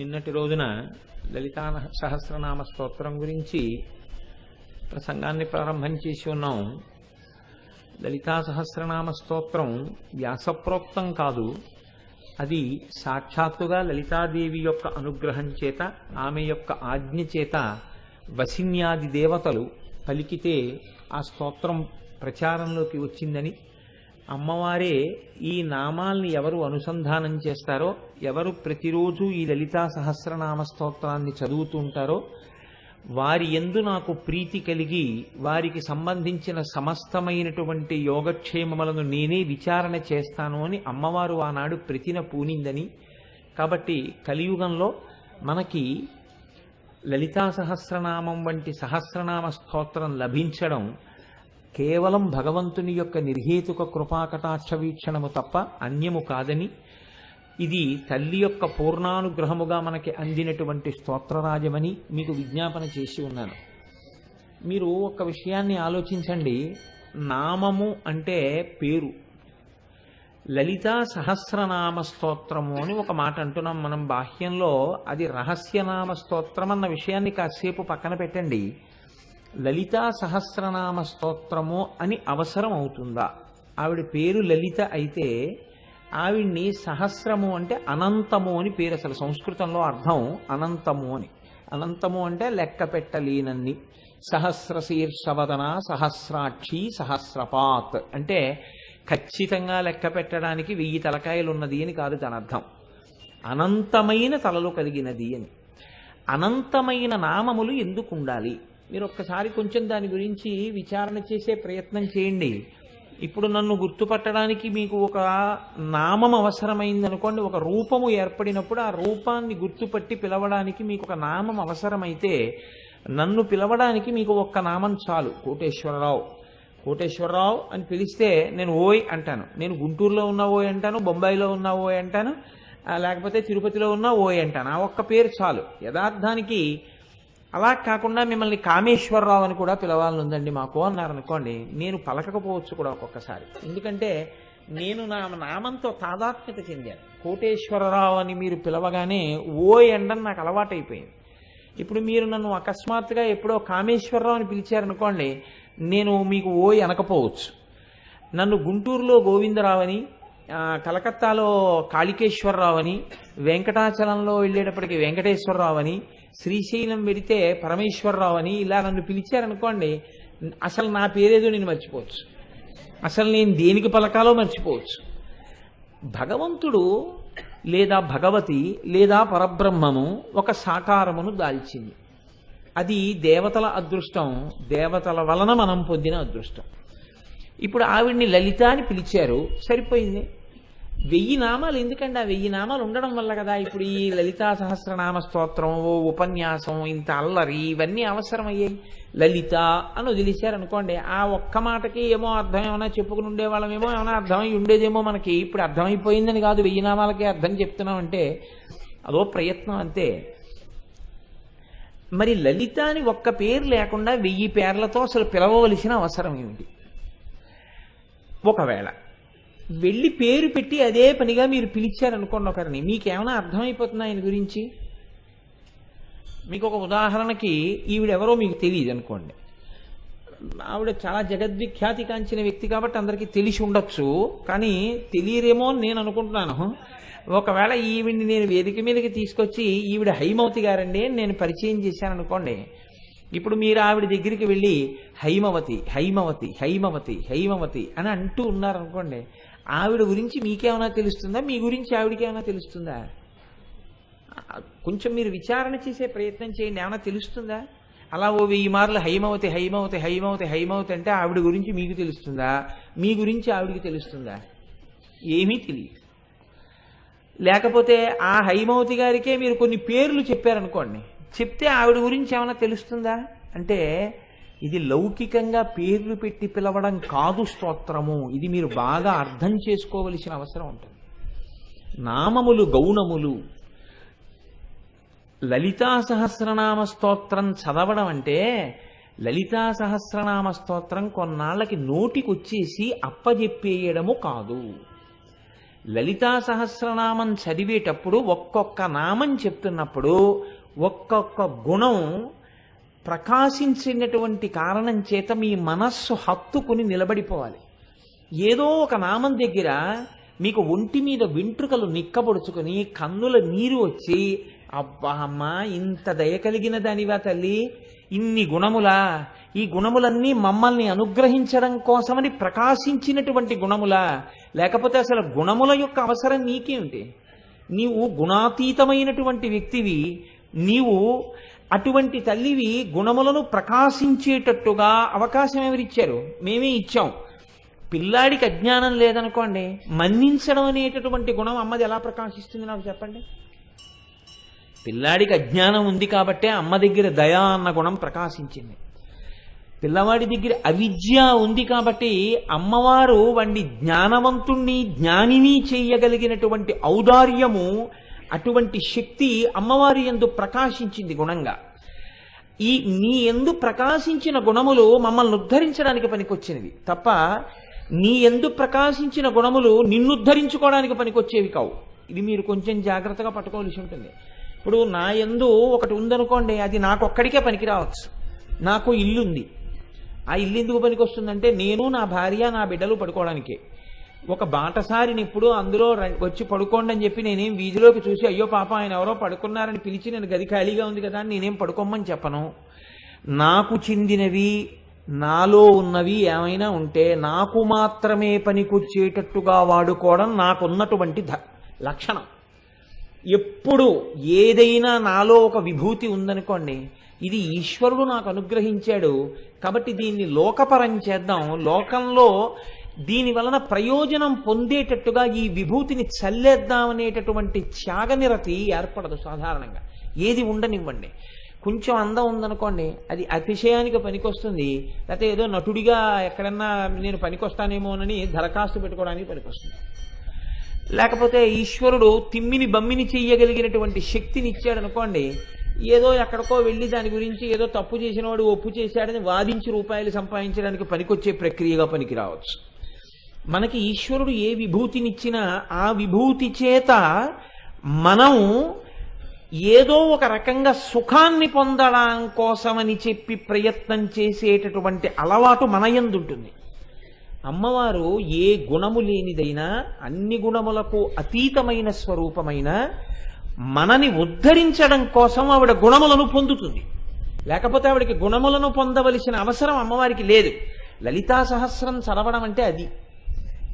నిన్నటి రోజున లలితా సహస్రనామ స్తోత్రం గురించి ప్రసంగాన్ని ప్రారంభం చేసి ఉన్నాం. లలితా సహస్రనామ స్తోత్రం వ్యాసప్రోక్తం కాదు. అది సాక్షాత్తుగా లలితాదేవి యొక్క అనుగ్రహం చేత ఆమె యొక్క ఆజ్ఞ చేత వసిన్యాది దేవతలు పలికితే ఆ స్తోత్రం ప్రచారంలోకి వచ్చిందని అమ్మవారే ఈ నామాల్ని ఎవరు అనుసంధానం చేస్తారో ఎవరు ప్రతిరోజు ఈ లలితా సహస్రనామ స్తోత్రాన్ని చదువుతూ ఉంటారో వారి ఎందు నాకు ప్రీతి కలిగి వారికి సంబంధించిన సమస్తమైనటువంటి యోగక్షేమములను నేనే విచారణ చేస్తాను అని అమ్మవారు ఆనాడు ప్రతిన పూనిందని. కాబట్టి కలియుగంలో మనకి లలితా సహస్రనామం వంటి సహస్రనామ స్తోత్రం లభించడం కేవలం భగవంతుని యొక్క నిర్హేతుక కృపాకటాక్ష వీక్షణము తప్ప అన్యము కాదని ఇది తల్లి యొక్క పూర్ణానుగ్రహముగా మనకి అందినటువంటి స్తోత్రరాజమని మీకు విజ్ఞాపన చేసి ఉన్నాను. మీరు ఒక విషయాన్ని ఆలోచించండి. నామము అంటే పేరు. లలితా సహస్రనామ స్తోత్రము అని ఒక మాట అంటున్నాం మనం బాహ్యంలో. అది రహస్యనామ స్తోత్రం అన్న విషయాన్ని కాసేపు పక్కన పెట్టండి. లలితా సహస్రనామ స్తోత్రము అని అవసరం అవుతుందా ఆవిడ పేరు లలిత అయితే ఆవిడ్ని సహస్రము అంటే అనంతము అని పేరు అసలు సంస్కృతంలో అర్థం అనంతము అని. అనంతము అంటే లెక్క పెట్టలేనన్ని. సహస్ర శీర్షవదన సహస్రాక్షి సహస్రపాత్ అంటే ఖచ్చితంగా లెక్క పెట్టడానికి వెయ్యి తలకాయలు ఉన్నది అని కాదు దాని అర్థం అనంతమైన తలలు కలిగినది అని. అనంతమైన నామములు ఎందుకు ఉండాలి మీరు ఒక్కసారి కొంచెం దాని గురించి విచారణ చేసే ప్రయత్నం చేయండి. ఇప్పుడు నన్ను గుర్తుపట్టడానికి మీకు ఒక నామం అవసరమైంది అనుకోండి ఒక రూపము ఏర్పడినప్పుడు ఆ రూపాన్ని గుర్తుపట్టి పిలవడానికి మీకు ఒక నామం అవసరమైతే నన్ను పిలవడానికి మీకు ఒక్క నామం చాలు కోటేశ్వరరావు. కోటేశ్వరరావు అని పిలిస్తే నేను ఓయ్ అంటాను. నేను గుంటూరులో ఉన్న ఓయ్ అంటాను బొంబాయిలో ఉన్న ఓయ్ అంటాను లేకపోతే తిరుపతిలో ఉన్న ఓయ్ అంటాను. ఆ ఒక్క పేరు చాలు. యథార్థానికి అలా కాకుండా మిమ్మల్ని కామేశ్వరరావు అని కూడా పిలవాలని ఉందండి మాకు అన్నారనుకోండి నేను పలకకపోవచ్చు కూడా ఒక్కొక్కసారి. ఎందుకంటే నేను నా నామంతో తాదాత్మ్యత చెందాను. కోటేశ్వరరావు అని మీరు పిలవగానే ఓ ఎండని నాకు అలవాటైపోయింది. ఇప్పుడు మీరు నన్ను అకస్మాత్తుగా ఎప్పుడో కామేశ్వరరావు అని పిలిచారనుకోండి నేను మీకు ఓ అనకపోవచ్చు నన్ను గుంటూరులో గోవిందరావు అని కలకత్తాలో కాళికేశ్వరరావు అని వెంకటాచలంలో వెళ్ళేటప్పటికి వెంకటేశ్వరరావు అని శ్రీశైలం వెడితే పరమేశ్వరరావు అని ఇలా నన్ను పిలిచారనుకోండి అసలు నా పేరేదో నేను మర్చిపోవచ్చు. అసలు నేను దేనికి పలకాలో మర్చిపోవచ్చు. భగవంతుడు లేదా భగవతి లేదా పరబ్రహ్మము ఒక సాకారమును దాల్చింది. అది దేవతల అదృష్టం దేవతల వలన మనం పొందిన అదృష్టం. ఇప్పుడు ఆవిడ్ని లలిత అని పిలిచారు సరిపోయింది. వెయ్యి నామాలు ఎందుకండి ఆ వెయ్యి నామాలు ఉండడం వల్ల కదా ఇప్పుడు ఈ లలితా సహస్రనామ స్తోత్రం ఓ ఉపన్యాసం ఇంత అల్లరి ఇవన్నీ అవసరమయ్యాయి. లలిత అని వదిలేశారనుకోండి ఆ ఒక్క మాటకి ఏమో అర్థం ఏమైనా చెప్పుకుని ఉండేవాళ్ళమేమో ఏమైనా అర్థమై ఉండేదేమో మనకి. ఇప్పుడు అర్థమైపోయిందని కాదు వెయ్యి నామాలకే అర్థం చెప్తున్నామంటే అదో ప్రయత్నం అంతే. మరి లలిత అని ఒక్క పేరు లేకుండా వెయ్యి పేర్లతో అసలు పిలవవలసిన అవసరం ఏమిటి? ఒకవేళ వెళ్ళి పేరు పెట్టి అదే పనిగా మీరు పిలిచారనుకోండి ఒకరిని. మీకేమైనా అర్థమైపోతుంది ఆయన గురించి? మీకు ఒక ఉదాహరణకి ఈవిడెవరో మీకు తెలియదు అనుకోండి ఆవిడ చాలా జగద్విఖ్యాతి కాంచిన వ్యక్తి కాబట్టి అందరికీ తెలిసి ఉండొచ్చు. కానీ తెలియరేమో అని నేను అనుకుంటున్నాను. ఒకవేళ ఈవిడిని నేను వేదిక మీదకి తీసుకొచ్చి ఈవిడ హైమవతి గారండి నేను పరిచయం చేశాను అనుకోండి ఇప్పుడు మీరు ఆవిడ దగ్గరికి వెళ్ళి హైమవతి హైమవతి హైమవతి హైమవతి అని అంటూ ఉన్నారనుకోండి. ఆవిడ గురించి మీకేమైనా తెలుస్తుందా? మీ గురించి ఆవిడకి ఏమైనా తెలుస్తుందా కొంచెం మీరు విచారణ చేసే ప్రయత్నం చేయండి. ఏమైనా తెలుస్తుందా? అలా ఓ వెయ్యి మార్లు హైమవతి హైమవతి హైమవతి హైమవతి అంటే ఆవిడ గురించి మీకు తెలుస్తుందా? మీ గురించి ఆవిడికి తెలుస్తుందా? ఏమీ తెలియదు. లేకపోతే ఆ హైమవతి గారికే మీరు కొన్ని పేర్లు చెప్పారనుకోండి. చెప్తే ఆవిడ గురించి ఏమైనా తెలుస్తుందా? అంటే ఇది లౌకికంగా పేర్లు పెట్టి పిలవడం కాదు స్తోత్రము. ఇది మీరు బాగా అర్థం చేసుకోవలసిన అవసరం ఉంటుంది. నామములు గౌణములు. లలితా సహస్రనామ స్తోత్రం చదవడం అంటే లలితా సహస్రనామ స్తోత్రం కొన్నాళ్ళకి నోటికొచ్చేసి అప్పజెప్పేయడము కాదు. లలితా సహస్రనామం చదివేటప్పుడు ఒక్కొక్క నామం చెప్తున్నప్పుడు ఒక్కొక్క గుణం ప్రకాశించినటువంటి కారణం చేత మీ మనస్సు హత్తుకుని నిలబడిపోవాలి. ఏదో ఒక నామం దగ్గర మీకు ఒంటి మీద వెంట్రుకలు నిక్కబొడుచుకొని కన్నుల నీరు వచ్చి అబ్బా అమ్మా ఇంత దయ కలిగిన దానివా తల్లి? ఇన్ని గుణములా? ఈ గుణములన్నీ మమ్మల్ని అనుగ్రహించడం కోసమని ప్రకాశించినటువంటి గుణములా? లేకపోతే అసలు గుణముల యొక్క అవసరం నీకేమిటి? నీవు గుణాతీతమైనటువంటి వ్యక్తివి. నీవు అటువంటి తల్లివి గుణములను ప్రకాశించేటట్టుగా అవకాశం ఎవరిచ్చారు? మేమే ఇచ్చాం. పిల్లాడికి అజ్ఞానం లేదనుకోండి మన్నించడం అనేటటువంటి గుణం అమ్మది ఎలా ప్రకాశిస్తుంది నాకు చెప్పండి? పిల్లాడికి అజ్ఞానం ఉంది కాబట్టే అమ్మ దగ్గర దయా అన్న గుణం ప్రకాశించింది. పిల్లవాడి దగ్గర అవిద్య ఉంది కాబట్టి అమ్మవారు వాడిని జ్ఞానవంతుణ్ణి జ్ఞానిని చేయగలిగినటువంటి ఔదార్యము అటువంటి శక్తి అమ్మవారి ఎందు ప్రకాశించింది గుణంగా. ఈ నీ ఎందు ప్రకాశించిన గుణములు మమ్మల్ని ఉద్ధరించడానికి పనికొచ్చినవి. తప్ప నీ ఎందు ప్రకాశించిన గుణములు నిన్నుద్ధరించుకోవడానికి పనికొచ్చేవి కావు. ఇది మీరు కొంచెం జాగ్రత్తగా పట్టుకోవాల్సి ఉంటుంది. ఇప్పుడు నా ఎందు ఒకటి ఉందనుకోండి అది నాకొక్కడికే పనికి రావచ్చు నాకు ఇల్లుంది. ఆ ఇల్లు ఎందుకు పనికి వస్తుందంటే నేను నా భార్య నా బిడ్డలు పడుకోవడానికే. ఒక బాటసారిని ఇప్పుడు అందులో వచ్చి పడుకోండి అని చెప్పి నేనేం వీధిలోకి చూసి అయ్యో పాప ఆయన ఎవరో పడుకున్నారని పిలిచి నేను గది ఖాళీగా ఉంది కదా అని నేనేం పడుకోమని చెప్పను. నాకు చెందినవి నాలో ఉన్నవి ఏమైనా ఉంటే నాకు మాత్రమే పనికొచ్చేటట్టుగా వాడుకోవడం నాకున్నటువంటి ధ- లక్షణం. ఎప్పుడు ఏదైనా నాలో ఒక విభూతి ఉందనుకోండి ఇది ఈశ్వరుడు నాకు అనుగ్రహించాడు కాబట్టి దీన్ని లోకపరం చేద్దాం. లోకంలో దీని వలన ప్రయోజనం పొందేటట్టుగా ఈ విభూతిని చల్లేద్దామనేటటువంటి త్యాగనిరతి ఏర్పడదు సాధారణంగా. ఏది ఉండనివ్వండి. కొంచెం అందం ఉందనుకోండి అది అతిశయానికి పనికొస్తుంది లేకపోతే ఏదో నటుడిగా ఎక్కడన్నా నేను పనికొస్తానేమోనని దరఖాస్తు పెట్టుకోవడానికి పనికొస్తుంది. లేకపోతే ఈశ్వరుడు తిమ్మిని బమ్మిని చెయ్యగలిగినటువంటి శక్తిని ఇచ్చాడు అనుకోండి ఏదో ఎక్కడికో వెళ్ళి దాని గురించి ఏదో తప్పు చేసినవాడు ఒప్పు చేశాడని వాదించి రూపాయలు సంపాదించడానికి పనికొచ్చే ప్రక్రియగా పనికి రావచ్చు. మనకి ఈశ్వరుడు ఏ విభూతినిచ్చినా ఆ విభూతి చేత మనం ఏదో ఒక రకంగా సుఖాన్ని పొందడం కోసమని చెప్పి ప్రయత్నం చేసేటటువంటి అలవాటు మన ఎందుంటుంది అమ్మవారు ఏ గుణము లేనిదైనా అన్ని గుణములకు అతీతమైన స్వరూపమైన మనని ఉద్ధరించడం కోసం ఆవిడ గుణములను పొందుతుంది. లేకపోతే ఆవిడకి గుణములను పొందవలసిన అవసరం అమ్మవారికి లేదు. లలితా సహస్రం చదవడం అంటే అది.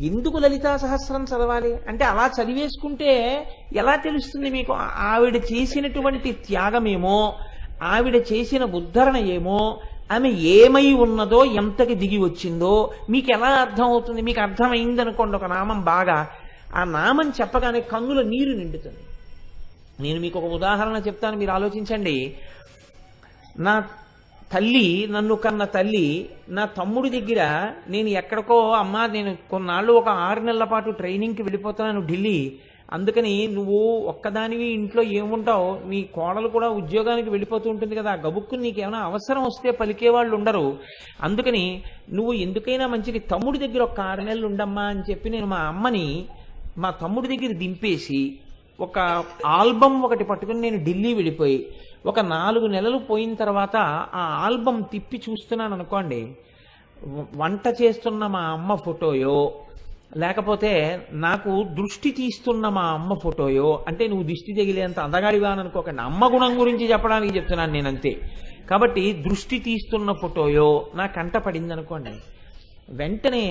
ఎందుకు లలితా సహస్రం చదవాలి? అంటే అలా చదివేసుకుంటే ఎలా తెలుస్తుంది మీకు? ఆవిడ చేసినటువంటి త్యాగమేమో ఆవిడ చేసిన ఉద్ధరణ ఏమో ఆమె ఏమై ఉన్నదో ఎంతకి దిగి వచ్చిందో మీకు ఎలా అర్థం అవుతుంది మీకు అర్థమైంది అనుకోండి ఒక నామం బాగా. ఆ నామం చెప్పగానే కన్నుల నీరు నిండుతుంది. నేను మీకు ఒక ఉదాహరణ చెప్తాను మీరు ఆలోచించండి. నా తల్లి నన్ను కన్న తల్లి నా తమ్ముడి దగ్గర నేను ఎక్కడికో అమ్మా నేను కొన్నాళ్ళు ఒక ఆరు నెలల పాటు ట్రైనింగ్కి వెళ్ళిపోతున్నాను ఢిల్లీ. అందుకని నువ్వు ఒక్కదానివి ఇంట్లో ఏముంటావు? నీ కోడలు కూడా ఉద్యోగానికి వెళ్ళిపోతూ ఉంటుంది కదా ఆ గబుక్కు నీకు ఏమైనా అవసరం వస్తే పలికే వాళ్ళు ఉండరు. అందుకని నువ్వు ఎందుకైనా మంచిది తమ్ముడి దగ్గర ఒక ఆరు నెలలు ఉండమ్మా అని చెప్పి నేను మా అమ్మని మా తమ్ముడి దగ్గర దింపేసి ఒక ఆల్బమ్ ఒకటి పట్టుకుని నేను ఢిల్లీ వెళ్ళిపోయి ఒక నాలుగు నెలలు పోయిన తర్వాత ఆ ఆల్బమ్ తిప్పి చూస్తున్నాను అనుకోండి వంట చేస్తున్న మా అమ్మ ఫోటోయో లేకపోతే నాకు దృష్టి తీస్తున్న మా అమ్మ ఫోటోయో అంటే నువ్వు దిష్టి తగిలేంత అందగాడివా అని అనుకోకండి. అమ్మ గుణం గురించి చెప్పడానికి చెప్తున్నాను నేను అంతే కాబట్టి దృష్టి తీస్తున్న ఫోటోయో నా కంట పడింది అనుకోండి. వెంటనే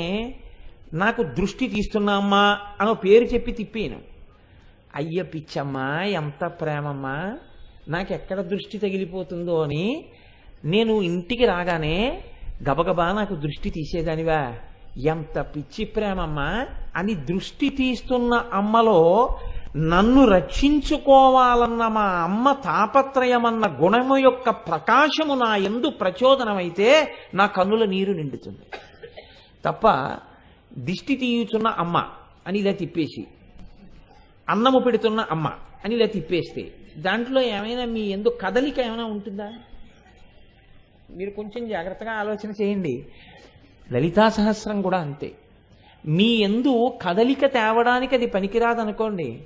నాకు దృష్టి తీస్తున్న అమ్మ అనో పేరు చెప్పి తిప్పాను అయ్య పిచ్చమ్మా ఎంత ప్రేమమ్మా. నాకెక్కడ దృష్టి తగిలిపోతుందో అని నేను ఇంటికి రాగానే గబగబా నాకు దృష్టి తీసేదానివా? ఎంత పిచ్చి ప్రేమమ్మా. అని దృష్టి తీస్తున్న అమ్మలో నన్ను రక్షించుకోవాలన్న మా అమ్మ తాపత్రయమన్న గుణము యొక్క ప్రకాశము నా ఎందు ప్రచోదనమైతే నా కన్నుల నీరు నిండుతుంది. తప్ప దిష్టి తీయుచున్న అమ్మ అని ఇలా తిప్పేసి అన్నము పెడుతున్న అమ్మ అని ఇలా తిప్పేస్తే దాంట్లో ఏమైనా మీ ఎందుకు కదలిక ఏమైనా ఉంటుందా? మీరు కొంచెం జాగ్రత్తగా ఆలోచన చేయండి. లలితా సహస్రం కూడా అంతే. మీ ఎందు కదలిక తేవడానికి అది పనికిరాదనుకోండి.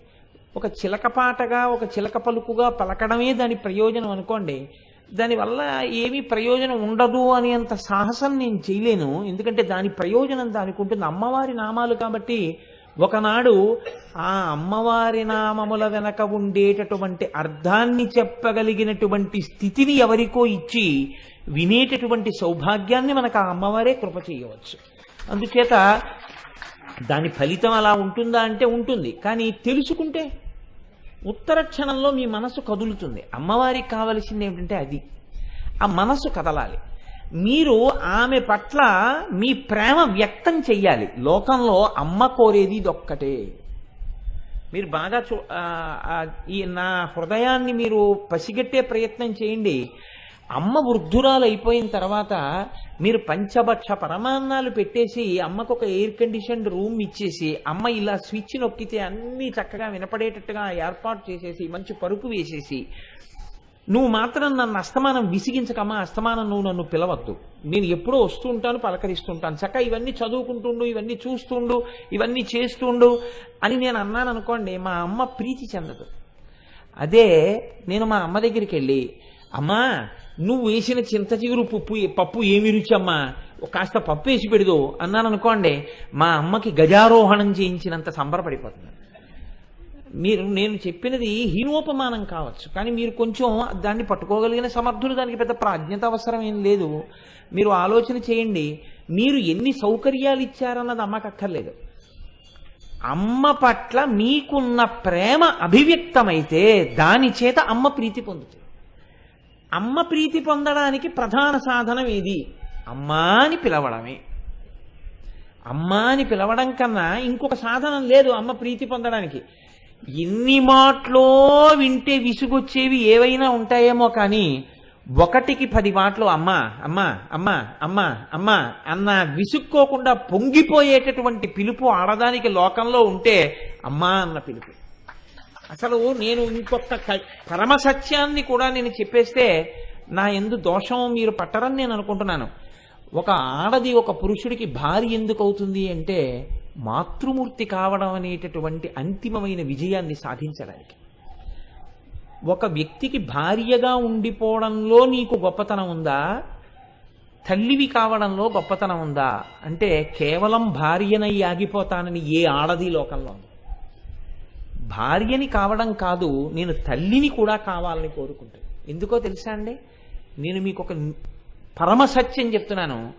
ఒక చిలక పాటగా ఒక చిలక పలుకుగా పలకడమే దాని ప్రయోజనం అనుకోండి. దానివల్ల ఏమీ ప్రయోజనం ఉండదు అనేంత అంత సాహసం నేను చేయలేను. ఎందుకంటే దాని ప్రయోజనం దానికి ఉంటుంది. అమ్మవారి నామాలు కాబట్టి ఒకనాడు ఆ అమ్మవారి నామముల వెనక ఉండేటటువంటి అర్థాన్ని చెప్పగలిగినటువంటి స్థితిని ఎవరికో ఇచ్చి వినేటటువంటి సౌభాగ్యాన్ని మనకు ఆ అమ్మవారే కృప చేయవచ్చు. అందుచేత దాని ఫలితం అలా ఉంటుందా అంటే ఉంటుంది. కానీ తెలుసుకుంటే ఉత్తర క్షణంలో మీ మనసు కదులుతుంది. అమ్మవారికి కావలసింది ఏమిటంటే అది. ఆ మనసు కదలాలి. మీరు ఆమె పట్ల మీ ప్రేమ వ్యక్తం చెయ్యాలి. లోకంలో అమ్మ కోరేది ఇదొక్కటే. మీరు బాగా చూ ఈ నా హృదయాన్ని మీరు పసిగట్టే ప్రయత్నం చేయండి. అమ్మ వృద్ధురాలు అయిపోయిన తర్వాత మీరు పంచభక్ష పరమాన్నాలు పెట్టేసి అమ్మకు ఒక ఎయిర్ కండిషన్ రూమ్ ఇచ్చేసి అమ్మ ఇలా స్విచ్ నొక్కితే అన్నీ చక్కగా వినపడేటట్టుగా ఏర్పాటు చేసేసి మంచి పరుపు వేసేసి నువ్వు మాత్రం నన్ను అస్తమానం విసిగించకమ్మా అస్తమానం నువ్వు నన్ను పిలవద్దు. నేను ఎప్పుడో వస్తూ ఉంటాను పలకరిస్తుంటాను. చక్క ఇవన్నీ చదువుకుంటుండు ఇవన్నీ చూస్తుండు ఇవన్నీ చేస్తుండు అని నేను అన్నాను అనుకోండి మా అమ్మ ప్రీతి చెందదు. అదే నేను మా అమ్మ దగ్గరికి వెళ్ళి అమ్మా నువ్వు వేసిన చింత చిగురు పప్పు పప్పు ఏమి రుచి అమ్మా? కాస్త పప్పు వేసి పెడదు. అన్నాను అనుకోండి మా అమ్మకి గజారోహణం చేయించినంత సంబరపడిపోతుంది. మీరు నేను చెప్పినది హీనోపమానం కావచ్చు కానీ మీరు కొంచెం దాన్ని పట్టుకోగలిగిన సమర్థులు దానికి పెద్ద ప్రాజ్ఞత అవసరం ఏం లేదు. మీరు ఆలోచన చేయండి మీరు ఎన్ని సౌకర్యాలు ఇచ్చారన్నది అమ్మకు అక్కర్లేదు. అమ్మ పట్ల మీకున్న ప్రేమ అభివ్యక్తమైతే దాని చేత అమ్మ ప్రీతి పొందుతుంది. అమ్మ ప్రీతి పొందడానికి ప్రధాన సాధనం ఏది? అమ్మా అని పిలవడమే. అమ్మా అని పిలవడం కన్నా ఇంకొక సాధనం లేదు అమ్మ ప్రీతి పొందడానికి. ఎన్ని మాటలో వింటే విసుగొచ్చేవి ఏవైనా ఉంటాయేమో కానీ ఒకటికి పది మాటలు అమ్మా అమ్మా అమ్మా అమ్మా అమ్మా అన్న విసుక్కోకుండా పొంగిపోయేటటువంటి పిలుపు ఆడదానికి లోకంలో ఉంటే అమ్మా అన్న పిలుపు. అసలు నేను ఇంకొక క- పరమ సత్యాన్ని కూడా నేను చెప్పేస్తే నా ఎందు దోషం మీరు పట్టరని నేను అనుకుంటున్నాను. ఒక ఆడది ఒక పురుషుడికి భార్య ఎందుకు అవుతుంది అంటే మాతృమూర్తి కావడం అనేటటువంటి అంతిమమైన విజయాన్ని సాధించడానికి. ఒక వ్యక్తికి భార్యగా ఉండిపోవడంలో నీకు గొప్పతనం ఉందా? తల్లివి కావడంలో గొప్పతనం ఉందా? అంటే కేవలం భార్యనై ఆగిపోతానని ఏ ఆడది లోకంలో భార్యని కావడం కాదు నేను తల్లిని కూడా కావాలని కోరుకుంటాను ఎందుకో తెలుసా అండి? నేను మీకు ఒక పరమ సత్యం చెప్తున్నాను.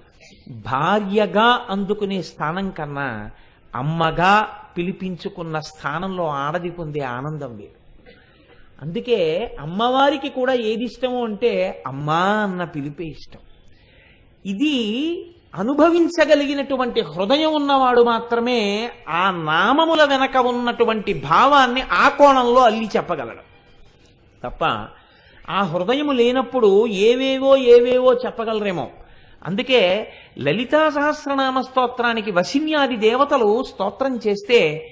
భార్యగా అందుకునే స్థానం కన్నా అమ్మగా పిలిపించుకున్న స్థానంలో ఆడది పొందే ఆనందం వేరు. అందుకే అమ్మవారికి కూడా ఏది ఇష్టమో అంటే అమ్మా అన్న పిలిపే ఇష్టం. ఇది అనుభవించగలిగినటువంటి హృదయం ఉన్నవాడు మాత్రమే ఆ నామముల వెనక ఉన్నటువంటి భావాన్ని ఆ కోణంలో అల్లి చెప్పగలడు. తప్ప ఆ హృదయము లేనప్పుడు ఏవేవో ఏవేవో చెప్పగలరేమో. అందుకే లలితా సహస్రనామ స్తోత్రానికి వశిన్యాది దేవతలు స్తోత్రం చేస్తే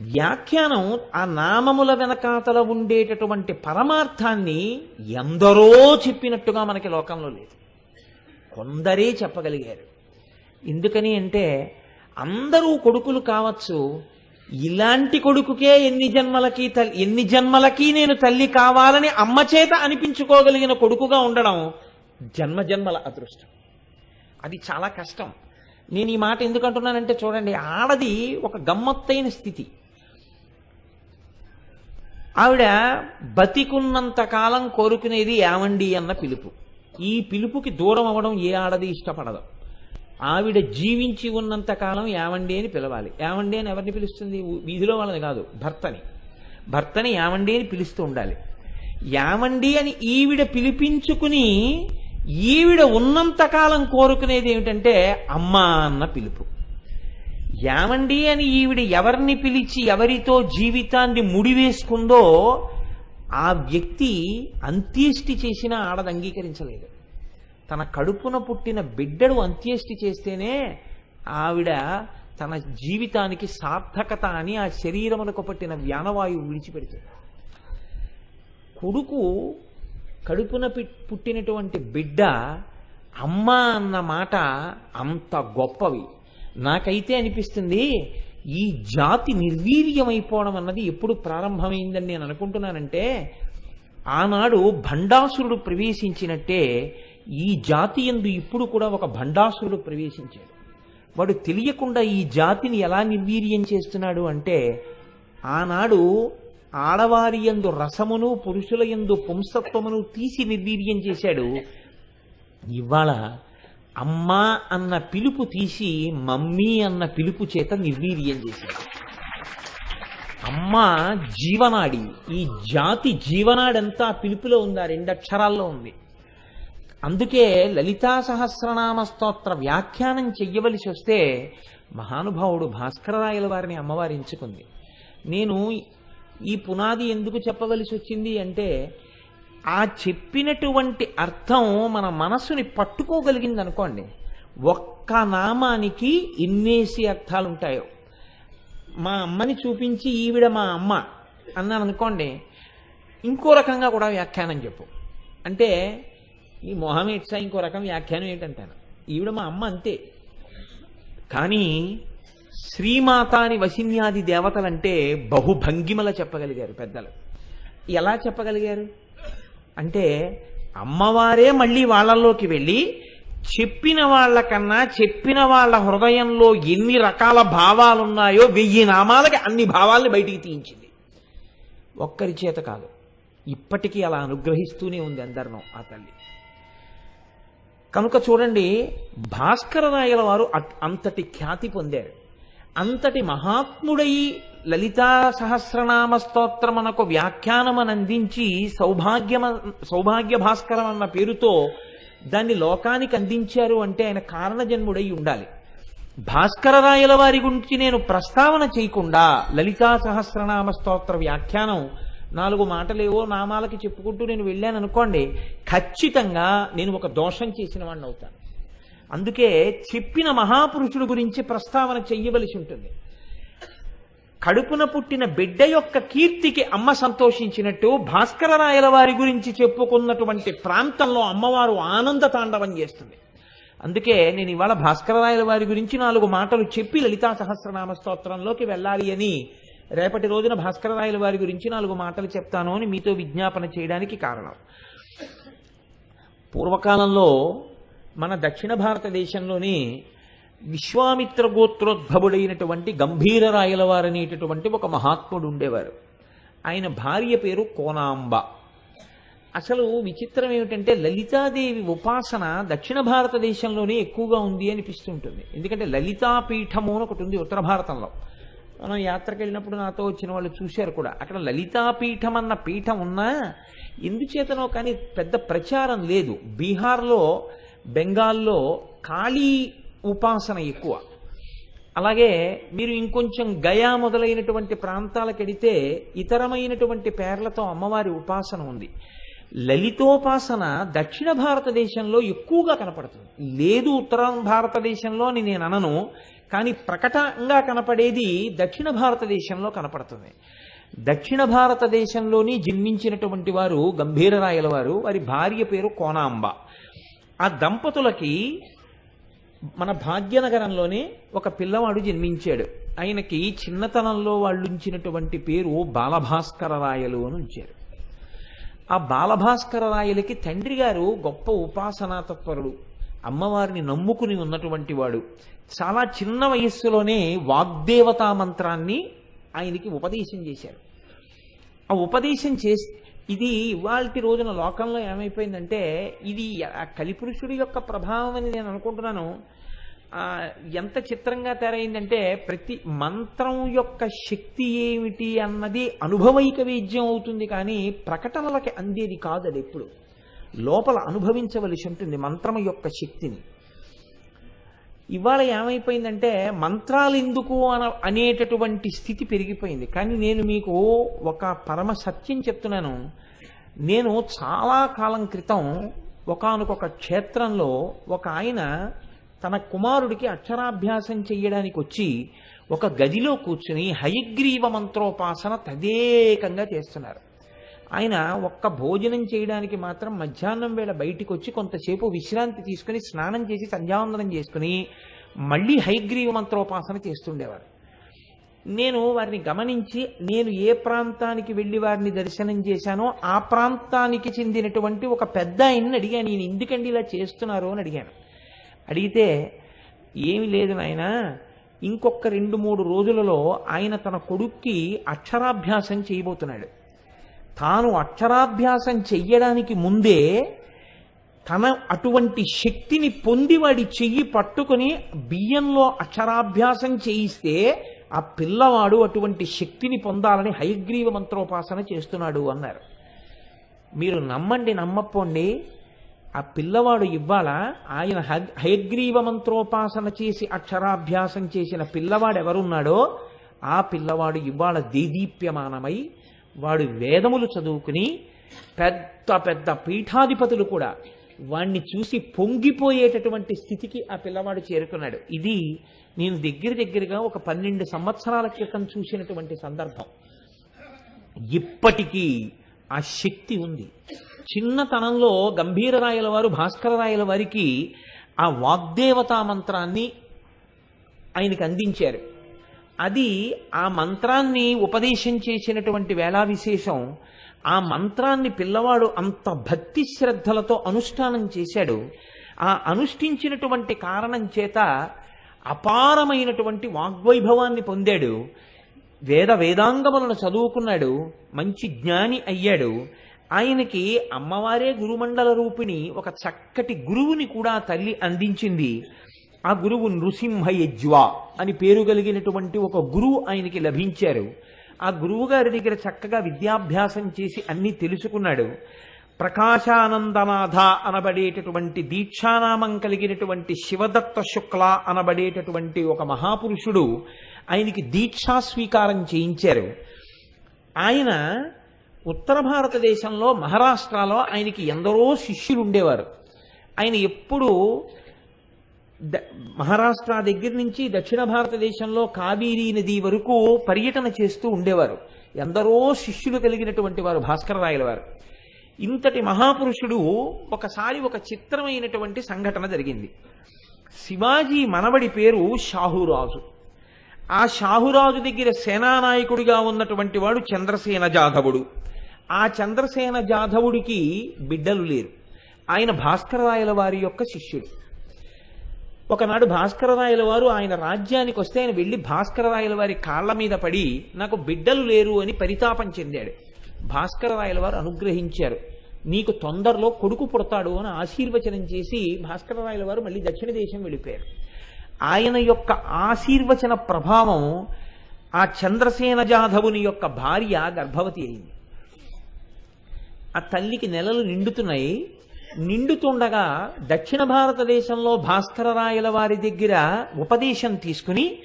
వ్యాఖ్యానం ఆ నామముల వెనకాతల ఉండేటటువంటి పరమార్థాన్ని ఎందరో చెప్పినట్టుగా మనకి లోకంలో లేదు. కొందరే చెప్పగలిగారు. ఎందుకని అంటే అందరూ కొడుకులు కావచ్చు ఇలాంటి కొడుకుకే ఎన్ని జన్మలకి తల్లి ఎన్ని జన్మలకి నేను తల్లి కావాలని అమ్మ చేత అనిపించుకోగలిగిన కొడుకుగా ఉండడం జన్మ జన్మల అదృష్టం. అది చాలా కష్టం. నేను ఈ మాట ఎందుకు అంటున్నానంటే చూడండి ఆడది ఒక గమ్మత్తైన స్థితి. ఆవిడ బతికున్నంత కాలం కోరుకునేది ఏమండి అన్న పిలుపు. ఈ పిలుపుకి దూరం అవ్వడం ఏ ఆడది ఇష్టపడదు. ఆవిడ జీవించి ఉన్నంతకాలం ఏమండి అని పిలవాలి. ఏమండి అని ఎవరిని పిలుస్తుంది? వీధిలో వాళ్ళని కాదు భర్తని. భర్తని ఏమండి అని పిలుస్తూ ఉండాలి. యామండి అని ఈవిడ పిలిపించుకుని ఈవిడ ఉన్నంతకాలం కోరుకునేది ఏమిటంటే అమ్మ అన్న పిలుపు. యామండి అని ఈవిడ ఎవరిని పిలిచి ఎవరితో జీవితాన్ని ముడివేసుకుందో ఆ వ్యక్తి అంత్యేష్టి చేసినా ఆడది అంగీకరించలేదు. తన కడుపున పుట్టిన బిడ్డడు అంత్యేష్టి చేస్తేనే ఆవిడ తన జీవితానికి సార్థకత అని ఆ శరీరమునకు పట్టిన వ్యానవాయువు విడిచిపెడుతుంది. కొడుకు కడుపున పుట్టినటువంటి బిడ్డ అమ్మ అన్న మాట అంత గొప్పవి. నాకైతే అనిపిస్తుంది ఈ జాతి నిర్వీర్యమైపోవడం అన్నది ఎప్పుడు ప్రారంభమైందని నేను అనుకుంటున్నానంటే ఆనాడు భండాసురుడు ప్రవేశించినట్టే ఈ జాతి ఎందు ఇప్పుడు కూడా ఒక భండాసురుడు ప్రవేశించాడు. వాడు తెలియకుండా ఈ జాతిని ఎలా నిర్వీర్యం చేస్తున్నాడు అంటే ఆనాడు ఆడవారి యందు రసమును పురుషుల యందు పుంసత్వమును తీసి నిర్వీర్యం చేశాడు. ఇవాళ అమ్మా అన్న పిలుపు తీసి మమ్మీ అన్న పిలుపు చేత నిర్వీర్యం చేశాడు. అమ్మ జీవనాడి ఈ జాతి జీవనాడంతా పిలుపులో ఉంది ఆ రెండు అక్షరాల్లో ఉంది. అందుకే లలితా సహస్రనామ స్తోత్ర వ్యాఖ్యానం చెయ్యవలసి వస్తే మహానుభావుడు భాస్కరరాయల వారిని అమ్మవారి ఎంచుకుంది. నేను ఈ పునాది ఎందుకు చెప్పవలసి వచ్చింది అంటే ఆ చెప్పినటువంటి అర్థం మన మనస్సుని పట్టుకోగలిగింది అనుకోండి ఒక్క నామానికి ఇన్నేసి అర్థాలు ఉంటాయో మా అమ్మని చూపించి ఈవిడ మా అమ్మ అన్నాను అనుకోండి ఇంకో రకంగా కూడా వ్యాఖ్యానం చెప్పు. అంటే ఈ మొహం ఇంకో రకం వ్యాఖ్యానం ఏంటంటాను. ఈవిడ మా అమ్మ అంతే. కానీ శ్రీమాతాని వశిన్యాది దేవతలంటే బహుభంగిమల చెప్పగలిగారు పెద్దలు. ఎలా చెప్పగలిగారు? అంటే అమ్మవారే మళ్ళీ వాళ్ళల్లోకి వెళ్ళి చెప్పిన వాళ్ళకన్నా చెప్పిన వాళ్ళ హృదయంలో ఎన్ని రకాల భావాలున్నాయో వెయ్యి నామాలకి అన్ని భావాల్ని బయటికి తీయించింది. ఒక్కరి చేత కాదు. ఇప్పటికీ అలా అనుగ్రహిస్తూనే ఉంది అందరినో ఆ తల్లి. కనుక చూడండి భాస్కర రాయల వారు అట్- అంతటి ఖ్యాతి పొందారు. అంతటి మహాత్ముడై లలితా సహస్రనామ స్తోత్రమునకు వ్యాఖ్యానమని అందించి సౌభాగ్యమ సౌభాగ్య భాస్కరం అన్న పేరుతో దాన్ని లోకానికి అందించారు అంటే ఆయన కారణజన్ముడై ఉండాలి. భాస్కర రాయల వారి గురించి నేను ప్రస్తావన చేయకుండా లలితా సహస్రనామ స్తోత్ర వ్యాఖ్యానం నాలుగు మాటలేవో నామాలకి చెప్పుకుంటూ నేను వెళ్ళాను అనుకోండి ఖచ్చితంగా నేను ఒక దోషం చేసిన వాడిని అవుతాను అందుకే చెప్పిన మహాపురుషుడు గురించి ప్రస్తావన చెయ్యవలసి ఉంటుంది. కడుపున పుట్టిన బిడ్డ యొక్క కీర్తికి అమ్మ సంతోషించినట్టు భాస్కర రాయల వారి గురించి చెప్పుకున్నటువంటి ప్రాంతంలో అమ్మవారు ఆనంద తాండవం చేస్తుంది. అందుకే నేను ఇవాళ భాస్కర రాయల వారి గురించి నాలుగు మాటలు చెప్పి లలితా సహస్రనామ స్తోత్రంలోకి వెళ్ళాలి అని రేపటి రోజున భాస్కర రాయల వారి గురించి నాలుగు మాటలు చెప్తాను అని మీతో విజ్ఞాపన చేయడానికి కారణం. పూర్వకాలంలో మన దక్షిణ భారతదేశంలోని విశ్వామిత్ర గోత్రోద్భవుడైనటువంటి గంభీరరాయల వారనేటటువంటి ఒక మహాత్ముడు ఉండేవారు. ఆయన భార్య పేరు కోనాంబ. అసలు విచిత్రం ఏమిటంటే లలితాదేవి ఉపాసన దక్షిణ భారతదేశంలోనే ఎక్కువగా ఉంది అనిపిస్తుంటుంది. ఎందుకంటే లలితాపీఠము అని ఒకటి ఉంది ఉత్తర భారతంలో. మనం యాత్రకు వెళ్ళినప్పుడు నాతో వచ్చిన వాళ్ళు చూశారు కూడా. అక్కడ లలితాపీఠం అన్న పీఠం ఉన్నా ఎందుచేతనో కానీ పెద్ద ప్రచారం లేదు. బీహార్లో బెంగాల్లో కాళీ ఉపాసన ఎక్కువ. అలాగే మీరు ఇంకొంచెం గయా మొదలైనటువంటి ప్రాంతాలకు వెడితే ఇతరమైనటువంటి పేర్లతో అమ్మవారి ఉపాసన ఉంది. లలితోపాసన దక్షిణ భారతదేశంలో ఎక్కువగా కనపడుతుంది. లేదు ఉత్తర భారతదేశంలో అని నేను అనను కానీ ప్రకటంగా కనపడేది దక్షిణ భారతదేశంలో కనపడుతుంది. దక్షిణ భారతదేశంలోని జన్మించినటువంటి వారు గంభీరరాయల వారు వారి భార్య పేరు కోనాంబ. ఆ దంపతులకి మన భాగ్యనగరంలోనే ఒక పిల్లవాడు జన్మించాడు. ఆయనకి చిన్నతనంలో వాళ్ళు ఉంచినటువంటి పేరు బాలభాస్కర రాయలు అని ఉంచారు. ఆ బాలభాస్కర రాయలకి తండ్రి గారు గొప్ప ఉపాసనాతత్పరుడు. అమ్మవారిని నమ్ముకుని ఉన్నటువంటి వాడు. చాలా చిన్న వయస్సులోనే వాగ్దేవతా మంత్రాన్ని ఆయనకి ఉపదేశం చేశారు. ఆ ఉపదేశం చేసి ఇది ఇవాళ రోజున లోకంలో ఏమైపోయిందంటే ఇది కలిపురుషుడి యొక్క ప్రభావం అని నేను అనుకుంటున్నాను. ఎంత చిత్రంగా తయారైందంటే ప్రతి మంత్రం యొక్క శక్తి ఏమిటి అన్నది అనుభవైక వేద్యం అవుతుంది కానీ ప్రకటనలకి అందేది కాదు అది ఎప్పుడు. లోపల అనుభవించవలసి ఉంటుంది మంత్రం యొక్క శక్తిని. ఇవాళ ఏమైపోయిందంటే మంత్రాలు ఎందుకు అన అనేటటువంటి స్థితి పెరిగిపోయింది. కానీ నేను మీకు ఒక పరమ సత్యం చెప్తున్నాను. నేను చాలా కాలం క్రితం ఒకనకొక క్షేత్రంలో ఒక ఆయన తన కుమారుడికి అక్షరాభ్యాసం చేయడానికి వచ్చి ఒక గదిలో కూర్చుని హయగ్రీవ మంత్రోపాసన తదేకంగా చేస్తున్నారు. ఆయన ఒక్క భోజనం చేయడానికి మాత్రం మధ్యాహ్నం వేళ బయటికి వచ్చి కొంతసేపు విశ్రాంతి తీసుకుని స్నానం చేసి సంధ్యావందనం చేసుకుని మళ్ళీ హైగ్రీవ మంత్రోపాసన చేస్తుండేవారు నేను వారిని గమనించి నేను ఏ ప్రాంతానికి వెళ్ళి వారిని దర్శనం చేశానో ఆ ప్రాంతానికి చెందినటువంటి ఒక పెద్ద ఆయన్ని అడిగాను. నేను ఎందుకండి ఇలా చేస్తున్నారు అని అడిగాను. అడిగితే ఏమి లేదు నాయన ఇంకొక రెండు మూడు రోజులలో ఆయన తన కొడుక్కి అక్షరాభ్యాసం చేయబోతున్నాడు. తాను అక్షరాభ్యాసం చెయ్యడానికి ముందే తన అటువంటి శక్తిని పొంది వాడి చెయ్యి పట్టుకుని బియ్యంలో అక్షరాభ్యాసం చేయిస్తే ఆ పిల్లవాడు అటువంటి శక్తిని పొందాలని హయగ్రీవ మంత్రోపాసన చేస్తున్నాడు అన్నారు. మీరు నమ్మండి నమ్మపోండి ఆ పిల్లవాడు ఇవ్వాల? ఆయన హయగ్రీవ మంత్రోపాసన చేసి అక్షరాభ్యాసం చేసిన పిల్లవాడు ఎవరున్నాడో ఆ పిల్లవాడు ఇవాళ దేదీప్యమానమై వాడు వేదములు చదువుకుని పెద్ద పెద్ద పీఠాధిపతులు కూడా వాణ్ణి చూసి పొంగిపోయేటటువంటి స్థితికి ఆ పిల్లవాడు చేరుకున్నాడు. ఇది నేను దగ్గర దగ్గరగా ఒక పన్నెండు సంవత్సరాల క్రితం చూసినటువంటి సందర్భం. ఇప్పటికీ ఆ శక్తి ఉంది. చిన్నతనంలో గంభీరరాయల వారు భాస్కర రాయల వారికి ఆ వాగ్దేవతా మంత్రాన్ని ఆయనకి అందించారు. అది ఆ మంత్రాన్ని ఉపదేశం చేసినటువంటి వేళా విశేషం ఆ మంత్రాన్ని పిల్లవాడు అంత భక్తి శ్రద్ధలతో అనుష్ఠానం చేశాడు. ఆ అనుష్ఠించినటువంటి కారణం చేత అపారమైనటువంటి వాగ్వైభవాన్ని పొందాడు. వేద వేదాంగములను చదువుకున్నాడు. మంచి జ్ఞాని అయ్యాడు. ఆయనకి అమ్మవారే గురుమండల రూపిణి ఒక చక్కటి గురువుని కూడా తల్లి అందించింది. ఆ గురువు నృసింహ యజ్వ అని పేరు కలిగినటువంటి ఒక గురువు ఆయనకి లభించారు. ఆ గురువు గారి దగ్గర చక్కగా విద్యాభ్యాసం చేసి అన్ని తెలుసుకున్నాడు. ప్రకాశానందనాథ అనబడేటటువంటి దీక్షానామం కలిగినటువంటి శివదత్త శుక్ల అనబడేటటువంటి ఒక మహాపురుషుడు ఆయనకి దీక్షా స్వీకారం చేయించారు. ఆయన ఉత్తర భారతదేశంలో మహారాష్ట్రలో ఆయనకి ఎందరో శిష్యులు ఉండేవారు ఆయన ఎప్పుడూ మహారాష్ట్ర దగ్గర నుంచి దక్షిణ భారతదేశంలో కావేరీ నది వరకు పర్యటన చేస్తూ ఉండేవారు. ఎందరో శిష్యులు కలిగినటువంటి వారు భాస్కరరాయల వారు. ఇంతటి మహాపురుషుడు ఒకసారి ఒక చిత్రమైనటువంటి సంఘటన జరిగింది. శివాజీ మనవడి పేరు షాహురాజు. ఆ షాహురాజు దగ్గర సేనానాయకుడిగా ఉన్నటువంటి వాడు చంద్రసేన జాధవుడు. ఆ చంద్రసేన జాధవుడికి బిడ్డలు లేరు. ఆయన భాస్కరరాయల వారి యొక్క శిష్యుడు. ఒకనాడు భాస్కరరాయల వారు ఆయన రాజ్యానికి వస్తే ఆయన వెళ్ళి భాస్కరరాయల వారి కాళ్ళ మీద పడి నాకు బిడ్డలు లేరు అని పరితాపం చెందాడు. భాస్కరరాయల వారు అనుగ్రహించారు. నీకు తొందరలో కొడుకు పుడతాడు అని ఆశీర్వచనం చేసి భాస్కరరాయల వారు మళ్ళీ దక్షిణ దేశం వెళ్ళిపోయారు. ఆయన యొక్క ఆశీర్వచన ప్రభావం ఆ చంద్రసేన జాధవుని యొక్క భార్య గర్భవతి అయింది. ఆ తల్లికి నెలలు నిండుతున్నాయి. నిండుతుండగా దక్షిణ భారతదేశంలో భాస్కరరాయల వారి దగ్గర ఉపదేశం తీసుకుని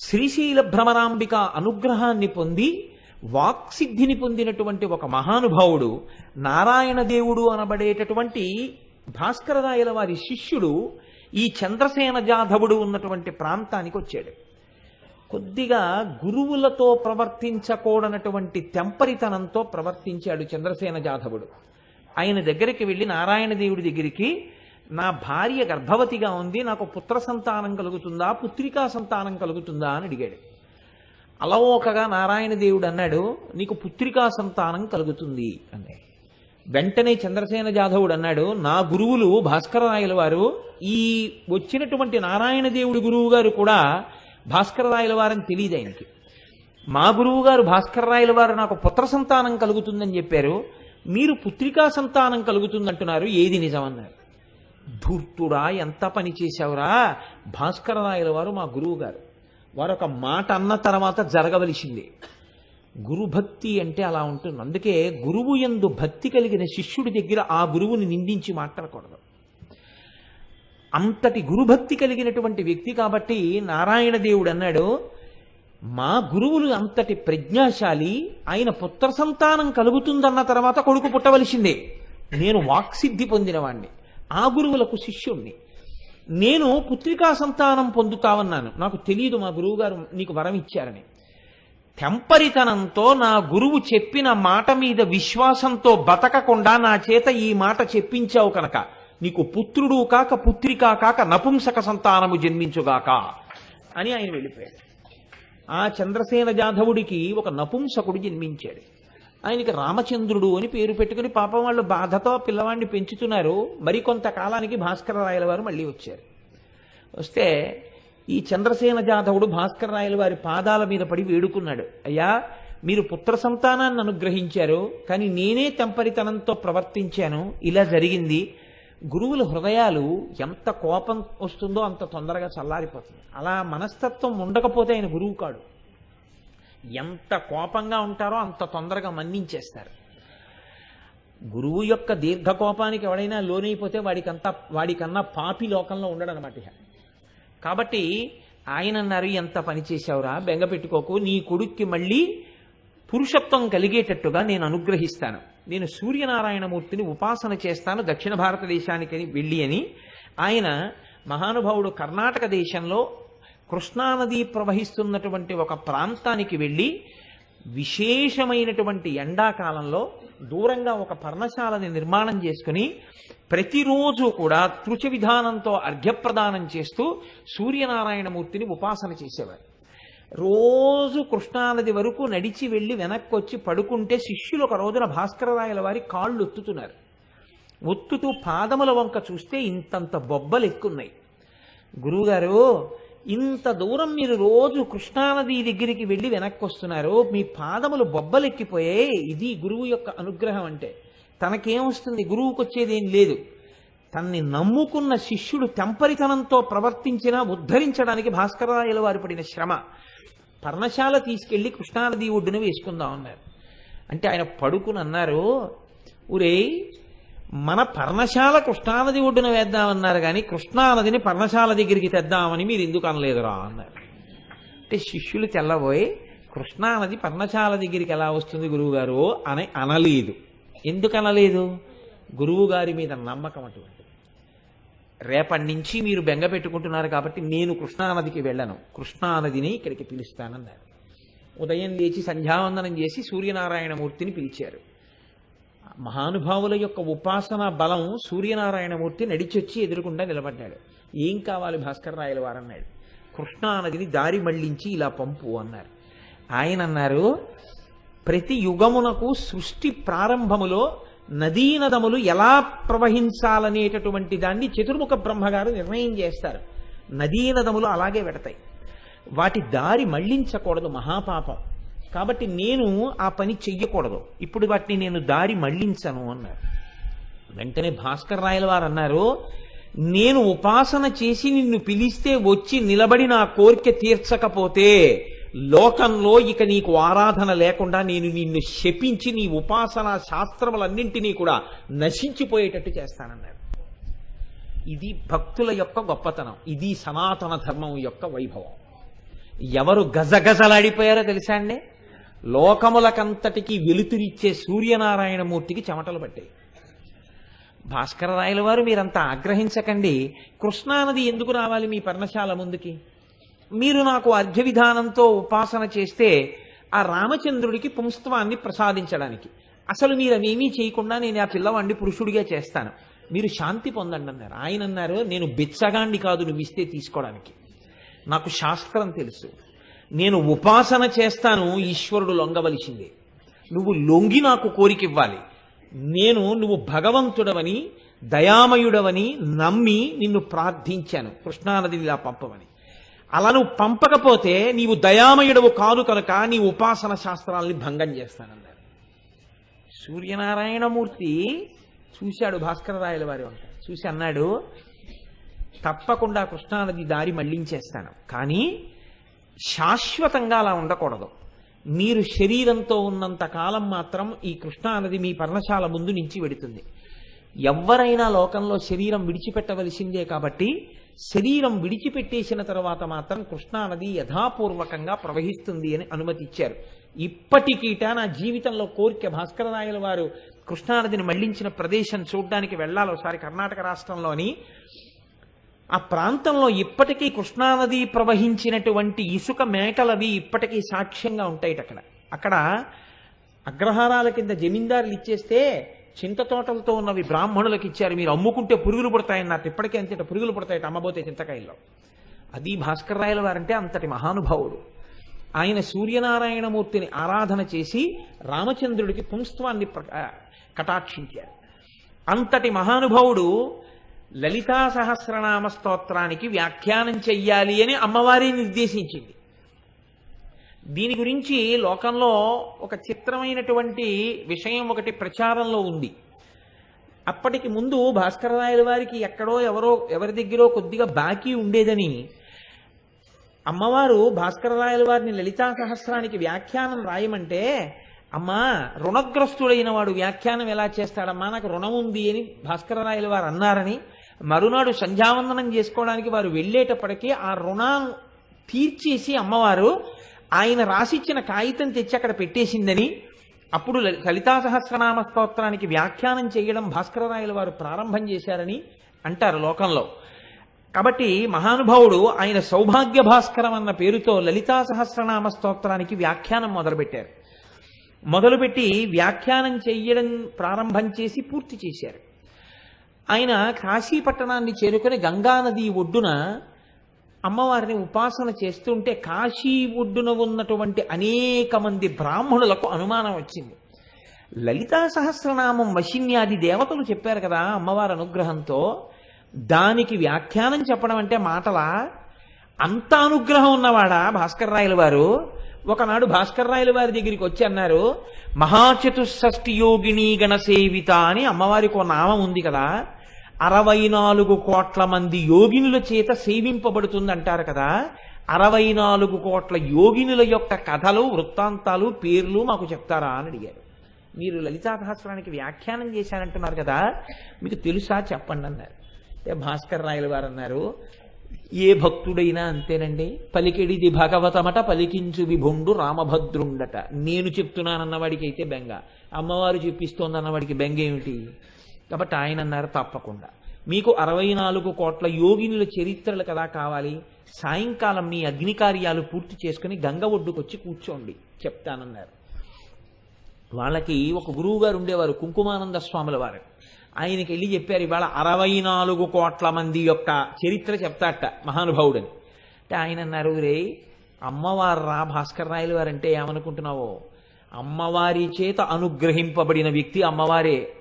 శ్రీశైల భ్రమరాంబిక అనుగ్రహాన్ని పొంది వాక్సిద్ధిని పొందినటువంటి ఒక మహానుభావుడు నారాయణ దేవుడు అనబడేటటువంటి భాస్కరరాయల వారి శిష్యుడు ఈ చంద్రసేన జాధవుడు ఉన్నటువంటి ప్రాంతానికి వచ్చాడు. కొద్దిగా గురువులతో ప్రవర్తించకూడనటువంటి తెంపరితనంతో ప్రవర్తించాడు చంద్రసేన జాధవుడు. ఆయన దగ్గరికి వెళ్ళి నారాయణ దేవుడి దగ్గరికి నా భార్య గర్భవతిగా ఉంది నాకు పుత్ర సంతానం కలుగుతుందా పుత్రికా సంతానం కలుగుతుందా? అని అడిగాడు. అలవోకగా నారాయణ దేవుడు అన్నాడు నీకు పుత్రికా సంతానం కలుగుతుంది అన్నాడు. వెంటనే చంద్రసేన జాధవుడు అన్నాడు నా గురువులు భాస్కరరాయల వారు ఈ వచ్చినటువంటి నారాయణ దేవుడి గురువు గారు కూడా భాస్కరరాయల వారని తెలియదు ఆయనకి. మా గురువు గారు భాస్కరరాయల వారు నాకు పుత్ర సంతానం కలుగుతుందని చెప్పారు మీరు పుత్రికా సంతానం కలుగుతుందంటున్నారు. ఏది నిజమన్నారు? ధూర్తుడా ఎంత పని చేశావురా? భాస్కరరాయల వారు మా గురువు గారు. వారు ఒక మాట అన్న తర్వాత జరగవలసిందే. గురుభక్తి అంటే అలా ఉంటుంది. అందుకే గురువు ఎందు భక్తి కలిగిన శిష్యుడి దగ్గర ఆ గురువుని నిందించి మాట్లాడకూడదు. అంతటి గురుభక్తి కలిగినటువంటి వ్యక్తి కాబట్టి నారాయణ దేవుడు అన్నాడు మా గురువులు అంతటి ప్రజ్ఞాశాలి ఆయన పుత్ర సంతానం కలుగుతుందన్న తర్వాత కొడుకు పుట్టవలసిందే. నేను వాక్సిద్ధి పొందినవాణ్ణి. ఆ గురువులకు శిష్యుణ్ణి. నేను పుత్రికా సంతానం పొందుతావన్నాను. నాకు తెలియదు మా గురువు గారు నీకు వరం ఇచ్చారని. తెంపరితనంతో నా గురువు చెప్పిన మాట మీద విశ్వాసంతో బతకకుండా నా చేత ఈ మాట చెప్పించావు కనుక నీకు పుత్రుడు కాక పుత్రికా కాక నపుంసక సంతానము జన్మించుగాక అని ఆయన వెళ్ళిపోయాడు. ఆ చంద్రసేన జాధవుడికి ఒక నపుంసకుడు జన్మించాడు. ఆయనకి రామచంద్రుడు అని పేరు పెట్టుకుని పాపం వాళ్ళు బాధతో పిల్లవాడిని పెంచుతున్నారు. మరికొంతకాలానికి భాస్కర రాయల వారు మళ్ళీ వచ్చారు. వస్తే ఈ చంద్రసేన జాధవుడు భాస్కర రాయల వారి పాదాల మీద పడి వేడుకున్నాడు. అయ్యా మీరు పుత్ర సంతానాన్ని అనుగ్రహించారు కానీ నేనే తెంపరితనంతో ప్రవర్తించాను. ఇలా జరిగింది. గురువుల హృదయాలు ఎంత కోపం వస్తుందో అంత తొందరగా చల్లారిపోతుంది. అలా మనస్తత్వం ఉండకపోతే ఆయన గురువు కాడు. ఎంత కోపంగా ఉంటారో అంత తొందరగా మన్నించేస్తారు. గురువు యొక్క దీర్ఘ కోపానికి ఎవడైనా లోనైపోతే వాడికంతా వాడికన్నా పాపి లోకంలో ఉండడు అనమాట కాబట్టి ఆయన అన్నారు ఎంత పని చేశావురా? బెంగ పెట్టుకోకు. నీ కొడుక్కి మళ్ళీ పురుషత్వం కలిగేటట్టుగా నేను అనుగ్రహిస్తాను. నేను సూర్యనారాయణమూర్తిని ఉపాసన చేస్తాను దక్షిణ భారతదేశానికి వెళ్ళి అని. ఆయన మహానుభావుడు కర్ణాటక దేశంలో కృష్ణానది ప్రవహిస్తున్నటువంటి ఒక ప్రాంతానికి వెళ్ళి విశేషమైనటువంటి ఎండాకాలంలో దూరంగా ఒక పర్ణశాలని నిర్మాణం చేసుకుని ప్రతిరోజు కూడా తృచ విధానంతో అర్ఘ్యప్రదానం చేస్తూ సూర్యనారాయణమూర్తిని ఉపాసన చేసేవారు. రోజు కృష్ణానది వరకు నడిచి వెళ్ళి వెనక్కి వచ్చి పడుకుంటే శిష్యులు ఒక రోజున భాస్కరరాయల వారి కాళ్ళు ఒత్తుతున్నారు. ఒత్తుతూ పాదముల వంక చూస్తే ఇంతంత బొబ్బలు ఎక్కున్నాయి. గురువుగారు ఇంత దూరం మీరు రోజు కృష్ణానది దగ్గరికి వెళ్ళి వెనక్కి వస్తున్నారు మీ పాదములు బొబ్బలెక్కిపోయే ఇది గురువు యొక్క అనుగ్రహం అంటే. తనకేమొస్తుంది గురువుకు వచ్చేదేం లేదు. తన్ని నమ్ముకున్న శిష్యుడు తెంపరితనంతో ప్రవర్తించినా ఉద్ధరించడానికి భాస్కరరాయల వారు పడిన శ్రమ. పర్ణశాల తీసుకెళ్ళి కృష్ణానది ఒడ్డున వేసుకుందాం అన్నారు. అంటే ఆయన పడుకుని అన్నారు ఊరే మన పర్ణశాల కృష్ణానది ఒడ్డున వేద్దామన్నారు కానీ కృష్ణానదిని పర్ణశాల దగ్గరికి తెద్దామని మీరు ఎందుకు అనలేదురా? అన్నారు. అంటే శిష్యులు తెల్లబోయి కృష్ణానది పర్ణశాల దగ్గరికి ఎలా వస్తుంది గురువుగారు? అని అనలేదు. ఎందుకు అనలేదు? గురువు గారి మీద నమ్మకం అటువంటి రేపటి నుంచి మీరు బెంగ పెట్టుకుంటున్నారు కాబట్టి నేను కృష్ణానదికి వెళ్ళను. కృష్ణానదిని ఇక్కడికి పిలుస్తానన్నారు. ఉదయం లేచి సంధ్యావందనం చేసి సూర్యనారాయణమూర్తిని పిలిచారు. మహానుభావుల యొక్క ఉపాసన బలం సూర్యనారాయణమూర్తి నడిచొచ్చి ఎదురుకుండా నిలబడ్డాడు. ఏం కావాలి భాస్కర్ రాయల వారన్నాడు కృష్ణానదిని దారి మళ్ళించి ఇలా పంపు అన్నారు. ఆయన అన్నారు ప్రతి యుగమునకు సృష్టి ప్రారంభములో నదీనదములు ఎలా ప్రవహించాలనేటటువంటి దాన్ని చతుర్ముఖ బ్రహ్మగారు నిర్ణయం చేస్తారు. నదీనదములు అలాగే పెడతాయి వాటి దారి మళ్ళించకూడదు మహాపాపం. కాబట్టి నేను ఆ పని చెయ్యకూడదు. ఇప్పుడు వాటిని నేను దారి మళ్ళించను అన్నారు. వెంటనే భాస్కర్ రాయల వారు అన్నారు నేను ఉపాసన చేసి నిన్ను పిలిస్తే వచ్చి నిలబడి నా కోరిక తీర్చకపోతే లోకంలో ఇక నీకు ఆరాధన లేకుండా నేను నిన్ను శపించి నీ ఉపాసన శాస్త్రములన్నింటినీ కూడా నశించిపోయేటట్టు చేస్తానన్నాడు. ఇది భక్తుల యొక్క గొప్పతనం. ఇది సనాతన ధర్మం యొక్క వైభవం. ఎవరు గజగజలాడిపోయారో తెలుసా అండి? లోకములకంతటికి వెలుతురిచ్చే సూర్యనారాయణమూర్తికి చెమటలు పట్టాయి. భాస్కర రాయల వారు మీరంతా ఆగ్రహించకండి. కృష్ణానది ఎందుకు రావాలి మీ పర్ణశాల ముందుకి? మీరు నాకు అర్ఘ్య విధానంతో ఉపాసన చేస్తే ఆ రామచంద్రుడికి పుంస్తవాన్ని ప్రసాదించడానికి. అసలు మీరు అవేమీ చేయకుండా నేను ఆ పిల్లవాడిని పురుషుడిగా చేస్తాను. మీరు శాంతి పొందండి అన్నారు. ఆయన అన్నారు నేను బిచ్చగాండి కాదు నువ్వు ఇస్తే తీసుకోవడానికి. నాకు శాస్త్రం తెలుసు. నేను ఉపాసన చేస్తాను ఈశ్వరుడు లొంగవలసిందే. నువ్వు లొంగి నాకు కోరిక ఇవ్వాలి. నేను నువ్వు భగవంతుడవని దయామయుడవని నమ్మి నిన్ను ప్రార్థించాను. కృష్ణానదిని ఇలా పంపమని. అలా నువ్వు పంపకపోతే నీవు దయామయుడవు కాదు కనుక నీ ఉపాసన శాస్త్రాల్ని భంగం చేస్తానన్నారు. సూర్యనారాయణమూర్తి చూశాడు భాస్కర రాయల వారి వంట చూసి అన్నాడు తప్పకుండా కృష్ణానది దారి మళ్ళించేస్తాను. కానీ శాశ్వతంగా అలా ఉండకూడదు. మీరు శరీరంతో ఉన్నంత కాలం మాత్రం ఈ కృష్ణానది మీ పర్ణశాల ముందు నుంచి వెడుతుంది. ఎవరైనా లోకంలో శరీరం విడిచిపెట్టవలసిందే కాబట్టి శరీరం విడిచిపెట్టేసిన తర్వాత మాత్రం కృష్ణానది యథాపూర్వకంగా ప్రవహిస్తుంది అని అనుమతి ఇచ్చారు ఇప్పటికీట నా జీవితంలో కోరిక భాస్కర రాయల వారు కృష్ణానదిని మళ్ళించిన ప్రదేశం చూడడానికి వెళ్ళాలి ఒకసారి కర్ణాటక రాష్ట్రంలోని. ఆ ప్రాంతంలో ఇప్పటికీ కృష్ణానది ప్రవహించినటువంటి ఇసుక మేకలవి ఇప్పటికీ సాక్ష్యంగా ఉంటాయి అక్కడ. అక్కడ అగ్రహారాల కింద జమీందారులు ఇచ్చేస్తే చింత తోటలతో ఉన్నవి బ్రాహ్మణులకు ఇచ్చారు. మీరు అమ్ముకుంటే పురుగులు పుడతాయన్నారు ఇప్పటికే అంతేట. పురుగులు పుడతాయట అమ్మబోతే చింతకాయల్లో. అది భాస్కర్ రాయల వారంటే అంతటి మహానుభావుడు. ఆయన సూర్యనారాయణమూర్తిని ఆరాధన చేసి రామచంద్రుడికి పుంస్త్వాన్ని కటాక్షించారు. అంతటి మహానుభావుడు లలితా సహస్రనామ స్తోత్రానికి వ్యాఖ్యానం చెయ్యాలి అని అమ్మవారి నిర్దేశించింది. దీని గురించి లోకంలో ఒక చిత్రమైనటువంటి విషయం ఒకటి ప్రచారంలో ఉంది. అప్పటికి ముందు భాస్కరరాయల వారికి ఎక్కడో ఎవరో ఎవరి దగ్గరో కొద్దిగా బాకీ ఉండేదని అమ్మవారు భాస్కరరాయల వారిని లలితా సహస్రానికి వ్యాఖ్యానం రాయమంటే అమ్మా రుణగ్రస్తుడైన వాడు వ్యాఖ్యానం ఎలా చేస్తాడమ్మా నాకు రుణం ఉంది అని భాస్కరరాయల వారు అన్నారని మరునాడు సంధ్యావందనం చేసుకోవడానికి వారు వెళ్ళేటప్పటికీ ఆ రుణాన్ని తీర్చేసి అమ్మవారు ఆయన రాసిచ్చిన కాగితం తెచ్చి అక్కడ పెట్టేసిందని అప్పుడు లలి- లలితా సహస్రనామ స్తోత్రానికి వ్యాఖ్యానం చేయడం భాస్కరరాయల వారు ప్రారంభం చేశారని అంటారు లోకంలో. కాబట్టి మహానుభావుడు ఆయన సౌభాగ్య భాస్కరం అన్న పేరుతో లలితా సహస్రనామ స్తోత్రానికి వ్యాఖ్యానం మొదలుపెట్టారు. మొదలుపెట్టి వ్యాఖ్యానం చేయడం ప్రారంభం చేసి పూర్తి చేశారు. ఆయన కాశీ పట్టణాన్ని చేరుకొని గంగానది ఒడ్డున అమ్మవారిని ఉపాసన చేస్తుంటే కాశీ ఒడ్డున ఉన్నటువంటి అనేక మంది బ్రాహ్మణులకు అనుమానం వచ్చింది. లలితా సహస్రనామం వశిన్యాది దేవతలు చెప్పారు కదా అమ్మవారి అనుగ్రహంతో. దానికి వ్యాఖ్యానం చెప్పడం అంటే మాటలా? అంత అనుగ్రహం ఉన్నవాడా భాస్కర్ రాయల వారు? ఒకనాడు భాస్కర్ రాయల వారి దగ్గరికి వచ్చి అన్నారు మహాచతుషష్ఠి యోగిణీ గణసేవిత అని అమ్మవారికి ఒక నామం ఉంది కదా. అరవై నాలుగు కోట్ల మంది యోగినుల చేత సేవింపబడుతుంది అంటారు కదా. అరవై నాలుగు కోట్ల యోగినుల యొక్క కథలు వృత్తాంతాలు పేర్లు మాకు చెప్తారా అని అడిగారు. మీరు లలితాభాస్వరానికి వ్యాఖ్యానం చేశారంటున్నారు కదా. మీకు తెలుసా చెప్పండి అన్నారు. అంటే భాస్కర్ రాయల వారు అన్నారు ఏ భక్తుడైనా అంతేనండి. పలికెడిది భగవతమట పలికించు విభుండు రామభద్రుండట. నేను చెప్తున్నానన్నవాడికి అయితే బెంగ. అమ్మవారు చెప్పిస్తోందన్నవాడికి బెంగ ఏమిటి కాబట్టి ఆయన అన్నారు తప్పకుండా. మీకు అరవై నాలుగు కోట్ల యోగినుల చరిత్రలు కదా కావాలి? సాయంకాలం మీ అగ్ని కార్యాలు పూర్తి చేసుకుని గంగ ఒడ్డుకొచ్చి కూర్చోండి చెప్తానన్నారు. వాళ్ళకి ఒక గురువు గారు ఉండేవారు కుంకుమానంద స్వాముల వారు. ఆయనకి వెళ్ళి చెప్పారు ఇవాళ అరవై నాలుగు కోట్ల మంది యొక్క చరిత్ర చెప్తాట మహానుభావుడని. అంటే ఆయన అన్నారు రే అమ్మవారు రా భాస్కర్ రాయలు వారంటే ఏమనుకుంటున్నావో? అమ్మవారి చేత అనుగ్రహింపబడిన వ్యక్తి అమ్మవారే.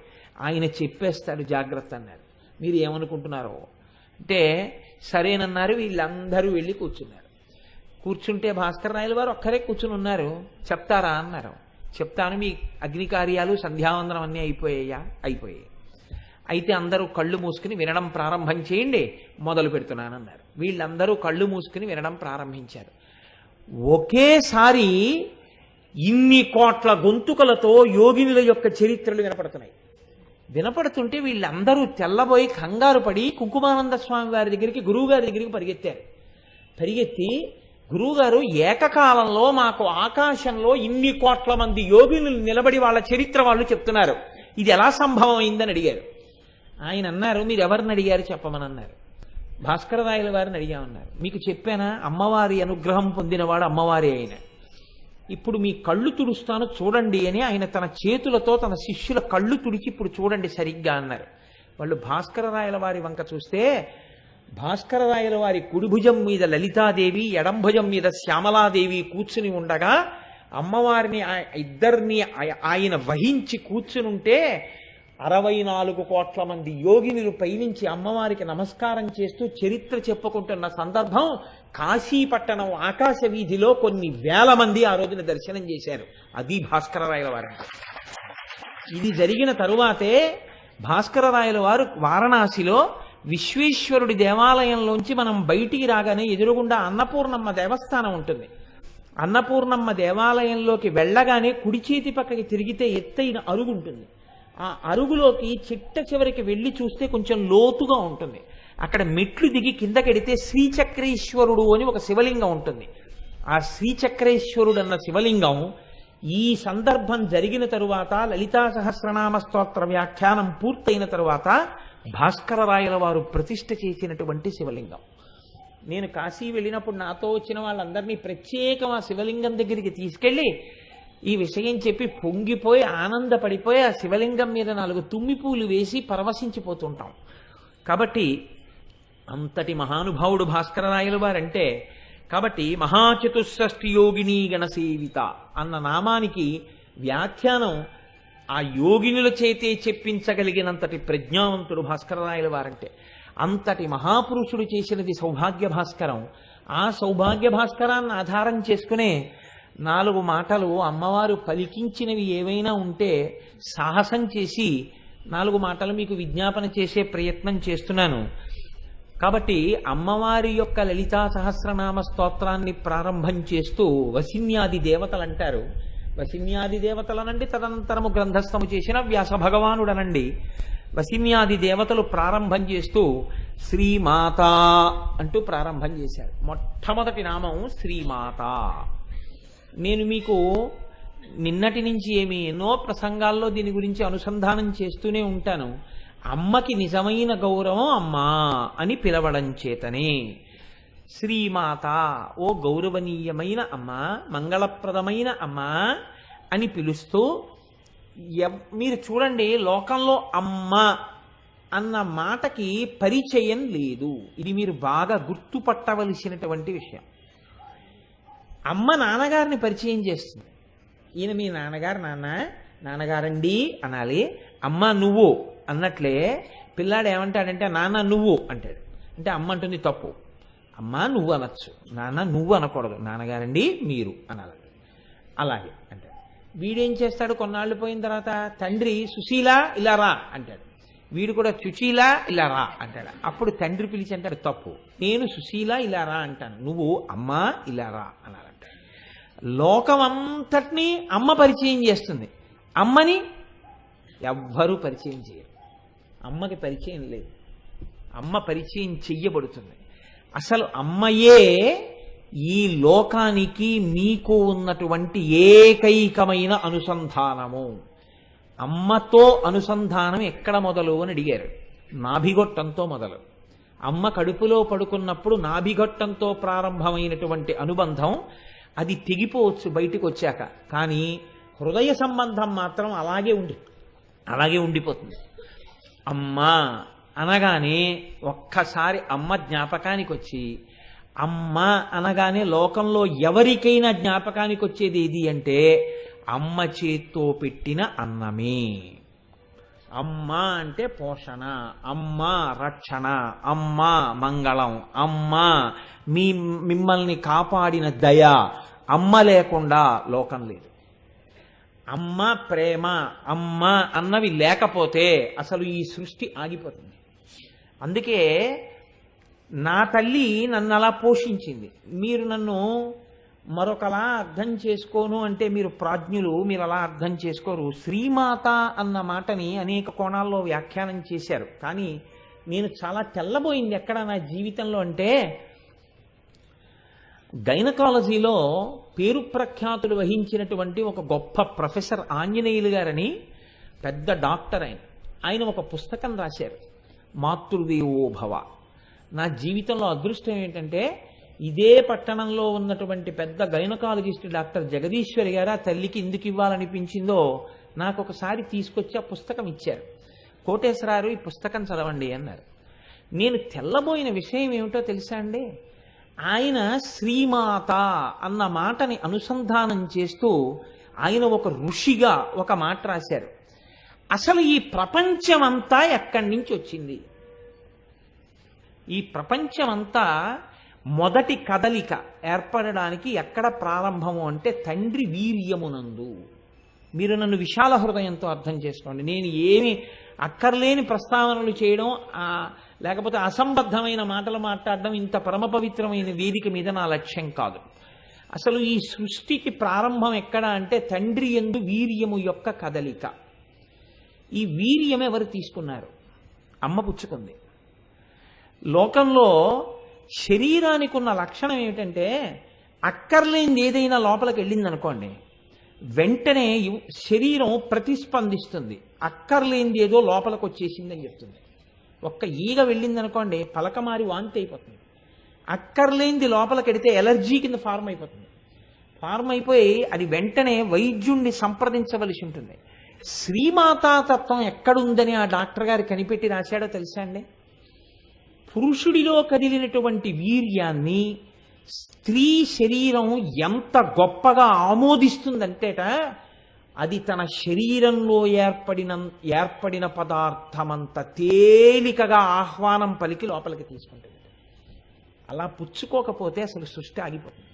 ఆయన చెప్పేస్తాడు జాగ్రత్త అన్నారు. మీరు ఏమనుకుంటున్నారో? అంటే సరేనన్నారు వీళ్ళందరూ వెళ్ళి కూర్చున్నారు. కూర్చుంటే భాస్కర్ రాయల వారు ఒక్కరే కూర్చుని ఉన్నారు. చెప్తారా అన్నారు. చెప్తాను మీ అగ్ని కార్యాలు సంధ్యావందనం అన్నీ అయిపోయాయా? అయిపోయాయి. అయితే అందరూ కళ్ళు మూసుకుని వినడం ప్రారంభం చేయండి మొదలు పెడుతున్నానన్నారు వీళ్ళందరూ కళ్ళు మూసుకుని వినడం ప్రారంభించారు. ఒకేసారి ఇన్ని కోట్ల గొంతుకలతో యోగినుల యొక్క చరిత్రలు వినపడుతున్నాయి. వినపడుతుంటే వీళ్ళందరూ తెల్లబోయి కంగారు పడి కుంకుమానంద స్వామి వారి దగ్గరికి గురువుగారి దగ్గరికి పరిగెత్తారు. పరిగెత్తి గురువుగారు ఏకకాలంలో మాకు ఆకాశంలో ఇన్ని కోట్ల మంది యోగినులు నిలబడి వాళ్ళ చరిత్ర వాళ్ళు చెప్తున్నారు. ఇది ఎలా సంభవం అయిందని అడిగారు. ఆయన అన్నారు మీరు ఎవరిని అడిగారు చెప్పమని? అన్నారు. భాస్కరరాయల వారిని అడిగామన్నారు. మీకు చెప్పానా? అమ్మవారి అనుగ్రహం పొందినవాడు అమ్మవారి అయినా ఇప్పుడు మీ కళ్ళు తుడుస్తాను చూడండి అని ఆయన తన చేతులతో తన శిష్యుల కళ్ళు తుడిచి ఇప్పుడు చూడండి సరిగ్గా అన్నారు. వాళ్ళు భాస్కర రాయల వారి వంక చూస్తే భాస్కర రాయల వారి కుడిభుజం మీద లలితాదేవి ఎడంభుజం మీద శ్యామలాదేవి కూర్చుని ఉండగా అమ్మవారిని ఇద్దరిని ఆయన వహించి కూర్చునుంటే అరవై నాలుగు కోట్ల మంది యోగినులు పైనుంచి అమ్మవారికి నమస్కారం చేస్తూ చరిత్ర చెప్పుకుంటున్న సందర్భం కాశీపట్టణం ఆకాశ వీధిలో కొన్ని వేల మంది ఆ రోజున దర్శనం చేశారు. అది భాస్కరరాయల వారంటే. ఇది జరిగిన తరువాతే భాస్కరరాయల వారు వారణాసిలో విశ్వేశ్వరుడి దేవాలయంలోంచి మనం బయటికి రాగానే ఎదురుగుండా అన్నపూర్ణమ్మ దేవస్థానం ఉంటుంది. అన్నపూర్ణమ్మ దేవాలయంలోకి వెళ్ళగానే కుడి చేతి పక్కకి తిరిగితే ఎత్తైన అరుగు ఉంటుంది. ఆ అరుగులోకి చిట్ట చివరికి వెళ్ళి చూస్తే కొంచెం లోతుగా ఉంటుంది. అక్కడ మెట్లు దిగి కిందకెడితే శ్రీచక్రేశ్వరుడు అని ఒక శివలింగం ఉంటుంది. ఆ శ్రీచక్రేశ్వరుడు అన్న శివలింగం ఈ సందర్భం జరిగిన తరువాత లలితా సహస్రనామ స్తోత్ర వ్యాఖ్యానం పూర్తయిన తరువాత భాస్కర రాయల వారు ప్రతిష్ఠ చేసినటువంటి శివలింగం. నేను కాశీ వెళ్ళినప్పుడు నాతో వచ్చిన వాళ్ళందరినీ ప్రత్యేకం ఆ శివలింగం దగ్గరికి తీసుకెళ్ళి ఈ విషయం చెప్పి పొంగిపోయి ఆనందపడిపోయి ఆ శివలింగం మీద నాలుగు తుమ్మి పూలు వేసి పరవశించిపోతుంటాం. కాబట్టి అంతటి మహానుభావుడు భాస్కరరాయలు వారంటే కాబట్టి మహాచతుషష్ఠి యోగిని గణసేవిత అన్న నామానికి వ్యాఖ్యానం ఆ యోగినుల చేతే చెప్పించగలిగినంతటి ప్రజ్ఞావంతుడు భాస్కరరాయల వారంటే. అంతటి మహాపురుషుడు చేసినది సౌభాగ్య భాస్కరం. ఆ సౌభాగ్య భాస్కరాన్ని ఆధారం చేసుకునే నాలుగు మాటలు అమ్మవారు పలికించినవి ఏవైనా ఉంటే సాహసం చేసి నాలుగు మాటలు మీకు విజ్ఞాపన చేసే ప్రయత్నం చేస్తున్నాను. కాబట్టి అమ్మవారి యొక్క లలితా సహస్రనామ స్తోత్రాన్ని ప్రారంభం చేస్తూ వసిన్యాది దేవతలు అంటారు వసిన్యాది దేవతలనండి తదనంతరము గ్రంథస్థము చేసిన వ్యాస భగవానుడనండి. వసిన్యాది దేవతలు ప్రారంభం చేస్తూ శ్రీమాత అంటూ ప్రారంభం చేశారు. మొట్టమొదటి నామం శ్రీమాత. నేను మీకు నిన్నటి నుంచి ఏమి ఎన్నో ప్రసంగాల్లో దీని గురించి అనుసంధానం చేస్తూనే ఉంటాను. అమ్మకి నిజమైన గౌరవం అమ్మా అని పిలవడం చేతనే. శ్రీమాత ఓ గౌరవనీయమైన అమ్మ మంగళప్రదమైన అమ్మ అని పిలుస్తూ మీరు చూడండి లోకంలో అమ్మ అన్న మాటకి పరిచయం లేదు. ఇది మీరు బాగా గుర్తుపట్టవలసినటువంటి విషయం. అమ్మ నాన్నగారిని పరిచయం చేస్తుంది. ఈయన మీ నాన్నగారు నాన్న నాన్నగారండి అనాలి. అమ్మ నువ్వు. అన్నట్లే పిల్లాడు ఏమంటాడంటే నాన్న నువ్వు అంటాడు. అంటే అమ్మ అంటుంది తప్పు. అమ్మ నువ్వు అనొచ్చు. నాన్న నువ్వు అనకూడదు. నాన్నగారండి మీరు అనాలి. అలాగే అంటాడు. వీడేం చేస్తాడు? కొన్నాళ్ళు పోయిన తర్వాత తండ్రి సుశీల ఇలా రా అంటాడు. వీడు కూడా సుశీల ఇలా రా అంటాడు. అప్పుడు తండ్రి పిలిచి అంటాడు తప్పు. నేను సుశీల ఇలా రా అంటాను. నువ్వు అమ్మ ఇలా రా అనాలంట లోకమంతటినీ అమ్మ పరిచయం చేస్తుంది. అమ్మని ఎవ్వరూ పరిచయం చేయరు. అమ్మకి పరిచయం లేదు. అమ్మ పరిచయం చెయ్యబడుతుంది. అసలు అమ్మయే ఈ లోకానికి మీకు ఉన్నటువంటి ఏకైకమైన అనుసంధానము. అమ్మతో అనుసంధానం ఎక్కడ మొదలు అని అడిగారు. నాభిగొట్టంతో మొదలు. అమ్మ కడుపులో పడుకున్నప్పుడు నాభిగొట్టంతో ప్రారంభమైనటువంటి అనుబంధం అది తెగిపోవచ్చు బయటకు వచ్చాక కానీ హృదయ సంబంధం మాత్రం అలాగే ఉండి అలాగే ఉండిపోతుంది. అమ్మ అనగానే ఒక్కసారి అమ్మ జ్ఞాపకానికి వచ్చి అమ్మ అనగానే లోకంలో ఎవరికైనా జ్ఞాపకానికి వచ్చేది ఏది అంటే అమ్మ చేత్తో పెట్టిన అన్నమే. అమ్మ అంటే పోషణ అమ్మ రక్షణ అమ్మ మంగళం అమ్మ మీ మిమ్మల్ని కాపాడిన దయ అమ్మ లేకుండా లోకం లేదు. అమ్మ ప్రేమ అమ్మ అన్నవి లేకపోతే అసలు ఈ సృష్టి ఆగిపోతుంది. అందుకే నా తల్లి నన్ను అలా పోషించింది. మీరు నన్ను మరొకలా అర్థం చేసుకోను అంటే మీరు ప్రాజ్ఞులు మీరు అలా అర్థం చేసుకోరు. శ్రీమాత అన్న మాటని అనేక కోణాల్లో వ్యాఖ్యానం చేశారు. కానీ నేను చాలా తెల్లబోయింది ఎక్కడ నా జీవితంలో అంటే గైనకాలజీలో పేరు ప్రఖ్యాతులు వహించినటువంటి ఒక గొప్ప ప్రొఫెసర్ ఆంజనేయులు గారని పెద్ద డాక్టర్ ఆయన. ఆయన ఒక పుస్తకం రాశారు. మాతృదేవోభవ నా జీవితంలో అదృష్టం ఏంటంటే ఇదే పట్టణంలో ఉన్నటువంటి పెద్ద గైనకాలజిస్ట్ డాక్టర్ జగదీశ్వరి గారు ఆ తల్లికి ఎందుకు ఇవ్వాలనిపించిందో నాకు ఒకసారి తీసుకొచ్చి ఆ పుస్తకం ఇచ్చారు. కోటేశ్వరారు ఈ పుస్తకం చదవండి అన్నారు. నేను తెల్లబోయిన విషయం ఏమిటో తెలుసా అండి? ఆయన శ్రీమాత అన్న మాటని అనుసంధానం చేస్తూ ఆయన ఒక ఋషిగా ఒక మాట రాశారు. అసలు ఈ ప్రపంచమంతా ఎక్కడి నుంచి వచ్చింది? ఈ ప్రపంచమంతా మొదటి కదలిక ఏర్పడడానికి ఎక్కడ ప్రారంభము అంటే తండ్రి వీర్యమునందు. మీరు నన్ను విశాల హృదయంతో అర్థం చేసుకోండి. నేను ఏమి అక్కర్లేని ప్రస్తావనలు చేయడం లేకపోతే అసంబద్ధమైన మాటలు మాట్లాడడం ఇంత పరమ పవిత్రమైన వేదిక మీద నా లక్ష్యం కాదు. అసలు ఈ సృష్టికి ప్రారంభం ఎక్కడ అంటే తండ్రి ఎందు వీర్యము యొక్క కదలిక. ఈ వీర్యం ఎవరు తీసుకున్నారు? అమ్మ పుచ్చుకుంది. లోకంలో శరీరానికి ఉన్న లక్షణం ఏమిటంటే అక్కర్లేనిది ఏదైనా లోపలికి వెళ్ళింది అనుకోండి వెంటనే శరీరం ప్రతిస్పందిస్తుంది. అక్కర్లేనిది ఏదో లోపలికి వచ్చేసిందని చెప్తుంది. ఒక్క ఈగ వెళ్ళిందనుకోండి పలకమారి వాంతి అయిపోతుంది. అక్కర్లేనిది లోపలికి వెడితే ఎలర్జీ కింద ఫార్మ్ అయిపోతుంది. ఫార్మ్ అయిపోయి అది వెంటనే వైద్యుణ్ణి సంప్రదించవలసి ఉంటుంది. శ్రీమాతాతత్వం ఎక్కడుందని ఆ డాక్టర్ గారు కనిపెట్టి రాశాడో తెలుసా అండి? పురుషుడిలో కదిలినటువంటి వీర్యాన్ని స్త్రీ శరీరం ఎంత గొప్పగా ఆమోదిస్తుందంటేట అది తన శరీరంలో ఏర్పడిన ఏర్పడిన పదార్థమంత తేలికగా ఆహ్వానం పలికి లోపలికి తీసుకుంటుంది. అలా పుచ్చుకోకపోతే అసలు సృష్టి ఆగిపోతుంది.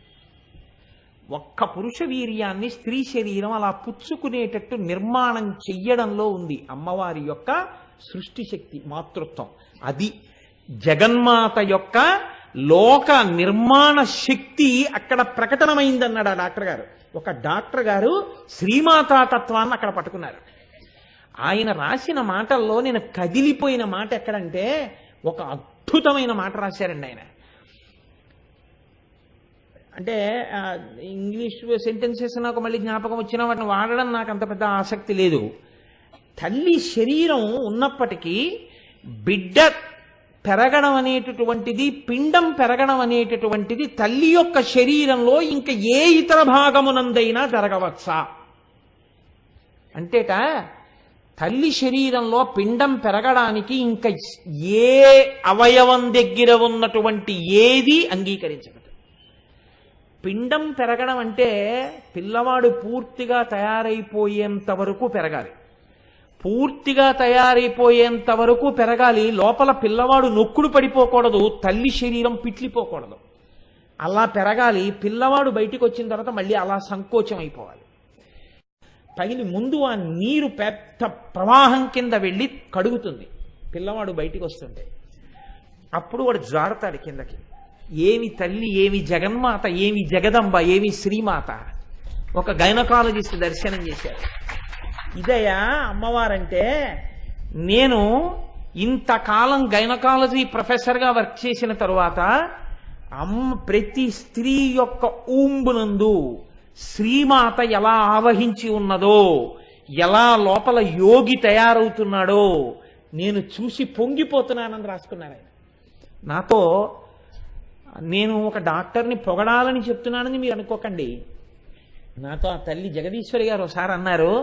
ఒక్క పురుష వీర్యాన్ని స్త్రీ శరీరం అలా పుచ్చుకునేటట్టు నిర్మాణం చెయ్యడంలో ఉంది. అమ్మవారి యొక్క సృష్టి శక్తి మాతృత్వం. అది జగన్మాత యొక్క లోక నిర్మాణ శక్తి అక్కడ ప్రకటనమైందన్నాడు ఆ డాక్టర్ గారు. ఒక డాక్టర్ గారు శ్రీమాతా తత్వాన్ని అక్కడ పట్టుకున్నారు. ఆయన రాసిన మాటల్లో నేను కదిలిపోయిన మాట ఎక్కడంటే ఒక అద్భుతమైన మాట రాశారండి ఆయన. అంటే ఇంగ్లీష్ సెంటెన్సెస్ నాకు మళ్ళీ జ్ఞాపకం వచ్చినా వాటిని వాడడం నాకు అంత పెద్ద ఆసక్తి లేదు. తల్లి శరీరం ఉన్నప్పటికీ బిడ్డ పెరగడం అనేటటువంటిది పిండం పెరగడం అనేటటువంటిది తల్లి యొక్క శరీరంలో ఇంకా ఏ ఇతర భాగమునందైనా జరగవచ్చా? అంటేట తల్లి శరీరంలో పిండం పెరగడానికి ఇంకా ఏ అవయవం దగ్గర ఉన్నటువంటి ఏది అంగీకరించదు పిండం పెరగడం అంటే పిల్లవాడు పూర్తిగా తయారైపోయేంత వరకు పెరగాలి. పూర్తిగా తయారైపోయేంత వరకు పెరగాలి. లోపల పిల్లవాడు నొక్కుడు పడిపోకూడదు. తల్లి శరీరం పిట్లిపోకూడదు. అలా పెరగాలి. పిల్లవాడు బయటికి వచ్చిన తర్వాత మళ్ళీ అలా సంకోచం అయిపోవాలి పగిలి ముందు ఆ నీరు పెద్ద ప్రవాహం కింద వెళ్ళి కడుగుతుంది. పిల్లవాడు బయటికి వస్తుంటే అప్పుడు వాడు జారుతాడు కిందకి. ఏమి తల్లి ఏమి జగన్మాత ఏమి జగదంబ ఏమి శ్రీమాత. ఒక గైనకాలజిస్ట్ దర్శనం చేశారు. ఇదయా అమ్మవారంటే నేను ఇంతకాలం గైనకాలజీ ప్రొఫెసర్గా వర్క్ చేసిన తరువాత అమ్మ ప్రతి స్త్రీ యొక్క ఊంబునందు శ్రీమాత ఎలా ఆవహించి ఉన్నదో ఎలా లోపల యోగి తయారవుతున్నాడో నేను చూసి పొంగిపోతున్నానని రాసుకున్నారు ఆయన నాతో నేను ఒక డాక్టర్ని పొగడాలని చెప్తున్నానని మీరు అనుకోకండి. నాతో ఆ తల్లి జగదీశ్వరి గారు ఒకసారి అన్నారు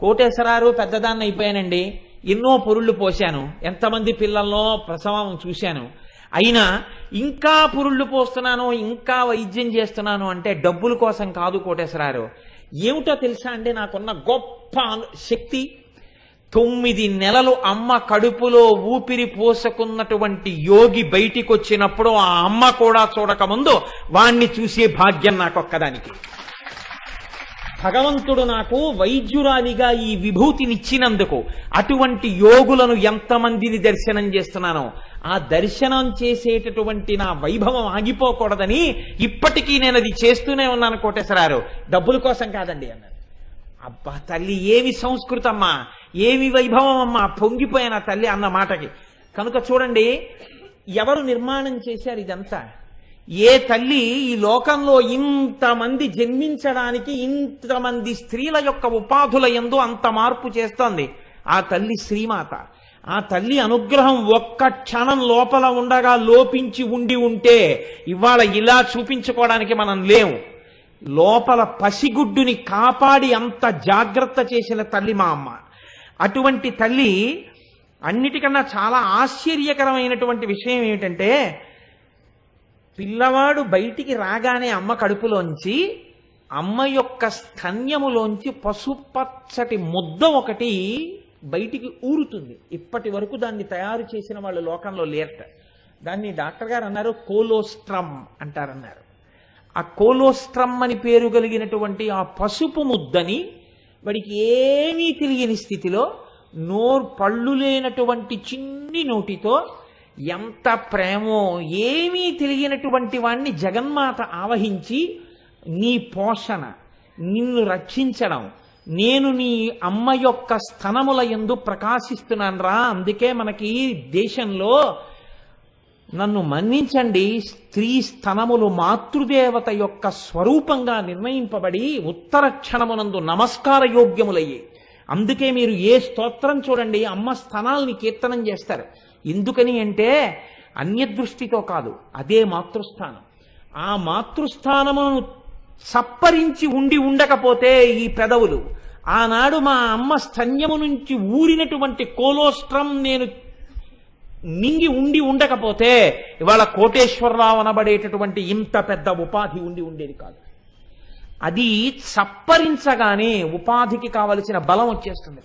కోటేశ్వరారు పెద్దదాన్ని అయిపోయానండి. ఎన్నో పురుళ్ళు పోశాను. ఎంతమంది పిల్లల్లో ప్రసవం చూశాను. అయినా ఇంకా పురుళ్ళు పోస్తున్నాను ఇంకా వైద్యం చేస్తున్నాను అంటే డబ్బుల కోసం కాదు కోటేశ్వరారు. ఏమిటో తెలుసా అండి? నాకున్న గొప్ప శక్తి. తొమ్మిది నెలలు అమ్మ కడుపులో ఊపిరి పోసుకున్నటువంటి యోగి బయటికి వచ్చినప్పుడు ఆ అమ్మ కూడా చూడకముందు వాణ్ణి చూసే భాగ్యం నాకొక్కదానికి. భగవంతుడు నాకు వైద్యురాలిగా ఈ విభూతినిచ్చినందుకు అటువంటి యోగులను ఎంతమందిని దర్శనం చేస్తున్నానో ఆ దర్శనం చేసేటటువంటి నా వైభవం ఆగిపోకూడదని ఇప్పటికీ నేను అది చేస్తూనే ఉన్నాను కోటేశ్వరారు డబ్బుల కోసం కాదండి అన్నారు అబ్బా తల్లి ఏమి సంస్కృతమ్మా ఏమి వైభవం అమ్మా పొంగిపోయిన తల్లి అన్న మాటకి. కనుక చూడండి ఎవరు నిర్మాణం చేశారు ఇదంతా? ఏ తల్లి ఈ లోకంలో ఇంతమంది జన్మించడానికి ఇంతమంది స్త్రీల యొక్క ఉపాధుల ఎందు అంత మార్పు చేస్తోంది? ఆ తల్లి శ్రీమాత. ఆ తల్లి అనుగ్రహం ఒక్క క్షణం లోపల ఉండగా లోపించి ఉండి ఉంటే ఇవాళ ఇలా చూపించుకోవడానికి మనం లేము. లోపల పసిగుడ్డుని కాపాడి అంత జాగ్రత్త చేసిన తల్లి మా అమ్మ. అటువంటి తల్లి అన్నిటికన్నా చాలా ఆశ్చర్యకరమైనటువంటి విషయం ఏమిటంటే పిల్లవాడు బయటికి రాగానే అమ్మ కడుపులోంచి అమ్మ యొక్క స్తన్యములోంచి పసుపచ్చటి ముద్ద ఒకటి బయటికి ఊరుతుంది. ఇప్పటి వరకు దాన్ని తయారు చేసిన వాళ్ళు లోకంలో లేరట. దాన్ని డాక్టర్ గారు అన్నారు కోలోస్ట్రమ్ అంటారన్నారు. ఆ కోలోస్ట్రమ్ అని పేరు కలిగినటువంటి ఆ పసుపు ముద్దని వాడికి ఏమీ తెలియని స్థితిలో నోరు పళ్ళు లేనటువంటి చిన్ని నోటితో ఎంత ప్రేమో ఏమీ తెలియనటువంటి వాణ్ణి జగన్మాత ఆవహించి నీ పోషణ నిన్ను రక్షించడం నేను నీ అమ్మ యొక్క స్థనముల ఎందు ప్రకాశిస్తున్నాను రా. అందుకే మనకి దేశంలో నన్ను మన్నించండి. స్త్రీ స్థనములు మాతృదేవత యొక్క స్వరూపంగా నిర్ణయింపబడి ఉత్తర క్షణమునందు నమస్కార యోగ్యములయ్యాయి అందుకే మీరు ఏ స్తోత్రం చూడండి అమ్మ స్థనాల్ని కీర్తనం చేస్తారు. ఎందుకని అంటే అన్యదృష్టితో కాదు అదే మాతృస్థానం. ఆ మాతృస్థానమును సప్పరించి ఉండి ఉండకపోతే ఈ పెదవులు ఆనాడు మా అమ్మ స్తన్యము నుంచి ఊరినటువంటి కోలోస్ట్రం నేను మింగి ఉండి ఉండకపోతే ఇవాళ కోటేశ్వరరావు అనబడేటటువంటి ఇంత పెద్ద ఉపాధి ఉండి ఉండేది కాదు. అది చప్పరించగానే ఉపాధికి కావలసిన బలం వచ్చేస్తుంది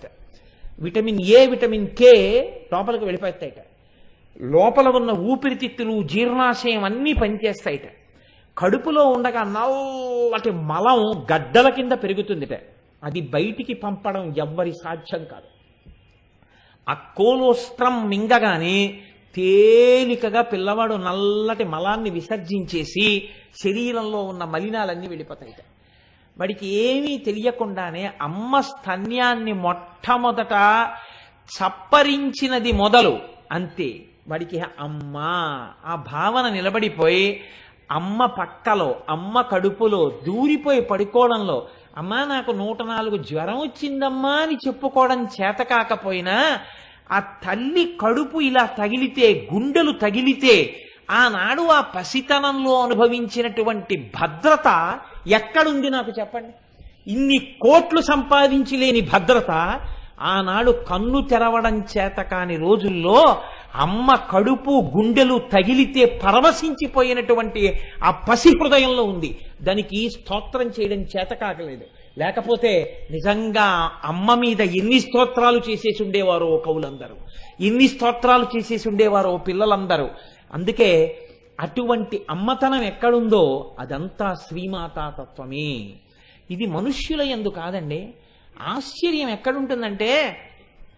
విటమిన్ ఏ విటమిన్ కే లోపలికి వెళ్ళిపోతాయిట. లోపల ఉన్న ఊపిరితిత్తులు జీర్ణాశయం అన్నీ పనిచేస్తాయిట. కడుపులో ఉండగా నల్లటి మలం గడ్డల కింద పెరుగుతుందిట. అది బయటికి పంపడం ఎవ్వరి సాధ్యం కాదు. ఆ కోలోస్త్రం మింగగానే తేలికగా పిల్లవాడు నల్లటి మలాన్ని విసర్జించేసి శరీరంలో ఉన్న మలినాలన్నీ వెళ్ళిపోతాయిట. వాడికి ఏమీ తెలియకుండానే అమ్మ స్తన్యాన్ని మొట్టమొదట చప్పరించినది మొదలు. అంతే. వాడికి అమ్మ ఆ భావన నిలబడిపోయి అమ్మ పక్కలో అమ్మ కడుపులో దూరిపోయి పడుకోవడంలో అమ్మా నాకు నూట నాలుగు జ్వరం వచ్చిందమ్మా అని చెప్పుకోవడం చేత కాకపోయినా ఆ తల్లి కడుపు ఇలా తగిలితే గుండెలు తగిలితే ఆనాడు ఆ పసితనంలో అనుభవించినటువంటి భద్రత ఎక్కడుంది నాకు చెప్పండి? ఇన్ని కోట్లు సంపాదించి లేని భద్రత ఆనాడు కన్ను తెరవడం చేత కాని రోజుల్లో అమ్మ కడుపు గుండెలు తగిలితే పరవశించిపోయినటువంటి ఆ పసి హృదయంలో ఉంది. దానికి స్తోత్రం చేయడం చేత కాకలేదు. లేకపోతే నిజంగా అమ్మ మీద ఎన్ని స్తోత్రాలు చేసేసి ఉండేవారో కవులందరూ. ఎన్ని స్తోత్రాలు చేసేసి ఉండేవారో పిల్లలందరూ. అందుకే అటువంటి అమ్మతనం ఎక్కడుందో అదంతా శ్రీమాతాతత్వమే ఇది మనుష్యుల ఎందు కాదండి. ఆశ్చర్యం ఎక్కడుంటుందంటే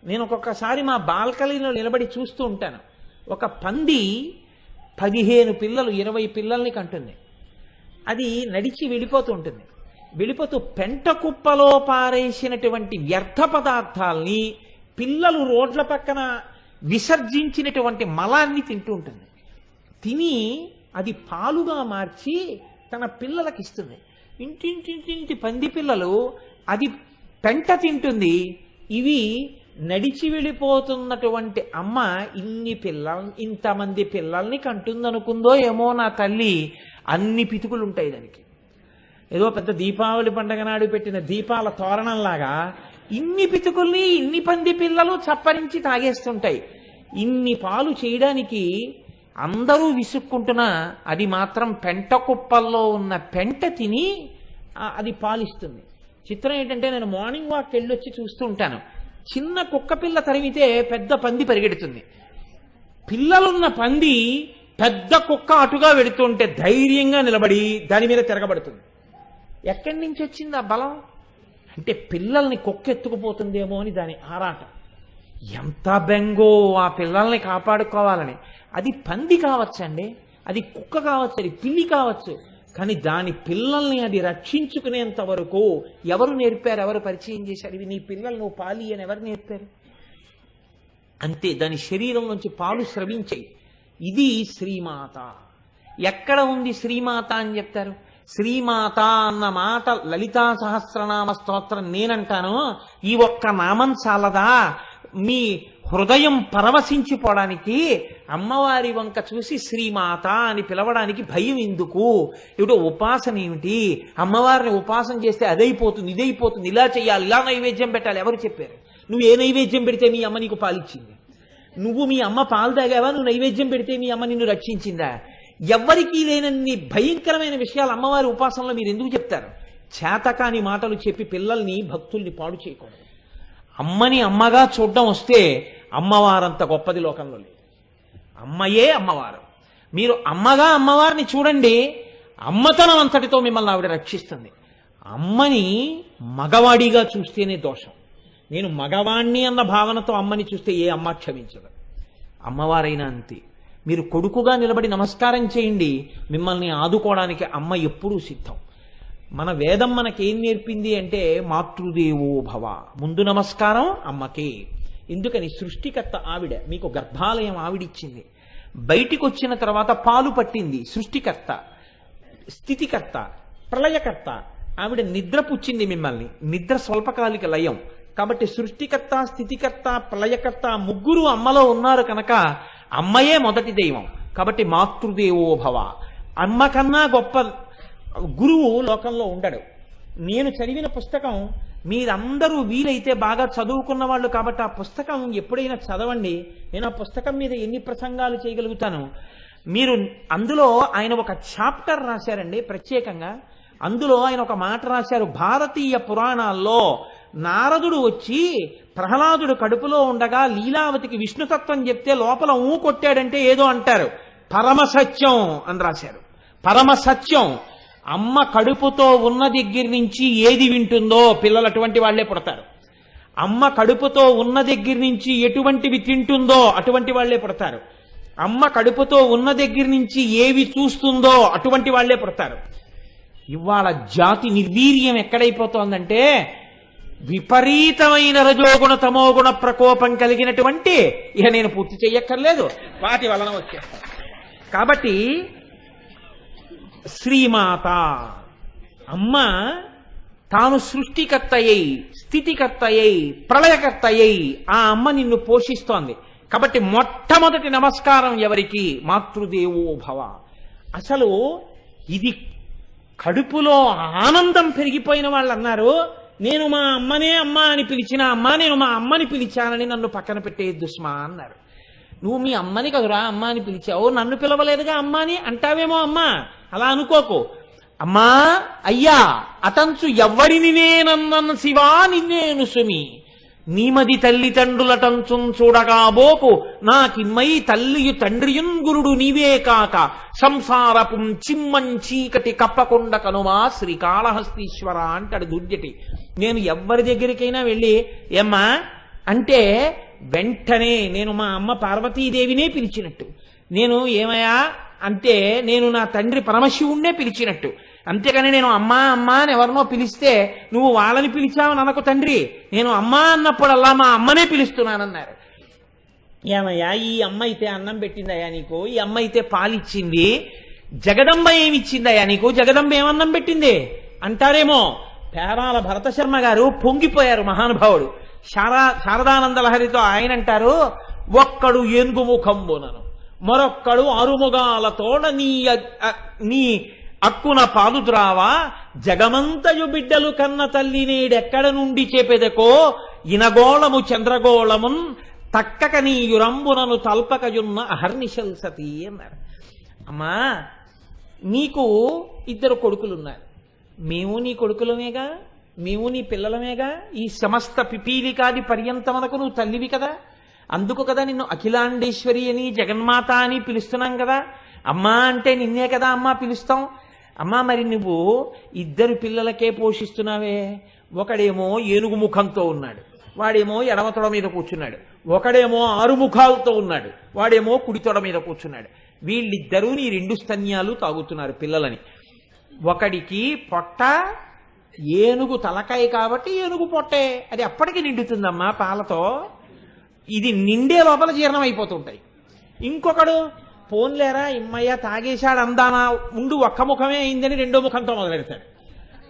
నేను ఒక్కొక్కసారి మా బాల్కనీలో నిలబడి చూస్తూ ఉంటాను. ఒక పంది పదిహేను పిల్లలు ఇరవై పిల్లల్ని కంటుంది. అది నడిచి వెళ్ళిపోతూ ఉంటుంది. వెళ్ళిపోతూ పెంట కుప్పలో పారేసినటువంటి వ్యర్థ పదార్థాల్ని పిల్లలు రోడ్ల పక్కన విసర్జించినటువంటి మలాన్ని తింటూ ఉంటుంది. తిని అది పాలుగా మార్చి తన పిల్లలకి ఇస్తుంది ఇంటింటింటింటి పంది పిల్లలు అది పెంట తింటుంది. ఇవి నడిచి వెళ్ళిపోతున్నటువంటి అమ్మ ఇన్ని పిల్లల ఇంతమంది పిల్లల్ని కంటుందనుకుందో ఏమో నా తల్లి. అన్ని పితుకులు ఉంటాయి దానికి. ఏదో పెద్ద దీపావళి పండగ నాడు పెట్టిన దీపాల తోరణంలాగా ఇన్ని పితుకుల్ని ఇన్ని పంది పిల్లలు చప్పరించి తాగేస్తుంటాయి. ఇన్ని పాలు చేయడానికి అందరూ విసుక్కుంటున్నా అది మాత్రం పెంట కుప్పల్లో ఉన్న పెంట తిని అది పాలిస్తుంది. చిత్రం ఏంటంటే నేను మార్నింగ్ వాక్ వెళ్ళొచ్చి చూస్తూ ఉంటాను. చిన్న కుక్క పిల్ల తరిమితే పెద్ద పంది పరిగెడుతుంది. పిల్లలున్న పంది పెద్ద కుక్క అటుగా వెడుతుంటే ధైర్యంగా నిలబడి దాని మీద తిరగబడుతుంది. ఎక్కడి నుంచి వచ్చింది ఆ బలం? అంటే పిల్లల్ని కుక్క ఎత్తుకుపోతుందేమో అని దాని ఆరాటం. ఎంత బెంగో ఆ పిల్లల్ని కాపాడుకోవాలని. అది పంది కావచ్చండి అది కుక్క కావచ్చు అది పిల్లి కావచ్చు కానీ దాని పిల్లల్ని అది రక్షించుకునేంత వరకు ఎవరు నేర్పారు ఎవరు పరిచయం చేశారు? ఇవి నీ పిల్లలు నువ్వు పాలి అని ఎవరు నేర్పారు? అంతే దాని శరీరం నుంచి పాలు స్రవించాయి. ఇది శ్రీమాత. ఎక్కడ ఉంది శ్రీమాత అని చెప్తారు? శ్రీమాత అన్న మాట లలితా సహస్రనామ స్తోత్రం నేనంటాను ఈ ఒక్క నామం చాలదా? మీ హృదయం పరవశించిపోవడానికి అమ్మవారి వంక చూసి శ్రీమాత అని పిలవడానికి భయం ఎందుకు? ఏమిటో ఉపాసన ఏమిటి? అమ్మవారిని ఉపాసన చేస్తే అదైపోతుంది ఇదైపోతుంది. ఇలా చేయాలి ఇలా నైవేద్యం పెట్టాలి. ఎవరు చెప్పారు? నువ్వు ఏ నైవేద్యం పెడితే మీ అమ్మ నీకు పాలిచ్చింది? నువ్వు మీ అమ్మ పాలు తాగావా? నువ్వు నైవేద్యం పెడితే మీ అమ్మ నిన్ను రక్షించిందా? ఎవ్వరికీ లేనన్ని భయంకరమైన విషయాలు అమ్మవారి ఉపాసనలో మీరు ఎందుకు చెప్తారు? చేతకాని మాటలు చెప్పి పిల్లల్ని భక్తుల్ని పాడు చేయకూడదు. అమ్మని అమ్మగా చూడడం వస్తే అమ్మవారంత గొప్పది లోకంలో లేదు. అమ్మయే అమ్మవారు. మీరు అమ్మగా అమ్మవారిని చూడండి అమ్మతనం అంతటితో మిమ్మల్ని ఆవిడ రక్షిస్తుంది. అమ్మని మగవాడిగా చూస్తేనే దోషం. నేను మగవాణ్ణి అన్న భావనతో అమ్మని చూస్తే ఏ అమ్మ క్షమించదు. అమ్మవారైనా అంతే. మీరు కొడుకుగా నిలబడి నమస్కారం చేయండి మిమ్మల్ని ఆదుకోవడానికి అమ్మ ఎప్పుడూ సిద్ధం. మన వేదం మనకేం నేర్పింది అంటే మాతృదేవో భవ. ముందు నమస్కారం అమ్మకే. ఎందుకని సృష్టికర్త ఆవిడ మీకు గర్భాలయం ఆవిడిచ్చింది. బయటికి వచ్చిన తర్వాత పాలు పట్టింది సృష్టికర్త స్థితికర్త ప్రళయకర్త. ఆవిడ నిద్ర పుచ్చింది మిమ్మల్ని. నిద్ర స్వల్పకాలిక లయం. కాబట్టి సృష్టికర్త స్థితికర్త ప్రళయకర్త ముగ్గురు అమ్మలో ఉన్నారు కనుక అమ్మయే మొదటి దైవం. కాబట్టి మాతృదేవో భవ. అమ్మ కన్నా గొప్ప గురువు లోకంలో ఉండడు. నేను చదివిన పుస్తకం మీరందరూ వీలైతే బాగా చదువుకున్న వాళ్ళు కాబట్టి ఆ పుస్తకం ఎప్పుడైనా చదవండి. నేను ఆ పుస్తకం మీద ఎన్ని ప్రసంగాలు చేయగలుగుతాను? మీరు అందులో ఆయన ఒక చాప్టర్ రాశారండి ప్రత్యేకంగా. అందులో ఆయన ఒక మాట రాశారు భారతీయ పురాణాల్లో నారదుడు వచ్చి ప్రహ్లాదుడు కడుపులో ఉండగా లీలావతికి విష్ణుతత్వం చెప్తే లోపల ఊ కొట్టాడంటే ఏదో అంటారు. పరమసత్యం అని రాశారు. పరమసత్యం. అమ్మ కడుపుతో ఉన్న దగ్గర నుంచి ఏది వింటుందో పిల్లలు అటువంటి వాళ్ళే పుడతారు. అమ్మ కడుపుతో ఉన్న దగ్గర నుంచి ఎటువంటివి తింటుందో అటువంటి వాళ్ళే పుడతారు. అమ్మ కడుపుతో ఉన్న దగ్గర నుంచి ఏవి చూస్తుందో అటువంటి వాళ్ళే పుడతారు. ఇవాళ జాతి నిర్వీర్యం ఎక్కడైపోతోందంటే విపరీతమైన రజోగుణ తమోగుణ ప్రకోపం కలిగినటువంటి ఇక నేను పూర్తి చెయ్యక్కర్లేదు వాటి వలన వచ్చేస్తాను. కాబట్టి శ్రీమాత అమ్మ తాను సృష్టికర్తయ్యై స్థితికర్తయ్యై ప్రళయకర్తయ్యై ఆ అమ్మ నిన్ను పోషిస్తోంది. కాబట్టి మొట్టమొదటి నమస్కారం ఎవరికి? మాతృదేవో భవ అసలు ఇది కడుపులో ఆనందం పెరిగిపోయిన వాళ్ళు అన్నారు నేను మా అమ్మనే అమ్మ అని పిలిచిన అమ్మ నేను మా అమ్మని పిలిచానని నన్ను పక్కన పెట్టేయద్దు దుష్మా అన్నారు. నువ్వు మీ అమ్మని కదురా అమ్మ అని పిలిచావు నన్ను పిలవలేదుగా అమ్మ అని అంటావేమో అమ్మ. అలా అనుకోకు. అమ్మా అయ్యా అతంచు ఎవ్వరిని నేనన్నన్ శివా నిన్నేను సుమి. నీమది తల్లిదండ్రులటంచుం చూడగాబోకు నాకిమ్మై తల్లియు తండ్రియున్ గురుడు నీవే కాక సంసారపుం చిమ్మం చీకటి కప్పకొండ కనుమా శ్రీకాళహస్తీశ్వర అంటాడు దుర్జటి. నేను ఎవ్వరి దగ్గరికైనా వెళ్ళి ఏమ్మా అంటే వెంటనే నేను మా అమ్మ పార్వతీదేవినే పిలిచినట్టు. నేను ఏమయ్యా అంటే నేను నా తండ్రి పరమశివుణ్ణే పిలిచినట్టు. అంతేకాని నేను అమ్మా అమ్మా అని ఎవరినో పిలిస్తే నువ్వు వాళ్ళని పిలిచావు అనకు తండ్రి. నేను అమ్మా అన్నప్పుడల్లా మా అమ్మనే పిలుస్తున్నానన్నారు. ఏమయ్యా ఈ అమ్మ అయితే అన్నం పెట్టిందయ్యా నీకు? ఈ అమ్మ అయితే పాలిచ్చింది. జగదంబ ఏమిచ్చిందయ్యా నీకు? జగదంబ ఏమన్నం పెట్టింది? అంటారేమో పేరాల భరత శర్మ గారు పొంగిపోయారు మహానుభావుడు. శారా శారదానంద లహరితో ఆయన అంటారు ఒక్కడు ఏనుగు ముఖంబునను మరొక్కడు అరుముగాలతోడ నీ నీ అక్కున పాలు ద్రావా జగమంతయు బిడ్డలు కన్న తల్లి నేడెక్కడ నుండి చేపెదకో? ఇనగోళము చంద్రగోళమున్ తక్కక నీ యురంబునను తల్పకయున్న అహర్నిశల్ అన్నారు. అమ్మా నీకు ఇద్దరు కొడుకులున్నారు. మేము నీ కొడుకులమేగా? మేము నీ పిల్లలమేగా? ఈ సమస్త పిపీలికాది పర్యంతమనకు నువ్వు తల్లివి కదా? అందుకు కదా నిన్ను అఖిలాండేశ్వరి అని జగన్మాత అని పిలుస్తున్నాం కదా. అమ్మా అంటే నిన్నే కదా అమ్మా పిలుస్తాం. అమ్మా మరి నువ్వు ఇద్దరు పిల్లలకే పోషిస్తున్నావే. ఒకడేమో ఏనుగు ముఖంతో ఉన్నాడు. వాడేమో ఎడమ తొడ మీద కూర్చున్నాడు. ఒకడేమో ఆరు ముఖాలతో ఉన్నాడు. వాడేమో కుడి తొడ మీద కూర్చున్నాడు. వీళ్ళిద్దరూ నీ రెండు స్తన్యాలు తాగుతున్నారు పిల్లలని. ఒకడికి పొట్ట ఏనుగు తలకాయ కాబట్టి ఏనుగు పొట్టే. అది అప్పటికి నిండుతుందమ్మా పాలతో. ఇది నిండే లోపల జీర్ణం అయిపోతుంటాయి. ఇంకొకడు పోన్లేరా ఇమ్మయ్య తాగేశాడు అందానా ఉండు ఒక్క ముఖమే అయిందని రెండో ముఖంతో మొదలెడతాడు.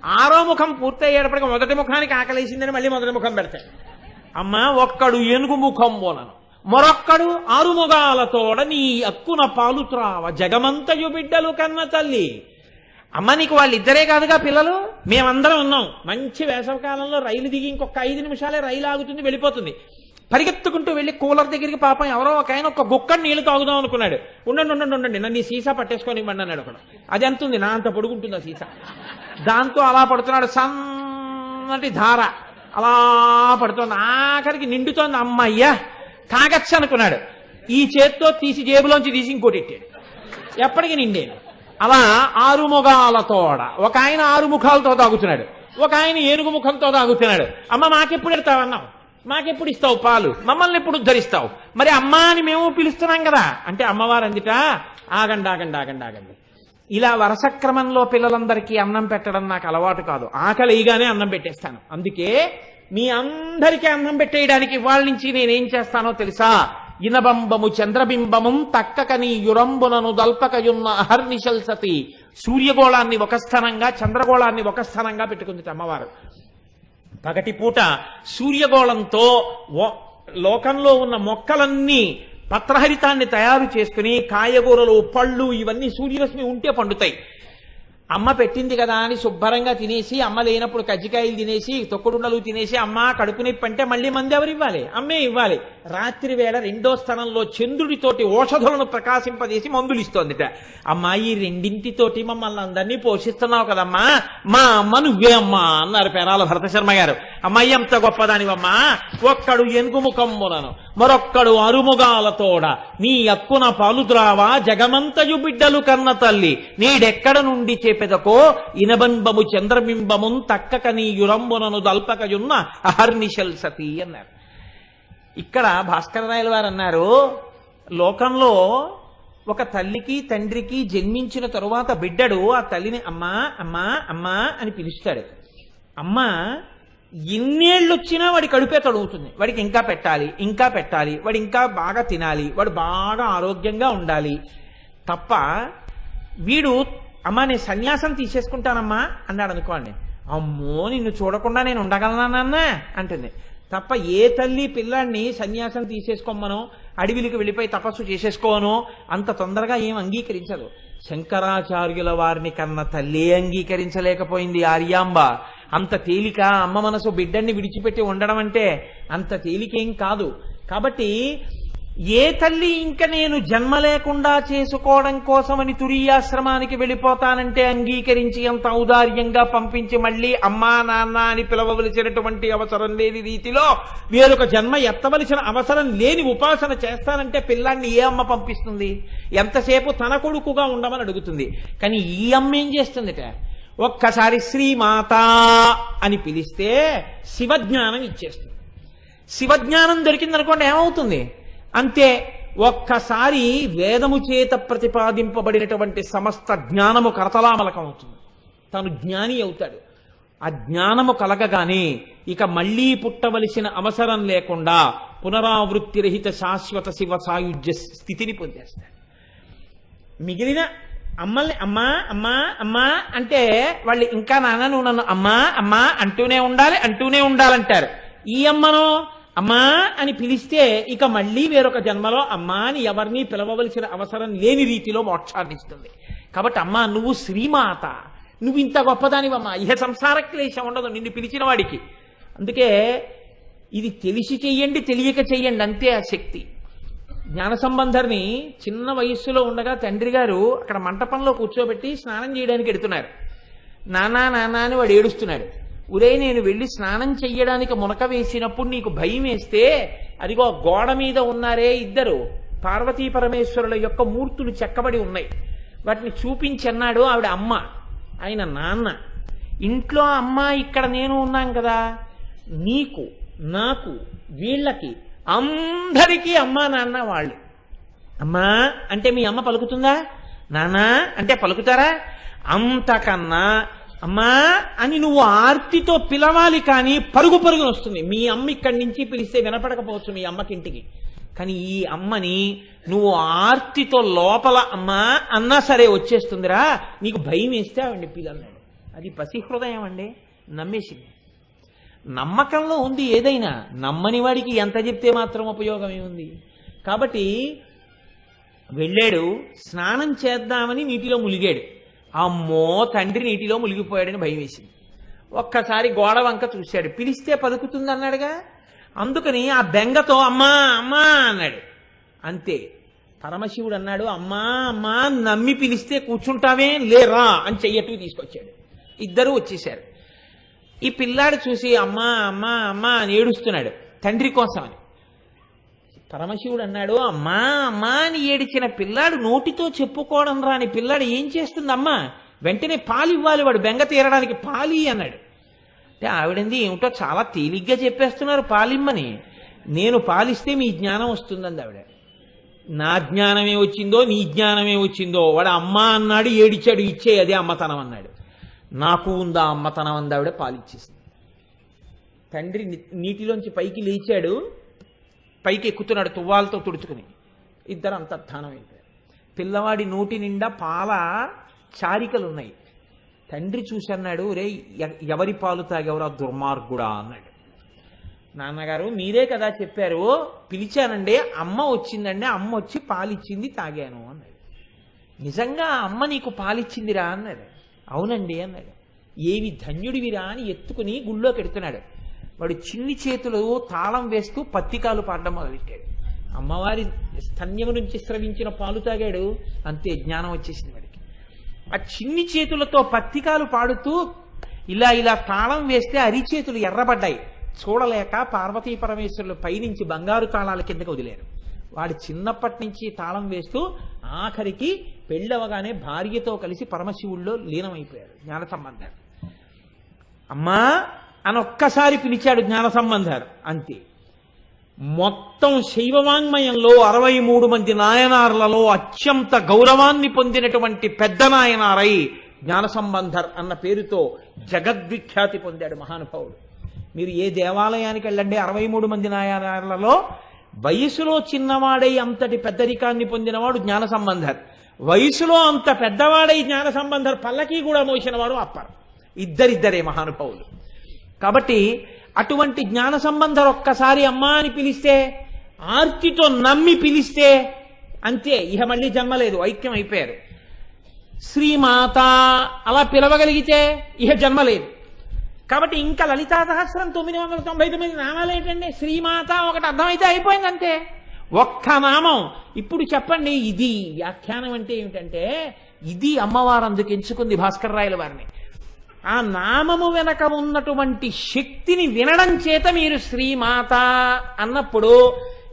ఆరో ముఖం పూర్తయ్యేటప్పటికి మొదటి ముఖానికి ఆకలేసిందని మళ్ళీ మొదటి ముఖం పెడతాడు. అమ్మా ఒక్కడు ఏనుగు ముఖం బోలను మరొక్కడు ఆరుముగాలతోడ నీ అక్కున పాలు త్రావ జగమంతయు బిడ్డలు కన్న తల్లి. అమ్మ నీకు వాళ్ళిద్దరే కాదుగా పిల్లలు? మేమందరం ఉన్నాం. మంచి వేసవకాలంలో రైలు దిగి ఇంకొక ఐదు నిమిషాలే రైలు ఆగుతుంది వెళ్ళిపోతుంది. పరిగెత్తుకుంటూ వెళ్ళి కూలర్ దగ్గరికి పాపం ఎవరో ఒక ఆయన ఒక గుక్కడి నీళ్ళు తాగుదాం అనుకున్నాడు. ఉండండి ఉండండి ఉండండి నన్ను ఈ సీసా పట్టేసుకొని ఇవ్వండి అన్నాడు ఒకడు. అది ఎంత ఉంది? నా అంత పొడుగుంటుంది ఆ సీసా? దాంతో అలా పడుతున్నాడు సన్నటి ధార. అలా పడుతోంది. ఆఖరికి నిండుతోంది. అమ్మయ్యా తాగచ్చు అనుకున్నాడు. ఈ చేత్తో తీసి జేబులోంచి తీసి ఇంకోటి ఎట్టాడు? ఎప్పటికి నిండేది అలా ఆరు ముఖాలతోడ ఒక ఆయన ఆరు ముఖాలతో తాగుతున్నాడు. ఒక ఆయన ఏనుగు ముఖంతో తాగుతున్నాడు. అమ్మ మాకెప్పుడు ఎడతావన్నావు? మాకెప్పుడు ఇస్తావు పాలు? మమ్మల్ని ఎప్పుడు ఉద్ధరిస్తావు? మరి అమ్మ అని మేము పిలుస్తున్నాం కదా. అంటే అమ్మవారు అందిట ఆగండి ఆగండి ఆగండి ఆగండి. ఇలా వరుస క్రమంలో పిల్లలందరికీ అన్నం పెట్టడం నాకు అలవాటు కాదు. ఆకలి ఇగానే అన్నం పెట్టేస్తాను. అందుకే మీ అందరికీ అన్నం పెట్టేయడానికి ఇవాళ నుంచి నేనేం చేస్తానో తెలుసా? ఇనబంబము చంద్రబింబము తక్కకని యురంబునను దల్పకయున్న అహర్నిశల్సతి సూర్యగోళాన్ని ఒక స్థానంగా చంద్రగోళాన్ని ఒక స్థానంగా పెట్టుకుంది అమ్మవారు. పగటిపూట సూర్యగోళంతో లోకంలో ఉన్న మొక్కలన్నీ పత్రహరితాన్ని తయారు చేసుకుని కాయగూరలు పళ్ళు ఇవన్నీ సూర్యరశ్మి ఉంటే పండుతాయి. అమ్మ పెట్టింది కదా అని శుభ్రంగా తినేసి అమ్మ లేనప్పుడు కజ్జికాయలు తినేసి తొక్కుడుండలు తినేసి అమ్మ కడుపు నొప్పి అంటే మళ్ళీ మంది ఎవరు ఇవ్వాలి? అమ్మే ఇవ్వాలి. రాత్రి వేళ రెండో స్థానంలో చంద్రుడితోటి ఓషధులను ప్రకాశింపజేసి మందులు ఇస్తోందిట. అమ్మా ఈ రెండింటితోటి మమ్మల్ని అందరినీ పోషిస్తున్నావు కదమ్మా. మా అమ్మ నువ్వే అమ్మా అన్నారు పేరాల భరత శర్మ గారు. అమ్మాయి గొప్పదానివమ్మా? ఒక్కడు ఎనుగుముఖమ్ములను మరొక్కడు అరుముగాలతోడ. నీ అక్కున పాలుద్రావా? జగమంతయు బిడ్డలు కన్న తల్లి. నీడెక్కడ నుండి చేపెదకో? ఇనబంబము చంద్రబింబమున్ తక్కక నీ యురంబునను దల్పకయున్న అహర్నిశల్ సతీ అన్నారు. ఇక్కడ భాస్కర రాయల వారు అన్నారు లోకంలో ఒక తల్లికి తండ్రికి జన్మించిన తరువాత బిడ్డడు ఆ తల్లిని అమ్మా అమ్మా అమ్మా అని పిలుస్తాడు. అమ్మ ఎన్నేళ్ళు వచ్చినా వాడి కడుపే తడుగుతుంది. వాడికి ఇంకా పెట్టాలి ఇంకా పెట్టాలి వాడు ఇంకా బాగా తినాలి వాడు బాగా ఆరోగ్యంగా ఉండాలి. తప్ప వీడు అమ్మా నేను సన్యాసం తీసేసుకుంటానమ్మా అన్నాడు అనుకోండి. అమ్మో నిన్ను చూడకుండా నేను ఉండగలనానన్నా అంటుంది. తప్ప ఏ తల్లి పిల్లాన్ని సన్యాసం తీసేసుకోమనో అడవిలకు వెళ్ళిపోయి తపస్సు చేసేసుకోనో అంత తొందరగా ఏం అంగీకరించదు. శంకరాచార్యుల వారిని కన్న తల్లి అంగీకరించలేకపోయింది ఆర్యాంబ. అంత తేలిక అమ్మ మనసు బిడ్డన్ని విడిచిపెట్టి ఉండడం అంటే అంత తేలికేం కాదు. కాబట్టి ఏ తల్లి ఇంక నేను జన్మ లేకుండా చేసుకోవడం కోసమని తురియాశ్రమానికి వెళ్ళిపోతానంటే అంగీకరించి అంత ఔదార్యంగా పంపించి మళ్ళీ అమ్మా నాన్న అని పిలవవలసినటువంటి అవసరం లేని రీతిలో వేరొక జన్మ ఎత్తవలసిన అవసరం లేని ఉపాసన చేస్తానంటే పిల్లాన్ని ఏ అమ్మ పంపిస్తుంది? ఎంతసేపు తన కొడుకుగా ఉండమని అడుగుతుంది. కానీ ఈ అమ్మ ఏం చేస్తుందిట? ఒక్కసారి శ్రీమాత అని పిలిస్తే శివజ్ఞానం ఇచ్చేస్తుంది. శివజ్ఞానం దొరికిందనుకోండి ఏమవుతుంది? అంతే ఒక్కసారి వేదము చేత ప్రతిపాదింపబడినటువంటి సమస్త జ్ఞానము కరతలామలకం అవుతుంది తను జ్ఞాని అవుతాడు. ఆ జ్ఞానము కలగగానే ఇక మళ్ళీ పుట్టవలసిన అవసరం లేకుండా పునరావృత్తి రహిత శాశ్వత శివ సాయుధ్య స్థితిని పొందేస్తాడు. మిగిలిన అమ్మల్ని అమ్మా అమ్మా అమ్మా అంటే వాళ్ళు ఇంకా నాన్న నువ్వు నన్ను అమ్మా అమ్మా అంటూనే ఉండాలి అంటూనే ఉండాలంటారు. ఈ అమ్మను అమ్మా అని పిలిస్తే ఇక మళ్ళీ వేరొక జన్మలో అమ్మా అని ఎవరిని పిలవవలసిన అవసరం లేని రీతిలో మోక్షాన్ని ఇస్తుంది కాబట్టి అమ్మా నువ్వు శ్రీమాత. నువ్వు ఇంత గొప్పదానివమ్మా. ఇహ సంసార క్లేశం ఉండదు నిన్ను పిలిచిన వాడికి. అందుకే ఇది తెలిసి చెయ్యండి తెలియక చెయ్యండి అంతే ఆ శక్తి. జ్ఞాన సంబంధర్ని చిన్న వయస్సులో ఉండగా తండ్రి గారు అక్కడ మంటపంలో కూర్చోబెట్టి స్నానం చేయడానికి ఎడుతున్నారు. నానా నానా అని వాడు ఏడుస్తున్నాడు. ఉదయ నేను వెళ్ళి స్నానం చెయ్యడానికి మునక వేసినప్పుడు నీకు భయం వేస్తే అదిగో గోడ మీద ఉన్నారే ఇద్దరు. పార్వతీ పరమేశ్వరుల యొక్క మూర్తులు చెక్కబడి ఉన్నాయి. వాటిని చూపించన్నాడు ఆవిడ అమ్మ ఆయన నాన్న. ఇంట్లో అమ్మ ఇక్కడ నేను ఉన్నాం కదా. నీకు నాకు వీళ్ళకి అందరికీ అమ్మా నాన్న వాళ్ళు. అమ్మా అంటే మీ అమ్మ పలుకుతుందా? నానా అంటే పలుకుతారా? అంతకన్నా అమ్మా అని నువ్వు ఆర్తితో పిలవాలి కానీ పరుగు పరుగున వస్తుంది. మీ అమ్మ ఇక్కడి నుంచి పిలిస్తే వినపడకపోవచ్చు మీ అమ్మకింటికి. కానీ ఈ అమ్మని నువ్వు ఆర్తితో లోపల అమ్మా అన్నా సరే వచ్చేస్తుందిరా నీకు భయం వేస్తే ఆవిడ పిల్లన్నాడు అది పసి హృదయం అండి. నమ్మేసింది. నమ్మకంలో ఉంది ఏదైనా నమ్మని వాడికి ఎంత చెప్తే మాత్రం ఉపయోగం ఏముంది? కాబట్టి వెళ్ళాడు స్నానం చేద్దామని నీటిలో ములిగాడు. అమ్మో తండ్రి నీటిలో మునిగిపోయాడని భయం వేసింది. ఒక్కసారి గోడ వంక చూశాడు. పిలిస్తే పలుకుతుంది అన్నాడుగా అందుకని ఆ బెంగతో అమ్మా అమ్మా అన్నాడు. అంతే. పరమశివుడు అన్నాడు అమ్మా అమ్మా నమ్మి పిలిస్తే కూర్చుంటావే లేరా అని చెయ్యట్టు తీసుకొచ్చాడు. ఇద్దరూ వచ్చేశారు. ఈ పిల్లాడు చూసి అమ్మా అమ్మా అమ్మా అని ఏడుస్తున్నాడు. తండ్రి కోసమని పరమశివుడు అన్నాడు అమ్మా అమ్మా అని ఏడిచిన పిల్లాడు నోటితో చెప్పుకోవడం రాని పిల్లాడు ఏం చేస్తుంది అమ్మా వెంటనే పాలు ఇవ్వాలి వాడు బెంగ తీరడానికి పాలి అన్నాడు. అంటే ఆవిడంది ఏమిటో చాలా తేలిగ్గా చెప్పేస్తున్నారు పాలిమ్మని. నేను పాలిస్తే మీ జ్ఞానం వస్తుందండి ఆవిడ. నా జ్ఞానమే వచ్చిందో నీ జ్ఞానమే వచ్చిందో వాడు అమ్మ అన్నాడు ఏడిచాడు ఇచ్చే అదే అమ్మతనం అన్నాడు. నాకు ఉందా అమ్మతనం అంది ఆవిడ పాలిచ్చేసింది. తండ్రి నీటిలోంచి పైకి లేచాడు. పైకి ఎక్కుతున్నాడు తువ్వాలతో తుడుచుకుని. ఇద్దరు అంతర్ధానం అయిపోయారు. పిల్లవాడి నోటి నిండా పాల చారికలు ఉన్నాయి. తండ్రి చూసి అన్నాడు రే ఎ- ఎవరి పాలు తాగెవరా దుర్మార్గుడా? అన్నాడు. నాన్నగారు మీరే కదా చెప్పారు పిలిచానండి అమ్మ వచ్చిందండి అమ్మ వచ్చి పాలిచ్చింది తాగాను అన్నాడు. నిజంగా అమ్మ నీకు పాలిచ్చిందిరా? అన్నాడు. అవునండి అన్నాడు. ఏవి ధన్యుడివిరా అని ఎత్తుకుని గుళ్ళో పెడుతున్నాడు వాడు చిన్ని చేతులు తాళం వేస్తూ పత్తికాలు పాడడం మొదలెట్టాడు అమ్మవారి స్తన్యము నుంచి స్రవించిన పాలు తాగాడు. అంతే జ్ఞానం వచ్చేసింది వాడికి. ఆ చిన్ని చేతులతో పత్తికాలు పాడుతూ ఇలా ఇలా తాళం వేస్తే అరిచేతులు ఎర్రబడ్డాయి. చూడలేక పార్వతీ పరమేశ్వరులు పైనుంచి బంగారు తాళాల కిందకు వదిలేరు. వాడు చిన్నప్పటి నుంచి తాళం వేస్తూ ఆఖరికి పెళ్ళవగానే భార్యతో కలిసి పరమశివుల్లో లీనమైపోయారు జ్ఞాన సంబంధాలు అమ్మా అని ఒక్కసారి పిలిచాడు జ్ఞాన సంబంధాలు అంతే. మొత్తం శైవవాంగ్మయంలో అరవై మూడు మంది నాయనార్లలో అత్యంత గౌరవాన్ని పొందినటువంటి పెద్ద నాయనారై జ్ఞాన సంబంధర్ అన్న పేరుతో జగద్విఖ్యాతి పొందాడు మహానుభావుడు. మీరు ఏ దేవాలయానికి వెళ్ళండి అరవై మూడు మంది నాయనార్లలో వయసులో చిన్నవాడై అంతటి పెద్దరికాన్ని పొందినవాడు జ్ఞాన సంబంధర్ వయసులో అంత పెద్దవాడై జ్ఞాన సంబంధర్ పల్లకి కూడా మోసినవాడు అప్పారు. ఇద్దరిద్దరే మహానుభావులు. కాబట్టి అటువంటి జ్ఞాన సంబంధర్ ఒక్కసారి అమ్మా అని పిలిస్తే ఆర్తితో నమ్మి పిలిస్తే అంతే ఇహ మళ్ళీ జన్మలేదు ఐక్యం అయిపోయారు. శ్రీమాత అలా పిలవగలిగితే ఇహ జన్మలేదు. కాబట్టి ఇంకా లలితా సహస్రం తొమ్మిది వందల తొంభై తొమ్మిది నామాలు ఏంటండి శ్రీమాత ఒకటి అర్థమైతే అయిపోయింది అంతే ఒక్క నామం ఇప్పుడు చెప్పండి ఇది వ్యాఖ్యానం అంటే ఏమిటంటే ఇది అమ్మవారు అందుకు ఎంచుకుంది భాస్కర్ రాయల వారిని. ఆ నామము వెనక ఉన్నటువంటి శక్తిని వినడం చేత మీరు శ్రీమాత అన్నప్పుడు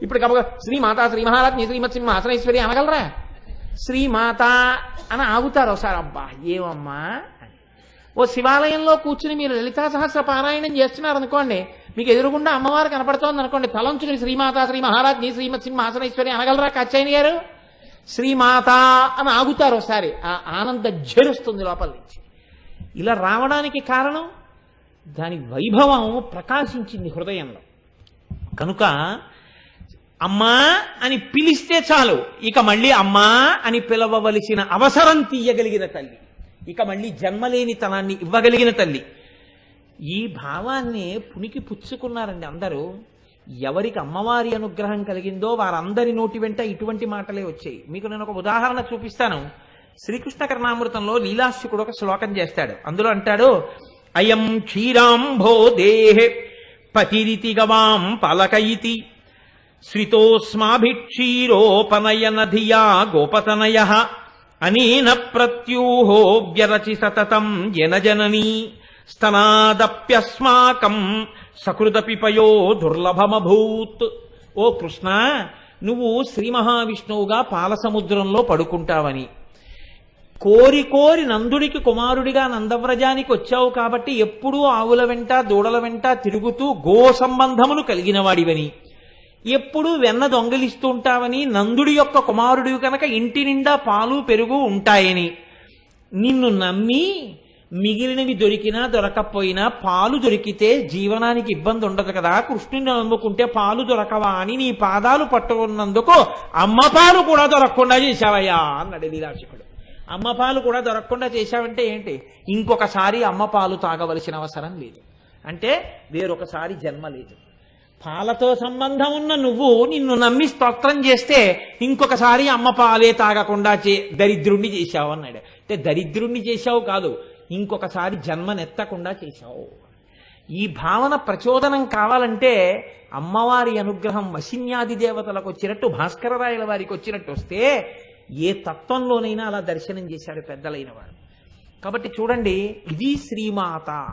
ఇప్పుడు కబ శ్రీమాత శ్రీ మహారాజ్ని శ్రీమత్ సింహాసనేశ్వరి అనగలరా? శ్రీమాత అని ఆగుతారు ఒకసారి అబ్బా ఏమమ్మా ఓ శివాలయంలో కూర్చుని మీరు లలితా సహస్ర పారాయణం చేస్తున్నారు అనుకోండి మీకు ఎదురుగుండా అమ్మవారు కనపడుతోంది అనుకోండి తలంచుకుని శ్రీమాత శ్రీ మహారాజ్ని శ్రీమత్ సింహాసనేశ్వరి అనగలరా కచ్చాయని గారు? శ్రీమాత అని ఆగుతారు ఒకసారి. ఆ ఆనంద జరుస్తుంది లోపల నుంచి. ఇలా రావడానికి కారణం దాని వైభవం ప్రకాశించింది హృదయంలో. కనుక అమ్మా అని పిలిస్తే చాలు. ఇక మళ్ళీ అమ్మా అని పిలవవలసిన అవసరం తీయగలిగిన తల్లి. ఇక మళ్ళీ జన్మలేని తనాన్ని ఇవ్వగలిగిన తల్లి. ఈ భావాన్ని పునికి పుచ్చుకున్నారండి అందరూ. ఎవరికి అమ్మవారి అనుగ్రహం కలిగిందో వారందరి నోటి వెంట ఇటువంటి మాటలే వచ్చాయి. మీకు నేను ఒక ఉదాహరణ చూపిస్తాను. శ్రీకృష్ణ కర్ణామృతంలో లీలాశుకుడు ఒక శ్లోకం చేస్తాడు. అందులో అంటాడు అయం క్షీరాంభో దేహే పతిరితి గవాం పలకయితి. శ్రితోస్మాభిక్షీరోపనయన ధియా గోపతనయ. అనేన ప్రత్యూహో వ్యరచి సతతం జనజననీ స్తనాదప్యస్మాకం సకృదపిపయో దుర్లభమభూత్. ఓ కృష్ణ నువ్వు శ్రీ మహావిష్ణువుగా పాలసముద్రంలో పడుకుంటావని. కోరి కోరి నందుడికి కుమారుడిగా నందవ్రజానికి వచ్చావు కాబట్టి ఎప్పుడూ ఆవుల వెంట దూడల వెంట తిరుగుతూ గో సంబంధములు కలిగినవాడివని. ఎప్పుడు ఎప్పుడూ వెన్న దొంగలిస్తూ ఉంటావని నందుడి యొక్క కుమారుడివి కనుక ఇంటి నిండా పాలు పెరుగు ఉంటాయని. నిన్ను నమ్మి మిగిలినవి దొరికినా దొరకపోయినా పాలు దొరికితే జీవనానికి ఇబ్బంది ఉండదు కదా. కృష్ణుని నమ్ముకుంటే పాలు దొరకవా అని నీ పాదాలు పట్టుకున్నందుకు అమ్మ పాలు కూడా దొరకకుండా చేశావయ్యా అన్నాడు లీలాక్షకుడు అమ్మ పాలు కూడా దొరకకుండా చేశావంటే ఏంటి? ఇంకొకసారి అమ్మ పాలు తాగవలసిన అవసరం లేదు. అంటే వేరొకసారి జన్మ లేదు. పాలతో సంబంధం ఉన్న నువ్వు నిన్ను నమ్మి స్తోత్రం చేస్తే ఇంకొకసారి అమ్మ పాలే తాగకుండా చే దరిద్రుణ్ణి చేశావు అన్నాడు. అంటే దరిద్రుణ్ణి చేశావు కాదు. ఇంకొకసారి జన్మనెత్తకుండా చేశావు. ఈ భావన ప్రచోదనం కావాలంటే అమ్మవారి అనుగ్రహం వశిన్యాది దేవతలకు వచ్చినట్టు భాస్కరరాయల వారికి వచ్చినట్టు వస్తే ఏ తత్వంలోనైనా అలా దర్శనం చేశారు పెద్దలైన వారు. కాబట్టి చూడండి ఇది శ్రీమాత.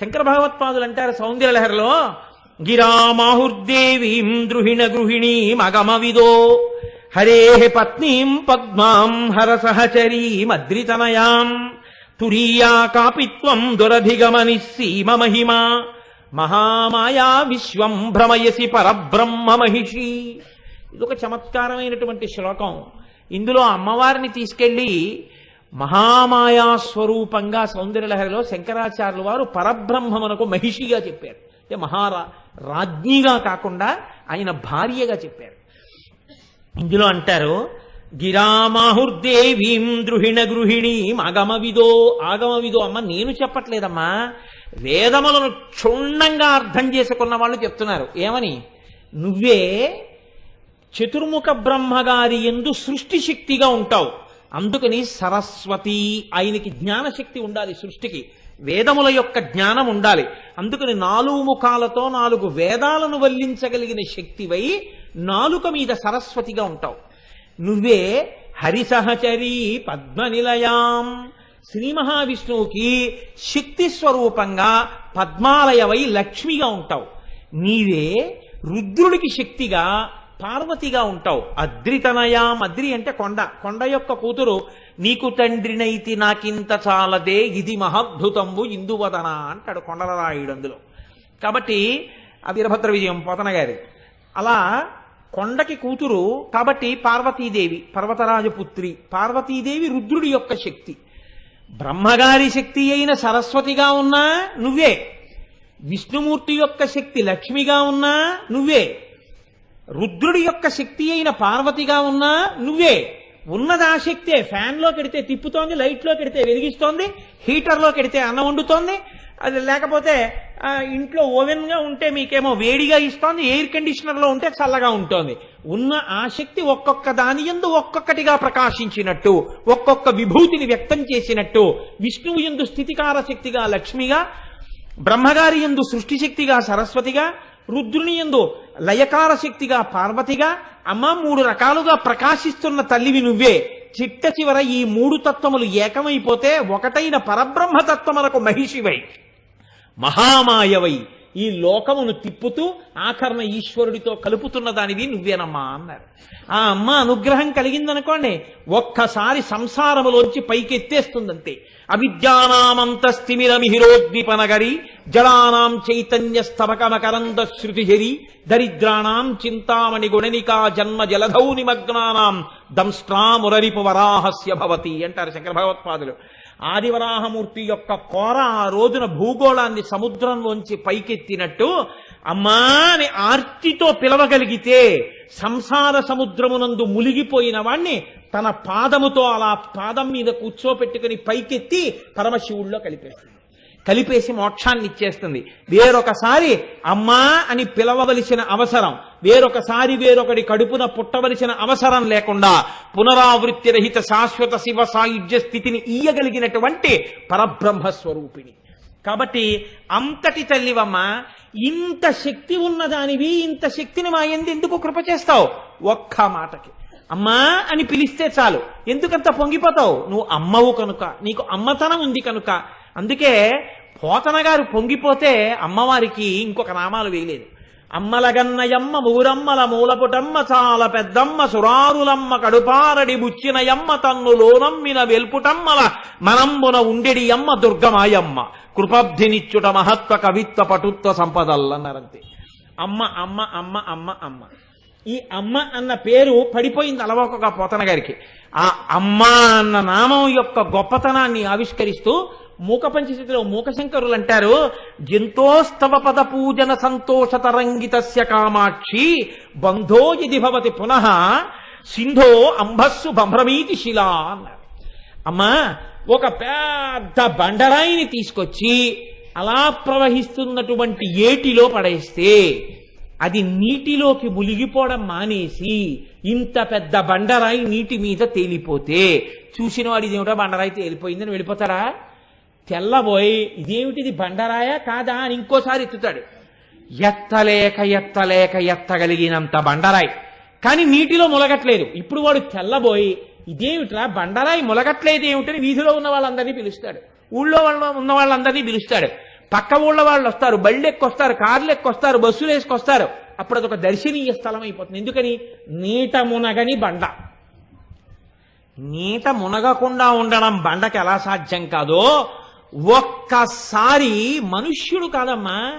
శంకర భగవత్పాదులు అంటారు సౌందర్యలహరిలో గిరామాహుర్దేవీం ద్రుహిణ గృహిణీమగమవిదో హరే పత్నీం పద్మాం హర సహచరీమద్రితనయాం తురీయా కాపిత్వం దురధిగమని సీమ మహిమా మహామాయా విశ్వం భ్రమయసి పరబ్రహ్మ మహిషి ఇది ఒక చమత్కారమైనటువంటి శ్లోకం. ఇందులో అమ్మవారిని తీసుకెళ్ళి మహామాయా స్వరూపంగా సౌందర్యలహరిలో శంకరాచార్యుల వారు పరబ్రహ్మమునకు మహిషిగా చెప్పారు. అంటే మహారా రాజ్ఞిగా కాకుండా ఆయన భార్యగా చెప్పారు. ఇందులో అంటారు గిరామాహుర్దేవీం ద్రుహిణ గృహిణీం ఆగమవిదో ఆగమవిదో అమ్మ నేను చెప్పట్లేదమ్మా. వేదములను క్షుణ్ణంగా అర్థం చేసుకున్న వాళ్ళు చెప్తున్నారు. ఏమని? నువ్వే చతుర్ముఖ బ్రహ్మగారి ఎందు సృష్టి శక్తిగా ఉంటావు. అందుకని సరస్వతి ఆయనకి జ్ఞానశక్తి ఉండాలి సృష్టికి. వేదముల యొక్క జ్ఞానం ఉండాలి. అందుకని నాలుగు ముఖాలతో నాలుగు వేదాలను వల్లించగలిగిన శక్తివై నాలుక మీద సరస్వతిగా ఉంటావు. నువ్వే హరిసహచరి పద్మనిలయాం. శ్రీ మహావిష్ణువుకి శక్తి స్వరూపంగా పద్మాలయవై లక్ష్మిగా ఉంటావు. నీవే రుద్రుడికి శక్తిగా పార్వతిగా ఉంటావు. అద్రితనయాం. అద్రి అంటే కొండ. కొండ యొక్క కూతురు నీకు తండ్రినైతి నాకింత చాలదే ఇది మహాద్భుతంబు ఇందువదన అంటాడు కొండలరాయుడు అందులో. కాబట్టి ఆ వీరభద్ర విజయం పోతన గారి అలా కొండకి కూతురు కాబట్టి పార్వతీదేవి పర్వతరాజు పుత్రి. పార్వతీదేవి రుద్రుడి యొక్క శక్తి. బ్రహ్మగారి శక్తి అయిన సరస్వతిగా ఉన్నా నువ్వే. విష్ణుమూర్తి యొక్క శక్తి లక్ష్మిగా ఉన్నా నువ్వే. రుద్రుడి యొక్క శక్తి అయిన పార్వతిగా ఉన్నా నువ్వే. ఉన్నది ఆ శక్తే ఫ్యాన్లో కెడితే తిప్పుతోంది లైట్లో కెడితే వెలిగిస్తోంది హీటర్లో కెడితే అన్నం వండుతోంది అది లేకపోతే ఇంట్లో ఓవెన్గా ఉంటే మీకేమో వేడిగా ఇస్తోంది ఎయిర్ కండిషనర్లో ఉంటే చల్లగా ఉంటుంది. ఉన్న ఆ శక్తి ఒక్కొక్క దాని ఎందు ఒక్కొక్కటిగా ప్రకాశించినట్టు ఒక్కొక్క విభూతిని వ్యక్తం చేసినట్టు విష్ణువు ఎందు స్థితికార శక్తిగా లక్ష్మిగా బ్రహ్మగారి ఎందు సృష్టి శక్తిగా సరస్వతిగా రుద్రుని ఎందు లయకార శక్తిగా పార్వతిగా అమ్మ మూడు రకాలుగా ప్రకాశిస్తున్న తల్లివి నువ్వే. చిట్ట చివర ఈ మూడు తత్వములు ఏకమైపోతే ఒకటైన పరబ్రహ్మ తత్వములకు మహిషివై. మహామాయవై ఈ లోకమును తిప్పుతూ ఆఖరణ ఈశ్వరుడితో కలుపుతున్న దానివి నువ్వేనమ్మా అన్నారు. ఆ అమ్మ అనుగ్రహం కలిగిందనుకోండి ఒక్కసారి సంసారములోంచి పైకెత్తేస్తుందంతే. అవిద్యానామంతస్తిమిరమిహిరోద్దీపనగరి జడానాం చైతన్య స్తవకమకరంద శృతిహరి దరిద్రాణాం చింతామణి గుణనికా జన్మ జలధౌ నిమగ్నానాం దంష్ట్రామురరిపు వరాహస్య భవతి అంటారు శంకర భగవత్పాదులు. ఆదివరాహమూర్తి యొక్క కోర ఆ రోజున భూగోళాన్ని సముద్రంలోంచి పైకెత్తినట్టు అమ్మా అని ఆర్తితో పిలవగలిగితే సంసార సముద్రమునందు మునిగిపోయిన వాణ్ణి తన పాదముతో అలా పాదం మీద కూర్చోపెట్టుకుని పైకెత్తి పరమశివుల్లో కలిపేస్తుంది కలిపేసి మోక్షాన్ని ఇచ్చేస్తుంది వేరొకసారి అమ్మా అని పిలవవలసిన అవసరం వేరొకసారి వేరొకటి కడుపున పుట్టవలసిన అవసరం లేకుండా పునరావృత్తి రహిత శాశ్వత శివ సాయుధ్య స్థితిని ఇయ్యగలిగినటువంటి పరబ్రహ్మ స్వరూపిణి కాబట్టి అంతటి తల్లివమ్మ ఇంత శక్తి ఉన్నదానివి ఇంత శక్తిని మా ఎందు ఎందుకు కృప చేస్తావు? ఒక్క మాటకి. అమ్మా అని పిలిస్తే చాలు. ఎందుకంత పొంగిపోతావు? నువ్వు అమ్మవు కనుక నీకు అమ్మతనం ఉంది కనుక. అందుకే పోతన గారు పొంగిపోతే అమ్మవారికి ఇంకొక నామాలు వేయలేదు. అమ్మలగన్నయమ్మ మూరమ్మల మూలపుటమ్మ చాలా పెద్దమ్మ సురారులమ్మ కడుపారడి బుచ్చినయమ్మ తన్ను లోనమ్మిన వెల్పుటమ్మల మనంబున ఉండెడి అమ్మ దుర్గమాయమ్మ. కృపబ్ధినిచ్చుట మహత్వ కవిత్వ పటుత్వ సంపదల్లన్నారంతే. అమ్మ అమ్మ అమ్మ అమ్మ అమ్మ. ఈ అమ్మ అన్న పేరు పడిపోయింది అలవోకగా పోతన గారికి ఆ అమ్మ అన్న నామం యొక్క గొప్పతనాన్ని ఆవిష్కరిస్తూ మూక పంచశతిలో మూకశంకరులు అంటారు జంతోస్తవపద పూజన సంతోష తరంగితస్య కామాక్షి బంధో ఇది భవతి పునః సింధో అంబస్సు భ్రమీతి శిలా అన్నారు. అమ్మా ఒక పెద్ద బండరాయిని తీసుకొచ్చి అలా ప్రవహిస్తున్నటువంటి ఏటిలో పడేస్తే అది నీటిలోకి మునిగిపోవడం మానేసి ఇంత పెద్ద బండరాయి నీటి మీద తేలిపోతే చూసిన వాడు ఇదేమిటో బండరాయి తేలిపోయిందని వెళ్ళిపోతారా? తెల్లబోయి ఇదేమిటిది బండరాయా? కాదా? అని ఇంకోసారి ఎత్తుతాడు. ఎత్తలేక ఎత్తలేక ఎత్తగలిగినంత బండరాయి. కానీ నీటిలో ములగట్లేదు. ఇప్పుడు వాడు తెల్లబోయి ఇదేమిట్రా బండరాయి ములగట్లేదు ఏమిటని వీధిలో ఉన్న వాళ్ళందరినీ పిలుస్తాడు. ఊళ్ళో వాళ్ళ ఉన్న వాళ్ళందరినీ పిలుస్తాడు. పక్క ఊళ్ళో వాళ్ళు వస్తారు బళ్ళు ఎక్కొస్తారు కార్లు ఎక్కొస్తారు బస్సులు వేసుకొస్తారు అప్పుడు అదొక దర్శనీయ స్థలం అయిపోతుంది. ఎందుకని? నీట మునగని బండ. నీట మునగకుండా ఉండడం బండకి ఎలా సాధ్యం కాదో ఒక్కసారి మనుష్యుడు కాదమ్మా.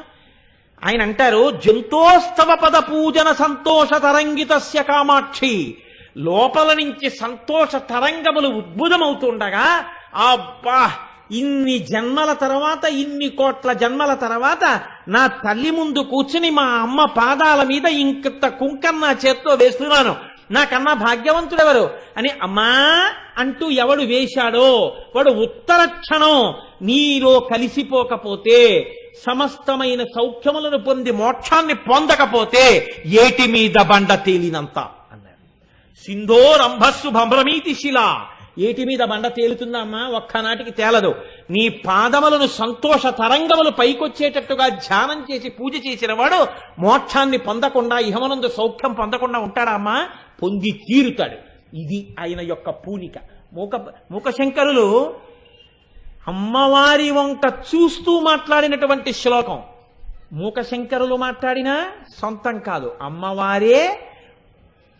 ఆయన అంటారు జంతోస్తవ పద పూజన సంతోష తరంగితస్య కామాక్షి. లోపల నుంచి సంతోష తరంగములు ఉద్భుతమవుతుండగా అబ్బా ఇన్ని జన్మల తర్వాత ఇన్ని కోట్ల జన్మల తర్వాత నా తల్లి ముందు కూర్చుని మా అమ్మ పాదాల మీద ఇంకంత కుంకన్న చేత్తో వేస్తున్నాను. నాకన్నా భాగ్యవంతుడెవరు? అని అమ్మా అంటూ ఎవడు వేశాడో వాడు ఉత్తర క్షణం నీలో కలిసిపోకపోతే సమస్తమైన సౌఖ్యములను పొంది మోక్షాన్ని పొందకపోతే ఏటి మీద బండ తేలినంత? అన్నారు సింధో రంభస్సు భంభ్రమీతి శిల. ఏటి మీద బండ తేలుతుందమ్మా ఒక్కనాటికి తేలదు. నీ పాదములను సంతోష తరంగములు పైకొచ్చేటట్టుగా ధ్యానం చేసి పూజ చేసిన వాడు మోక్షాన్ని పొందకుండా ఇహమనందు సౌఖ్యం పొందకుండా ఉంటాడా అమ్మా? పొంది తీరుతాడు. ఇది ఆయన యొక్క పూనిక. మూక మూకశంకరులు అమ్మవారి వంక చూస్తూ మాట్లాడినటువంటి శ్లోకం. మూకశంకరులు మాట్లాడినా సొంతం కాదు. అమ్మవారే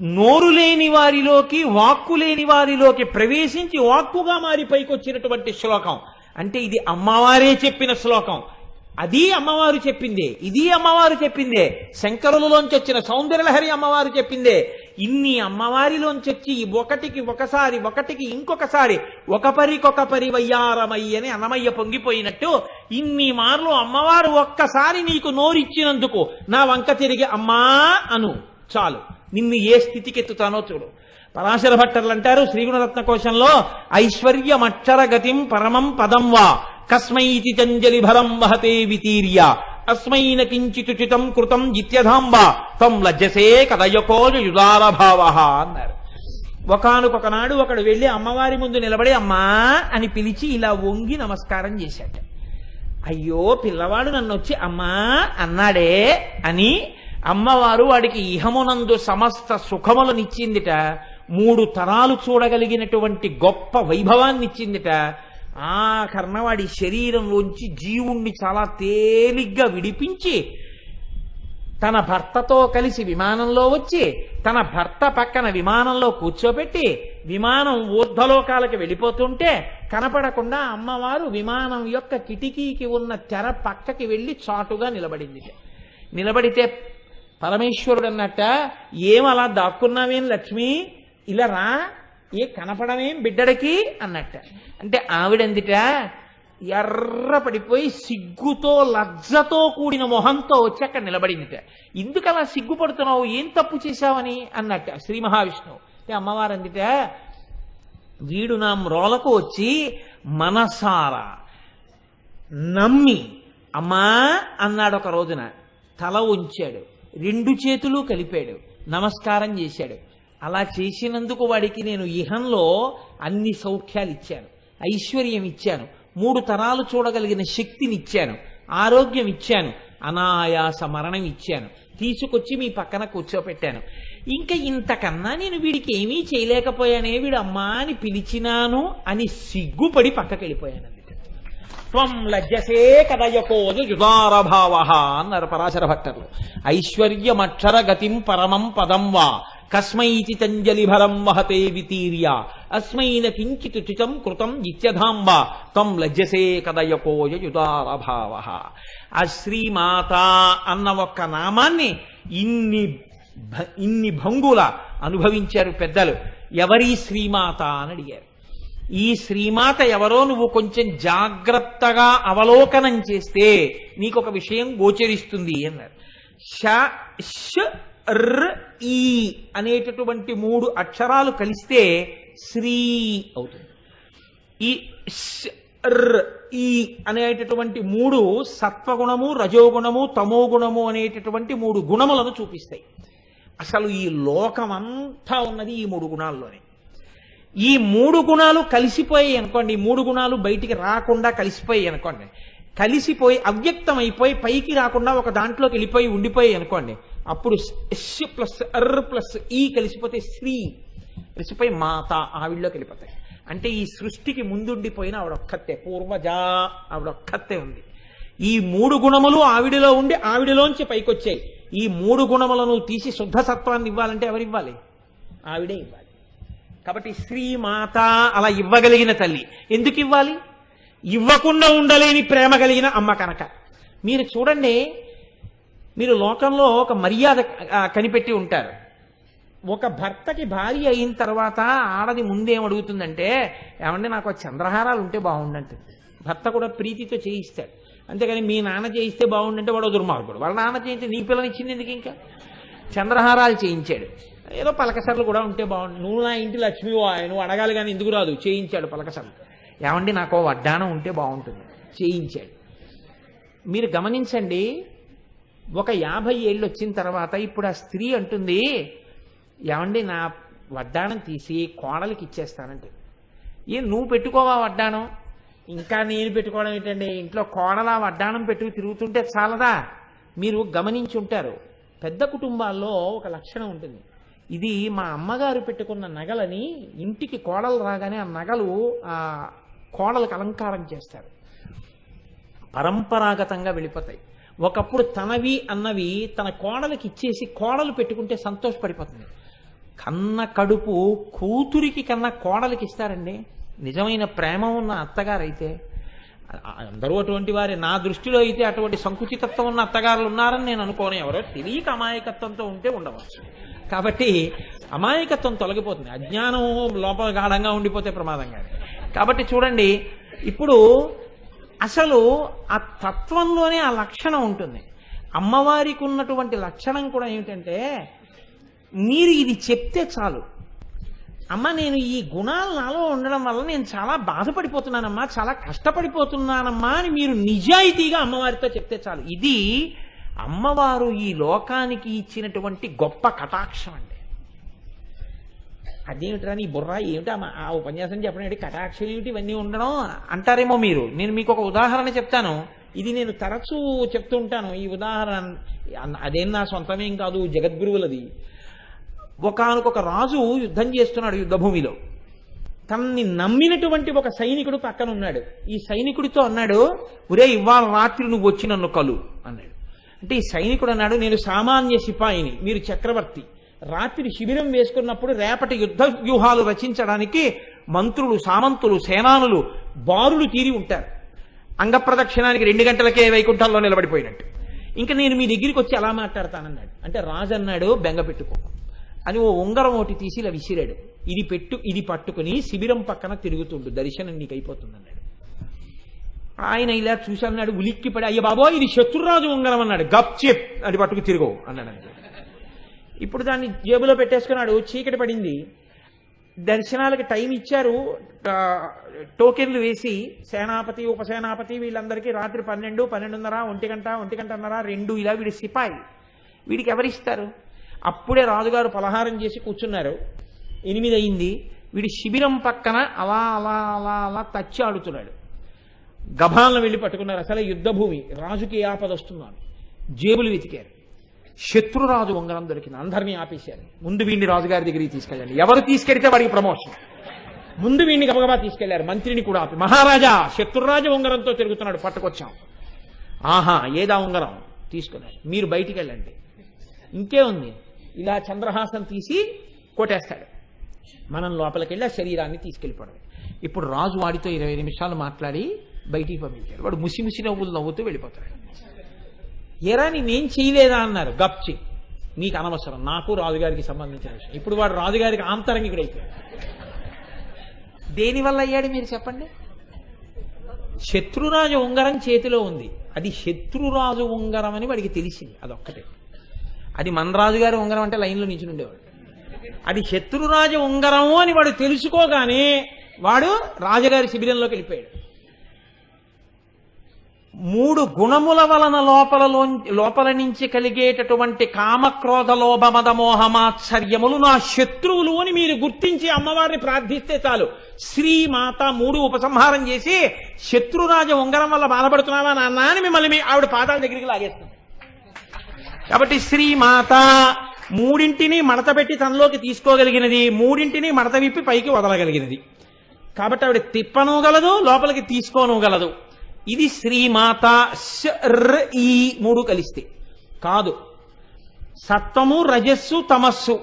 నోరు లేని వారిలోకి వాక్కు లేని వారిలోకి ప్రవేశించి వాక్కుగా మారి పైకొచ్చినటువంటి శ్లోకం. అంటే ఇది అమ్మవారే చెప్పిన శ్లోకం. అది అమ్మవారు చెప్పిందే. ఇది అమ్మవారు చెప్పిందే. శంకరులలోంచి వచ్చిన సౌందర్యలహరి అమ్మవారు చెప్పిందే. ఇన్ని అమ్మవారిలోంచి వచ్చి ఒకటికి ఒకసారి ఒకటికి ఇంకొకసారి ఒక పరికొక పరి అని అన్నమయ్య పొంగిపోయినట్టు ఇన్ని మార్లు అమ్మవారు ఒక్కసారి నీకు నోరిచ్చినందుకు నా వంక తిరిగి అమ్మా అను. చాలు. నిన్ను ఏ స్థితికి ఎత్తుతానో చూడు. పరాశర భట్టర్లు అంటారు శ్రీగుణరత్న కోశంలో ఐశ్వర్యమక్షర గతిం పరమం పదం వా కస్మైతి చంజలి భరం వహతే వితీర్య. అస్మైన కించితుచితం కృతం జిత్యధాంబ తం లజ్జసే కదయకోజ యుదారభావ అన్నారు. ఒకనొకనాడు ఒకడు వెళ్ళి అమ్మవారి ముందు నిలబడి అమ్మా అని పిలిచి ఇలా వంగి నమస్కారం చేశాట అయ్యో పిల్లవాడు నన్ను వచ్చి అమ్మా అన్నాడే అని అమ్మవారు వాడికి ఇహమునందు సమస్త సుఖములనిచ్చిందిట మూడు తరాలు చూడగలిగినటువంటి గొప్ప వైభవాన్నిచ్చిందిట ఆ కర్ణవాడి శరీరంలోంచి జీవుణ్ణి చాలా తేలిగ్గా విడిపించి తన భర్తతో కలిసి విమానంలో వచ్చి తన భర్త పక్కన విమానంలో కూర్చోబెట్టి విమానం ఊర్ధలోకాలకి వెళ్ళిపోతుంటే కనపడకుండా అమ్మవారు విమానం యొక్క కిటికీకి ఉన్న తెర పక్కకి వెళ్ళి చాటుగా నిలబడింది. నిలబడితే పరమేశ్వరుడు అన్నట్ట ఏం అలా దాక్కున్నావేం లక్ష్మి? ఇలా రా ఏ కనపడమేం బిడ్డడికి అన్నట్ట. అంటే ఆవిడందిట? ఎర్ర పడిపోయి సిగ్గుతో లజ్జతో కూడిన మొహంతో వచ్చి అక్కడ నిలబడిందిట. ఎందుకు అలా సిగ్గుపడుతున్నావు? ఏం తప్పు చేశావని అన్నట్ట శ్రీ మహావిష్ణువు. అంటే అమ్మవారు అందిట వీడు నా మ్రోలకు వచ్చి మనసారా నమ్మి అమ్మా అన్నాడు ఒక రోజున. తల ఉంచాడు. రెండు చేతులు కలిపాడు. నమస్కారం చేశాడు. అలా చేసినందుకు వాడికి నేను ఇహంలో అన్ని సౌఖ్యాలు ఇచ్చాను. ఐశ్వర్యం ఇచ్చాను. మూడు తరాలు చూడగలిగిన శక్తిని ఇచ్చాను. ఆరోగ్యం ఇచ్చాను. అనాయాస మరణం ఇచ్చాను. తీసుకొచ్చి మీ పక్కన కూర్చోపెట్టాను. ఇంకా ఇంతకన్నా నేను వీడికి ఏమీ చేయలేకపోయానే వీడు అమ్మా అని పిలిచినాను అని సిగ్గుపడి పక్కకి వెళ్ళిపోయాను త్వం లజ్జసే కదయకోజు యుదారభావ అన్నారు పరాశర భక్తులు ఐశ్వర్యమక్షర గతిం పరమం పదం వా. కస్మైతి తంజలి భరం వహతే వితీర్య. అస్మైన కించిత్ చితం కృతం ఇత్యధాంబ తం లజ్జసే కదయకోయుతారభావ ఆ శ్రీమాత అన్న ఒక్క నామాన్ని ఇన్ని భ- ఇన్ని భంగుల అనుభవించారు పెద్దలు. ఎవరి శ్రీమాత అని అడిగారు. ఈ శ్రీమాత ఎవరో నువ్వు కొంచెం జాగ్రత్తగా అవలోకనం చేస్తే నీకొక విషయం గోచరిస్తుంది అన్నారు. ష ర్ ఈ అనేటటువంటి మూడు అక్షరాలు కలిస్తే శ్రీ అవుతుంది. ఈ ర్ ఈ అనేటటువంటి మూడు సత్వగుణము రజోగుణము తమోగుణము అనేటటువంటి మూడు గుణములను చూపిస్తాయి. అసలు ఈ లోకమంతా ఉన్నది ఈ మూడు గుణాల్లోనే. ఈ మూడు గుణాలు కలిసిపోయాయి అనుకోండి ఈ మూడు గుణాలు బయటికి రాకుండా కలిసిపోయాయి అనుకోండి కలిసిపోయి అవ్యక్తం అయిపోయి పైకి రాకుండా ఒక దాంట్లోకి వెళ్ళిపోయి ఉండిపోయాయి అనుకోండి అప్పుడు ఎస్ ప్లస్ అర్ ప్లస్ ఈ కలిసిపోతే శ్రీ. కలిసిపోయి మాత ఆవిడలోకి వెళ్ళిపోతాయి. అంటే ఈ సృష్టికి ముందుండిపోయిన ఆవిడొక్కతే పూర్వజా ఆవిడొక్కతే ఉంది. ఈ మూడు గుణములు ఆవిడిలో ఉండి ఆవిడలోంచి పైకొచ్చాయి. ఈ మూడు గుణములను తీసి శుద్ధ సత్వాన్ని ఇవ్వాలంటే ఎవరివ్వాలి? ఆవిడే ఇవ్వాలి. కాబట్టి శ్రీమాత అలా ఇవ్వగలిగిన తల్లి ఎందుకు ఇవ్వాలి? ఇవ్వకుండా ఉండలేని ప్రేమ కలిగిన అమ్మ కనుక. మీరు చూడండి మీరు లోకంలో ఒక మర్యాద కనిపెట్టి ఉంటారు. ఒక భర్తకి భార్య అయిన తర్వాత ఆడది ముందేం అడుగుతుందంటే ఏమంటే నాకు చంద్రహారాలు ఉంటే బాగుండంటుంది భర్త కూడా ప్రీతితో చేయిస్తాడు. అంతేగాని మీ నాన్న చేయిస్తే బాగుండంటే వాడు దుర్మార్గుడు. వాళ్ళ నాన్న చేయిస్తే నీ పిల్లనిచ్చింది ఎందుకు ఇంకా? చంద్రహారాలు చేయించాడు. ఏదో పలకసర్లు కూడా ఉంటే బాగుండు. నువ్వు నా ఇంటి లక్ష్మి నువ్వు అడగాలి కానీ ఎందుకు రాదు? చేయించాడు పలకసర్లు. ఏమండి నాకు వడ్డానం ఉంటే బాగుంటుంది. చేయించాడు. మీరు గమనించండి ఒక యాభై ఏళ్ళు వచ్చిన తర్వాత ఇప్పుడు ఆ స్త్రీ అంటుంది ఏమండి నా వడ్డాణం తీసి కోడలికి ఇచ్చేస్తానంటే. ఏ నువ్వు పెట్టుకోవా వడ్డానం ఇంకా నేను పెట్టుకోవడం ఏంటండి ఇంట్లో కోడలా వడ్డానం పెట్టుకు తిరుగుతుంటే చాలదా? మీరు గమనించి ఉంటారు పెద్ద కుటుంబాల్లో ఒక లక్షణం ఉంటుంది. ఇది మా అమ్మగారు పెట్టుకున్న నగలని ఇంటికి కోడలు రాగానే ఆ నగలు ఆ కోడలకు అలంకారం చేస్తారు. పరంపరాగతంగా వెళ్ళిపోతాయి. ఒకప్పుడు తనవి అన్నవి తన కోడలికి ఇచ్చేసి కోడలు పెట్టుకుంటే సంతోషపడిపోతుంది. కన్న కడుపు కూతురికి కన్నా కోడలికి ఇస్తారండి. నిజమైన ప్రేమ ఉన్న అత్తగారైతే అందరూ అటువంటి వారి. నా దృష్టిలో అయితే అటువంటి సంకుచితత్వం ఉన్న అత్తగారులు ఉన్నారని నేను అనుకోను. ఎవరో తెలియక అమాయకత్వంతో ఉంటే ఉండవచ్చు. కాబట్టి అమాయకత్వం తొలగిపోతుంది. అజ్ఞానం లోపల గాఢంగా ఉండిపోతే ప్రమాదంగా కాబట్టి చూడండి ఇప్పుడు అసలు ఆ తత్వంలోనే ఆ లక్షణం ఉంటుంది. అమ్మవారికి ఉన్నటువంటి లక్షణం కూడా ఏమిటంటే మీరు ఇది చెప్తే చాలు. అమ్మ నేను ఈ గుణాలు నాలో ఉండడం వల్ల నేను చాలా బాధపడిపోతున్నానమ్మా చాలా కష్టపడిపోతున్నానమ్మా అని మీరు నిజాయితీగా అమ్మవారితో చెప్తే చాలు. ఇది అమ్మవారు ఈ లోకానికి ఇచ్చినటువంటి గొప్ప కటాక్షం అండి. అదేమిట్రా నీ బుర్ర? ఏమిటా ఆ- ఉపన్యాసం చెప్పడం ఏంటి కటాక్షలు ఏమిటి ఇవన్నీ ఉండడం? అంటారేమో మీరు. నేను మీకు ఒక ఉదాహరణ చెప్తాను. ఇది నేను తరచూ చెప్తూ ఉంటాను ఈ ఉదాహరణ అదేం నా సొంతమేం కాదు జగద్గురువులది. ఒకనకొక రాజు యుద్ధం చేస్తున్నాడు యుద్ధభూమిలో. తనని నమ్మినటువంటి ఒక సైనికుడు పక్కన ఉన్నాడు ఈ సైనికుడితో అన్నాడు ఒరే ఇవాళ రాత్రి నువ్వు వచ్చి నన్ను కలు అన్నాడు. అంటే ఈ సైనికుడు అన్నాడు నేను సామాన్య సిపాయిని మీరు చక్రవర్తి. రాత్రి శిబిరం వేసుకున్నప్పుడు రేపటి యుద్ధ వ్యూహాలు రచించడానికి మంత్రులు సామంతులు సేనానులు బారులు తీరి ఉంటారు. అంగప్రదక్షిణానికి రెండు గంటలకే వైకుంఠంలో నిలబడిపోయినట్టు. ఇంకా నేను మీ దగ్గరికి వచ్చి ఎలా మాట్లాడతానన్నాడు. అంటే రాజు అన్నాడు బెంగ పెట్టుకో. అని ఓ ఉంగరం ఒకటి తీసి ఇలా విసిరాడు. ఇది పెట్టు ఇది పట్టుకుని శిబిరం పక్కన తిరుగుతుండు. దర్శనం నీకు అయిపోతుందన్నాడు. ఆయన ఇలా చూసి అన్నాడు ఉలిక్కిపడి అయ్య బాబో ఇది శత్రురాజు ఉంగరం అన్నాడు. గప్ చెప్ అది పట్టుకు తిరుగు అన్నాడు ఇప్పుడు దాన్ని జేబులో పెట్టేసుకున్నాడు చీకటి పడింది. దర్శనాలకి టైం ఇచ్చారు టోకెన్లు వేసి సేనాపతి ఉపసేనాపతి వీళ్ళందరికీ రాత్రి పన్నెండు పన్నెండున్నర ఒంటి గంట ఒంటి గంటన్నర రెండు ఇలా వీడి సిపాయి. వీడికి ఎవరిస్తారు? అప్పుడే రాజుగారు పలహారం చేసి కూర్చున్నారు. ఎనిమిది అయింది వీడి శిబిరం పక్కన అలా అలా అలా అలా తచ్చి ఆడుతున్నాడు. గభాలను వెళ్ళి పట్టుకున్నారు. అసలే యుద్ధభూమి. రాజుకి ఏ ఆపద వస్తున్నాను జేబులు వెతికారు. శత్రురాజు ఉంగరం దొరికింది. అందరినీ ఆపేశారు. ముందు వీడిని రాజుగారి దగ్గరికి తీసుకెళ్ళండి. ఎవరు తీసుకెళ్తే వాడికి ప్రమోషన్ ముందు వీడిని గబగబా తీసుకెళ్ళారు. మంత్రిని కూడా ఆపి. మహారాజా శత్రురాజు ఉంగరంతో తిరుగుతున్నాడు. పట్టుకొచ్చాం. ఆహా ఏదా ఉంగరం? తీసుకున్నారు. మీరు బయటికి వెళ్ళండి ఇంకే ఉంది. ఇలా చంద్రహాసం తీసి కొట్టేస్తాడు. మనం లోపలికి వెళ్ళి ఆ శరీరాన్ని తీసుకెళ్ళిపోవడం ఇప్పుడు రాజు వాడితో ఇరవై నిమిషాలు మాట్లాడి బయటికి పంపించాడు. వాడు ముసిమిసి నవ్వులు నవ్వుతూ వెళ్ళిపోతాడు. ఎరా నేనేం చేయలేదా అన్నారు. గప్చి. నీకు అనవసరం. నాకు రాజుగారికి సంబంధించిన విషయం. ఇప్పుడు వాడు రాజుగారికి ఆంతరంగికుడు అయిపోయాడు దేనివల్ల అయ్యాడు మీరు చెప్పండి? శత్రురాజు ఉంగరం చేతిలో ఉంది. అది శత్రురాజు ఉంగరం అని వాడికి తెలిసింది. అదొక్కటే. అది మన రాజుగారి ఉంగరం అంటే లైన్లో నించుని ఉండేవాడు అది శత్రురాజు ఉంగరము అని వాడు తెలుసుకోగానే వాడు రాజుగారి శిబిరంలోకి వెళ్ళిపోయాడు. మూడు గుణముల వలన లోపలలో లోపల నుంచి కలిగేటటువంటి కామక్రోధ లోభ మద నా శత్రువులు అని మీరు గుర్తించి అమ్మవారిని ప్రార్థిస్తే చాలు. శ్రీమాత మూడు ఉపసంహారం చేసి శత్రురాజ ఉంగరం వల్ల బాధపడుతున్నావా నాన్న అని మిమ్మల్ని మీ ఆవిడ పాదాల దగ్గరికి లాగేస్తుంది. కాబట్టి శ్రీమాత మూడింటిని మడత పెట్టి తనలోకి తీసుకోగలిగినది మూడింటిని మడత విప్పి పైకి వదలగలిగినది. కాబట్టి ఆవిడ తిప్పనూగలదు లోపలికి తీసుకోనూగలదు ఇది శ్రీమాత ఈ మూడు కలిస్తే. కాదు. సత్వము రజస్సు తమస్సు.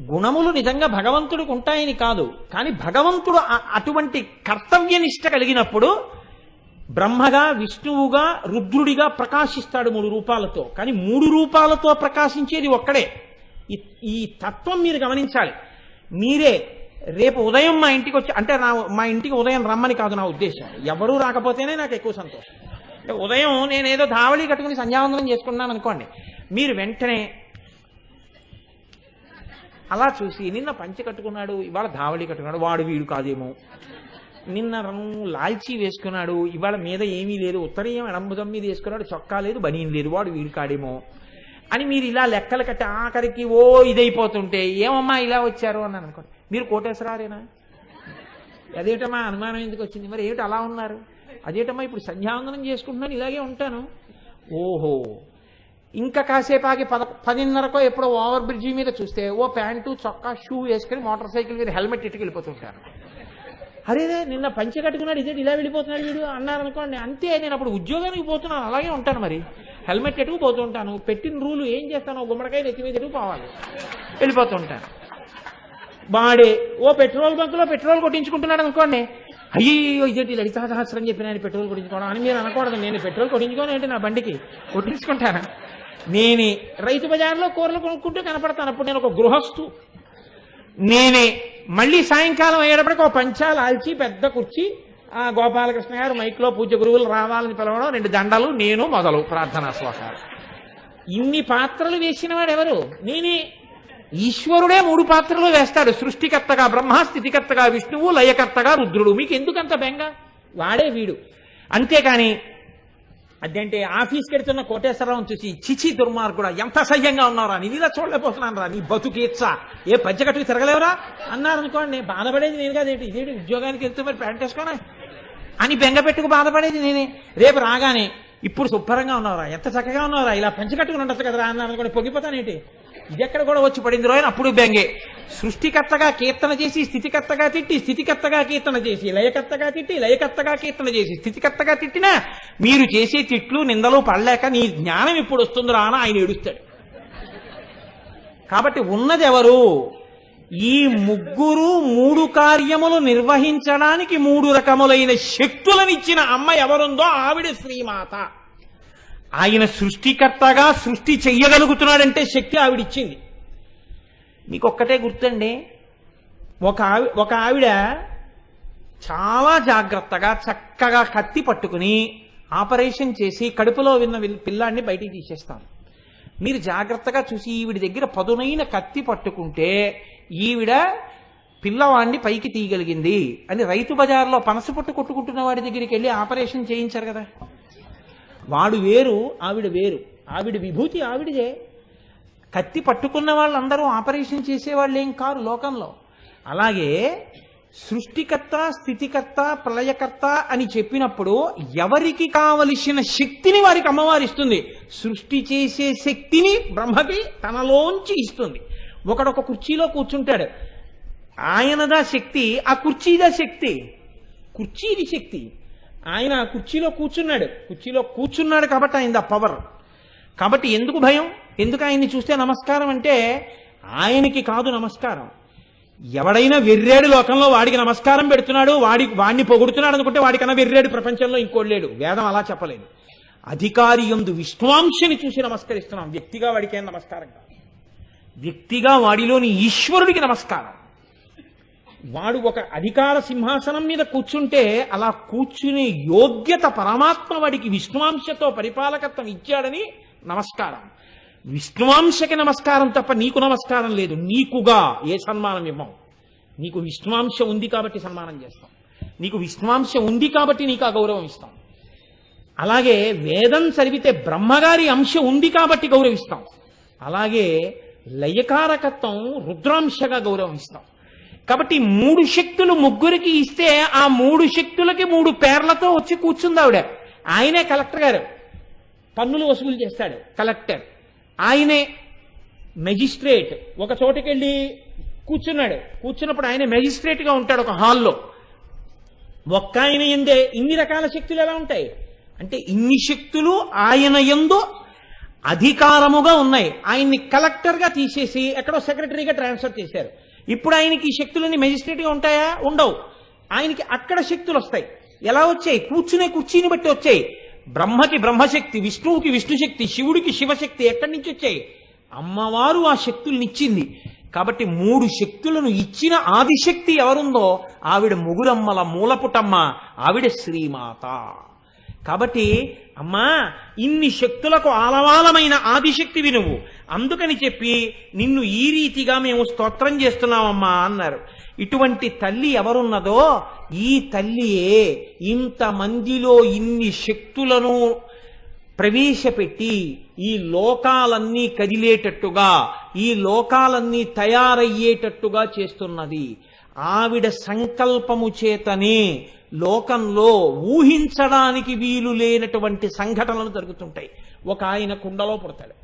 గుణములు నిజంగా భగవంతుడికి ఉంటాయని కాదు. కానీ భగవంతుడు అటువంటి కర్తవ్యనిష్ట కలిగినప్పుడు బ్రహ్మగా విష్ణువుగా రుద్రుడిగా ప్రకాశిస్తాడు మూడు రూపాలతో. కానీ మూడు రూపాలతో ప్రకాశించేది ఒక్కడే. ఈ తత్వం మీరు గమనించాలి. మీరే రేపు ఉదయం మా ఇంటికి వచ్చి అంటే నా మా ఇంటికి ఉదయం రమ్మని కాదు నా ఉద్దేశం. ఎవరూ రాకపోతేనే నాకు ఎక్కువ సంతోషం. అంటే ఉదయం నేనేదో ధావళి కట్టుకుని సంధ్యావందనం చేసుకున్నాను అనుకోండి మీరు వెంటనే అలా చూసి నిన్న పంచి కట్టుకున్నాడు ఇవాళ ధావళి కట్టుకున్నాడు వాడు వీడు కాదేమో. నిన్న రంగు లాల్చీ వేసుకున్నాడు ఇవాళ మీద ఏమీ లేదు ఉత్తరీయం ఎడంబుదం మీద వేసుకున్నాడు చొక్కా లేదు బనీన్ లేదు వాడు వీడు కాడేమో అని మీరు ఇలా లెక్కలు కట్టి ఆఖరికి ఓ ఇదైపోతుంటే ఏమమ్మా ఇలా వచ్చారు? అని అనుకోండి. మీరు కోటేశ్వరారేనా? అదేటమ్మా అనుమానం ఎందుకు వచ్చింది? మరి ఏమిటి అలా ఉన్నారు? అదేటమ్మా ఇప్పుడు సంధ్యావందనం చేసుకుంటున్నాను ఇలాగే ఉంటాను. ఓహో. ఇంకా కాసేపు ఆగి పద పదిన్నరకో ఎప్పుడో ఓవర్ బ్రిడ్జి మీద చూస్తే ఓ ప్యాంటు చొక్కా షూ వేసుకుని మోటార్ సైకిల్ మీద హెల్మెట్ ఇట్టుకు వెళ్ళిపోతుంటారు. అరేదే నిన్న పంచె కట్టుకున్నాడు ఇదే ఇలా వెళ్ళిపోతున్నాడు వీడు అన్నారు అనుకోండి అంతే నేను అప్పుడు ఉద్యోగానికి పోతున్నాను అలాగే ఉంటాను మరి. హెల్మెట్ ఎటుకు పోతుంటాను పెట్టిన రూలు ఏం చేస్తాను గుమ్మడికాయ నెత్తి మీద ఎటుకు పోవాలి? వెళ్ళిపోతుంటాను వాడే. ఓ పెట్రోల్ బంకులో పెట్రోల్ కొట్టించుకుంటున్నాడు అనుకోండి. అయ్యో ఇదేంటి లలితా సహస్రం చెప్పిన నేను పెట్రోల్ కొట్టించుకోవడం అని మీరు అనకూడదు. నేను పెట్రోల్ కొట్టించుకోను ఏంటి నా బండికి? కొట్టించుకుంటాను? నేనే రైతు బజార్లో కూరలు కొనుక్కుంటూ కనపడతాను. అప్పుడు నేను ఒక గృహస్థు. నేనే మళ్ళీ సాయంకాలం అయ్యేటప్పటికి ఒక పంచాలు ఆల్చి పెద్ద కుర్చీ ఆ గోపాలకృష్ణ గారు మైక్లో పూజ గురువులు రావాలని పిలవడం రెండు దండలు నేను మొదలు ప్రార్థనా శ్లోకాలు. ఇన్ని పాత్రలు వేసిన వాడు ఎవరు? నేనే ఈశ్వరుడే మూడు పాత్రలు వేస్తాడు. సృష్టికర్తగా బ్రహ్మ స్థితికర్తగా విష్ణువు లయకర్తగా రుద్రుడు. మీకు ఎందుకంత బెంగ? వాడే వీడు. అంతేకాని అదంటే ఆఫీస్కి వెళ్తున్న కోటేశ్వరరావు చూసి చిచి దుర్మార్గుడా ఎంత సహ్యంగా ఉన్నారా నీ ఇలా చూడలేకపోతున్నాను రా నీ బతుకేచ్చా ఏ పంచకట్టుకు తిరగలేవరా? అన్నారు అనుకోండి బాధపడేది నేను కాదేంటి ఇదేంటి ఉద్యోగానికి వెళ్తూ మరి ప్యాంట్ వేసుకోనా? అని బెంగ పెట్టుకు బాధపడేది నేనే. రేపు రాగానే ఇప్పుడు శుభ్రంగా ఉన్నారా ఎంత చక్కగా ఉన్నారా ఇలా పంచకట్టుకుని ఉండొచ్చు కదరా అన్నారనుకోండి పొగిపోతానేంటి? ఇది ఎక్కడ కూడా వచ్చి పడింది రోజు అప్పుడు బెంగే. సృష్టికర్తగా కీర్తన చేసి స్థితికర్తగా తిట్టి స్థితికర్తగా కీర్తన చేసి లయకర్తగా తిట్టి లయకర్తగా కీర్తన చేసి స్థితికర్తగా తిట్టినా మీరు చేసే తిట్లు నిందలు పడలేక నీ జ్ఞానం ఇప్పుడు వస్తుందిరా అని ఆయన ఏడుస్తాడు. కాబట్టి ఉన్నది ఎవరు ఈ ముగ్గురు మూడు కార్యములు నిర్వహించడానికి మూడు రకములైన శక్తులనిచ్చిన అమ్మ ఎవరుందో? ఆవిడ శ్రీమాత. ఆయన సృష్టికర్తగా సృష్టి చెయ్యగలుగుతున్నాడంటే శక్తి ఆవిడిచ్చింది. మీకు ఒక్కటే గుర్తండి ఒక ఆవి ఒక ఆవిడ చాలా జాగ్రత్తగా చక్కగా కత్తి పట్టుకుని ఆపరేషన్ చేసి కడుపులో విన్న పిల్లాన్ని పిల్లాడిని బయటికి తీసేస్తాను. మీరు జాగ్రత్తగా చూసి ఈవిడ దగ్గర పదునైన కత్తి పట్టుకుంటే ఈవిడ పిల్లవాడిని పైకి తీయగలిగింది అని రైతు బజార్లో పనస పొట్టు కొట్టుకుంటున్న వాడి దగ్గరికి వెళ్ళి ఆపరేషన్ చేయించారు కదా. వాడు వేరు ఆవిడ వేరు. ఆవిడ విభూతి ఆవిడదే. కత్తి పట్టుకున్న వాళ్ళందరూ ఆపరేషన్ చేసేవాళ్ళు ఏం కారు లోకంలో. అలాగే సృష్టికర్త స్థితికర్త ప్రళయకర్త అని చెప్పినప్పుడు ఎవరికి కావలసిన శక్తిని వారికి అమ్మవారు ఇస్తుంది? సృష్టి చేసే శక్తిని బ్రహ్మకి తనలోంచి ఇస్తుంది. ఒకడొక కుర్చీలో కూర్చుంటాడు. ఆయనదా శక్తి ఆ కుర్చీదా శక్తి? కుర్చీది శక్తి. ఆయన కుర్చీలో కూర్చున్నాడు. కుర్చీలో కూర్చున్నాడు కాబట్టి ఆయన పవర్ కాబట్టి ఎందుకు భయం? ఎందుకు ఆయన్ని చూస్తే నమస్కారం అంటే ఆయనకి కాదు నమస్కారం. ఎవడైనా వెర్రేడు లోకంలో వాడికి నమస్కారం పెడుతున్నాడు వాడి వాడిని పొగుడుతున్నాడు అనుకుంటే వాడికన్నా వెర్రేడు ప్రపంచంలో ఇంకోటి లేడు. వేదం అలా చెప్పలేదు. అధికారి ఎందు విశ్వాంశని చూసి నమస్కరిస్తున్నాం. వ్యక్తిగా వాడికి ఏం నమస్కారం కాదు. వ్యక్తిగా వాడిలోని ఈశ్వరుడికి నమస్కారం. వాడు ఒక అధికార సింహాసనం మీద కూర్చుంటే అలా కూర్చునే యోగ్యత పరమాత్మ వాడికి విష్ణువాంశతో పరిపాలకత్వం ఇచ్చాడని నమస్కారం. విష్ణువాంశకి నమస్కారం తప్ప నీకు నమస్కారం లేదు. నీకుగా ఏ సన్మానం ఇవ్వం? నీకు విష్ణువాంశ ఉంది కాబట్టి సన్మానం చేస్తాం. నీకు విష్ణువాంశ ఉంది కాబట్టి నీకు ఆ గౌరవం ఇస్తాం. అలాగే వేదం చదివితే బ్రహ్మగారి అంశ ఉంది కాబట్టి గౌరవిస్తాం. అలాగే లయకారకత్వం రుద్రాంశగా గౌరవం ఇస్తాం. కాబట్టి మూడు శక్తులు ముగ్గురికి ఇస్తే ఆ మూడు శక్తులకి మూడు పేర్లతో వచ్చి కూర్చుంది ఆవిడ. ఆయనే కలెక్టర్ గారు. పన్నులు వసూలు చేస్తాడు కలెక్టర్. ఆయనే మెజిస్ట్రేట్. ఒక చోటుకి వెళ్ళి కూర్చున్నాడు. కూర్చున్నప్పుడు ఆయన మెజిస్ట్రేట్గా ఉంటాడు ఒక హాల్లో. ఒక్క ఆయన ఎందే? ఇన్ని రకాల శక్తులు ఎలా ఉంటాయి? అంటే ఇన్ని శక్తులు ఆయన ఎందు అధికారముగా ఉన్నాయి. ఆయన్ని కలెక్టర్గా తీసేసి ఎక్కడో సెక్రటరీగా ట్రాన్స్ఫర్ చేశారు. ఇప్పుడు ఆయనకి ఈ శక్తులన్నీ మెజిస్ట్రేట్గా ఉంటాయా? ఉండవు. ఆయనకి అక్కడ శక్తులు వస్తాయి. ఎలా వచ్చాయి? కూర్చునే కుర్చీని బట్టి వచ్చాయి. బ్రహ్మకి బ్రహ్మశక్తి విష్ణువుకి విష్ణుశక్తి శివుడికి శివశక్తి ఎక్కడి నుంచి వచ్చాయి? అమ్మవారు ఆ శక్తుల్ని ఇచ్చింది కాబట్టి మూడు శక్తులను ఇచ్చిన ఆదిశక్తి ఎవరుందో? ఆవిడ ముగురమ్మల మూలపుటమ్మ ఆవిడ శ్రీమాత. కాబట్టి అమ్మా ఇన్ని శక్తులకు ఆలవాలమైన ఆదిశక్తివి నువ్వు. అందుకని చెప్పి నిన్ను ఈ రీతిగా మేము స్తోత్రం చేస్తున్నామమ్మా అన్నారు. ఇటువంటి తల్లి ఎవరున్నదో ఈ తల్లియే ఇంతమందిలో ఇన్ని శక్తులను ప్రవేశపెట్టి ఈ లోకాలన్నీ కదిలేటట్టుగా ఈ లోకాలన్నీ తయారయ్యేటట్టుగా చేస్తున్నది. ఆవిడ సంకల్పము చేతనే లోకంలో ఊహించడానికి వీలు లేనటువంటి సంఘటనలు జరుగుతుంటాయి. ఒక ఆయన కుండలో పుడతాడు.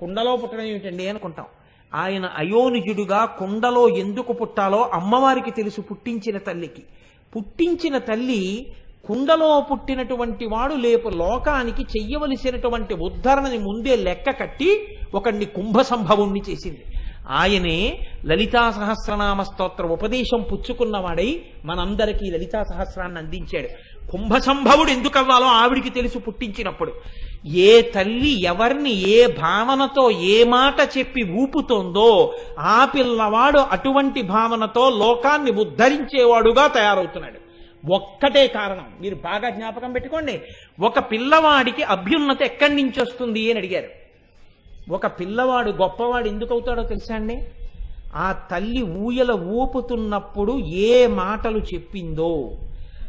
కుండలో పుట్టడం ఏమిటండి అనుకుంటాం. ఆయన అయోనిజుడుగా కుండలో ఎందుకు పుట్టాలో అమ్మవారికి తెలుసు పుట్టించిన తల్లికి. పుట్టించిన తల్లి కుండలో పుట్టినటువంటి వాడు లేపు లోకానికి చెయ్యవలసినటువంటి ఉద్ధరణని ముందే లెక్క కట్టి ఒకడిని కుంభ సంభవుణ్ణి చేసింది. ఆయనే లలితా సహస్రనామ స్తోత్ర ఉపదేశం పుచ్చుకున్నవాడై మనందరికీ లలితా సహస్రాన్ని అందించాడు. కుంభ సంభవుడు ఎందుకు అవ్వాలో ఆవిడికి తెలుసు పుట్టించినప్పుడు. ఏ తల్లి ఎవరిని ఏ భావనతో ఏ మాట చెప్పి ఊపుతోందో ఆ పిల్లవాడు అటువంటి భావనతో లోకాన్ని ఉద్ధరించేవాడుగా తయారవుతున్నాడు. ఒక్కటే కారణం. మీరు బాగా జ్ఞాపకం పెట్టుకోండి. ఒక పిల్లవాడికి అభ్యున్నత ఎక్కడి నుంచి వస్తుంది అని అడిగారు. ఒక పిల్లవాడు గొప్పవాడు ఎందుకు అవుతాడో తెలుసా అండి? ఆ తల్లి ఊయల ఊపుతున్నప్పుడు ఏ మాటలు చెప్పిందో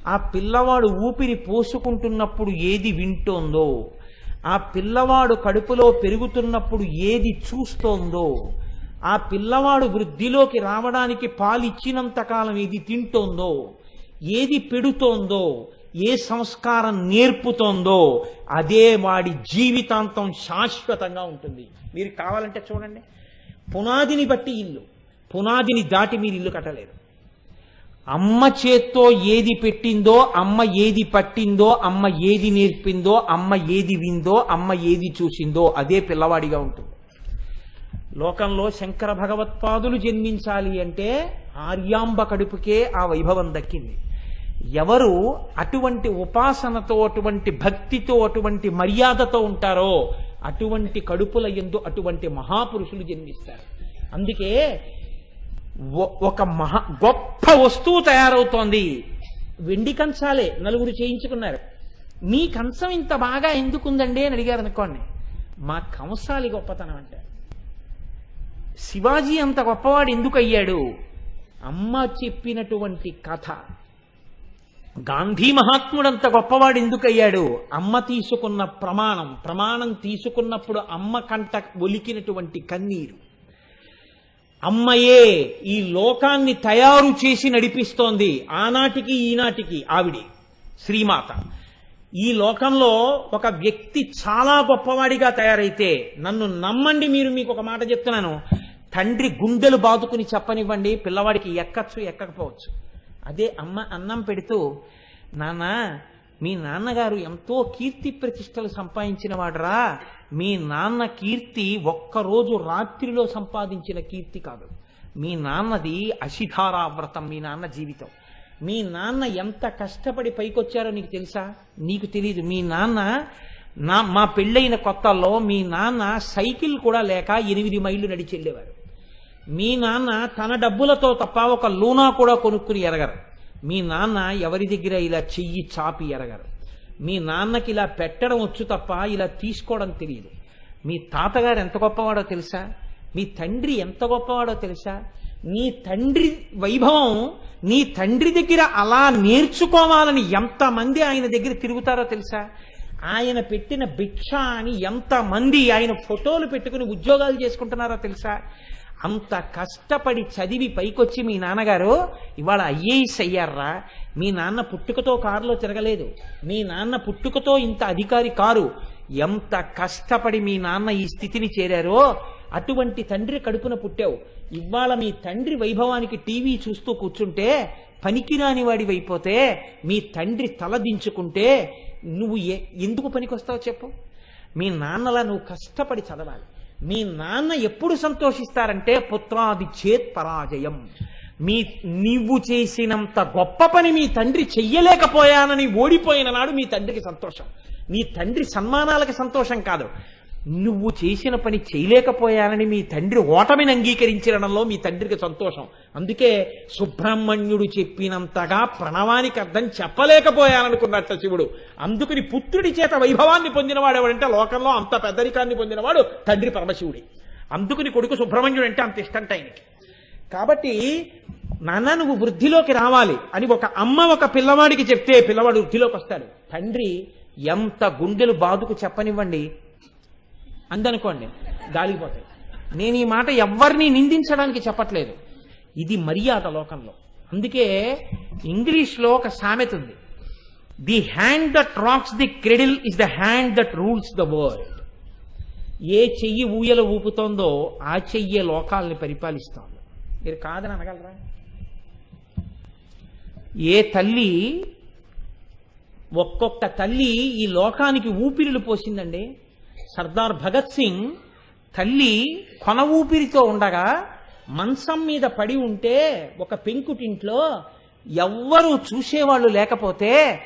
ఆ పిల్లవాడు ఊపిరి పోసుకుంటున్నప్పుడు ఏది వింటోందో ఆ పిల్లవాడు కడుపులో పెరుగుతున్నప్పుడు ఏది చూస్తోందో ఆ పిల్లవాడు వృద్ధిలోకి రావడానికి పాలిచ్చినంత కాలం ఏది తింటోందో ఏది పెడుతోందో ఏ సంస్కారం నేర్పుతోందో అదే వాడి జీవితాంతం శాశ్వతంగా ఉంటుంది. మీరు కావాలంటే చూడండి. పునాదిని బట్టి ఇల్లు. పునాదిని దాటి మీరు ఇల్లు కట్టలేరు. అమ్మ చేత్తో ఏది పెట్టిందో అమ్మ ఏది పట్టిందో అమ్మ ఏది నేర్పిందో అమ్మ ఏది విందో అమ్మ ఏది చూసిందో అదే పిల్లవాడిగా ఉంటుంది. లోకంలో శంకర భగవత్పాదులు జన్మించాలి అంటే ఆర్యాంబ కడుపుకే ఆ వైభవం దక్కింది. ఎవరు అటువంటి ఉపాసనతో అటువంటి భక్తితో అటువంటి మర్యాదతో ఉంటారో అటువంటి కడుపుల ఎందు అటువంటి మహాపురుషులు జన్మిస్తారు. అందుకే ఒక మహా గొప్ప వస్తువు తయారవుతోంది. వెండి కంచాలే నలుగురు చేయించుకున్నారు. మీ కంచం ఇంత బాగా ఎందుకుందండి అని అడిగారు అనుకోండి. మా కంసాలి గొప్పతనం అంటారు శివాజీ అంత గొప్పవాడు ఎందుకు అయ్యాడు? అమ్మ చెప్పినటువంటి కథ. గాంధీ మహాత్ముడంత గొప్పవాడు ఎందుకు అయ్యాడు? అమ్మ తీసుకున్న ప్రమాణం. ప్రమాణం తీసుకున్నప్పుడు అమ్మ కంట ఒలికినటువంటి కన్నీరు. అమ్మయే ఈ లోకాన్ని తయారు చేసి నడిపిస్తోంది ఆనాటికి ఈనాటికి ఆవిడి శ్రీమాత. ఈ లోకంలో ఒక వ్యక్తి చాలా గొప్పవాడిగా తయారైతే నన్ను నమ్మండి మీరు మీకు ఒక మాట చెప్తున్నాను. తండ్రి గుండెలు బాదుకుని చెప్పనివ్వండి పిల్లవాడికి ఎక్కచ్చు ఎక్కకపోవచ్చు. అదే అమ్మ అన్నం పెడుతూ నాన్న మీ నాన్నగారు ఎంతో కీర్తి ప్రతిష్టలు సంపాదించిన వాడరా? మీ నాన్న కీర్తి ఒక్కరోజు రాత్రిలో సంపాదించిన కీర్తి కాదు. మీ నాన్నది అశిధారా వ్రతం మీ నాన్న జీవితం. మీ నాన్న ఎంత కష్టపడి పైకొచ్చారో నీకు తెలుసా? నీకు తెలియదు మీ నాన్న నా మా పెళ్ళైన కొత్తల్లో మీ నాన్న సైకిల్ కూడా లేక ఎనిమిది మైళ్ళు నడిచి వెళ్ళేవారు మీ నాన్న తన డబ్బులతో తప్ప ఒక లూనా కూడా కొనుక్కుని ఎరగరు. మీ నాన్న ఎవరి దగ్గర ఇలా చెయ్యి చాపి ఎరగరు. మీ నాన్నకి ఇలా పెట్టడం వచ్చు తప్ప ఇలా తీసుకోవడం తెలియదు. మీ తాతగారు ఎంత గొప్పవాడో తెలుసా? మీ తండ్రి ఎంత గొప్పవాడో తెలుసా? నీ తండ్రి వైభవం నీ తండ్రి దగ్గర అలా నేర్చుకోవాలని ఎంతమంది ఆయన దగ్గర తిరుగుతారో తెలుసా? ఆయన పెట్టిన భిక్ష అని ఎంతమంది ఆయన ఫోటోలు పెట్టుకుని ఉద్యోగాలు చేసుకుంటున్నారో తెలుసా? అంత కష్టపడి చదివి పైకొచ్చి మీ నాన్నగారు ఇవాళ ఐఏఎస్ అయ్యారా? మీ నాన్న పుట్టుకతో కారులో తిరగలేదు. మీ నాన్న పుట్టుకతో ఇంత అధికారి కారు. ఎంత కష్టపడి మీ నాన్న ఈ స్థితిని చేరారో అటువంటి తండ్రి కడుపున పుట్టావు. ఇవాళ మీ తండ్రి వైభవానికి టీవీ చూస్తూ కూర్చుంటే పనికిరాని వాడివైపోతే మీ తండ్రి తల దించుకుంటే నువ్వు ఏ ఎందుకు వస్తావు చెప్పు. మీ నాన్నలా నువ్వు కష్టపడి చదవాలి. మీ నాన్న ఎప్పుడు సంతోషిస్తారంటే పుత్రాది చేత్ పరాజయం. మీ నీవు చేసినంత గొప్ప పని మీ తండ్రి చెయ్యలేకపోయానని ఓడిపోయిన నాడు మీ తండ్రికి సంతోషం. మీ తండ్రి సన్మానాలకి సంతోషం కాదు. నువ్వు చేసిన పని చేయలేకపోయానని మీ తండ్రి ఓటమిని అంగీకరించడంలో మీ తండ్రికి సంతోషం. అందుకే సుబ్రహ్మణ్యుడు చెప్పినంతగా ప్రణవానికి అర్థం చెప్పలేకపోయాననుకున్నట్ట శివుడు. అందుకని పుత్రుడి చేత వైభవాన్ని పొందినవాడు ఎవడంటే లోకంలో అంత పెద్దరికాన్ని పొందినవాడు తండ్రి పరమశివుడి. అందుకని కొడుకు సుబ్రహ్మణ్యుడు అంటే అంత ఇష్టంట ఆయనకి. కాబట్టి నాన్న నువ్వు వృద్ధిలోకి రావాలి అని ఒక అమ్మ ఒక పిల్లవాడికి చెప్తే పిల్లవాడు వృద్ధిలోకి వస్తాడు. తండ్రి ఎంత గుండెలు బాదుకు చెప్పనివ్వండి. అందనుకోండి గాలిపోతాయి నేను ఈ మాట ఎవరిని నిందించడానికి చెప్పట్లేదు. ఇది మర్యాద లోకంలో. అందుకే ఇంగ్లీష్లో ఒక సామెత ఉంది. The hand that rocks the cradle is the hand that rules the world. ఏ చెయ్యి ఊయల ఊపుతోందో ఆ చెయ్యే లోకాలని పరిపాలిస్తోంది మీరు కాదని అనగలరా? ఏ తల్లి ఒక్కొక్క తల్లి ఈ లోకానికి ఊపిరిలు పోసిందండి. సర్దార్ భగత్ సింగ్ తల్లి కొన ఊపిరితో ఉండగా మంచం మీద పడి ఉంటే ఒక పెంకుటింట్లో ఎవ్వరూ చూసేవాళ్ళు లేకపోతే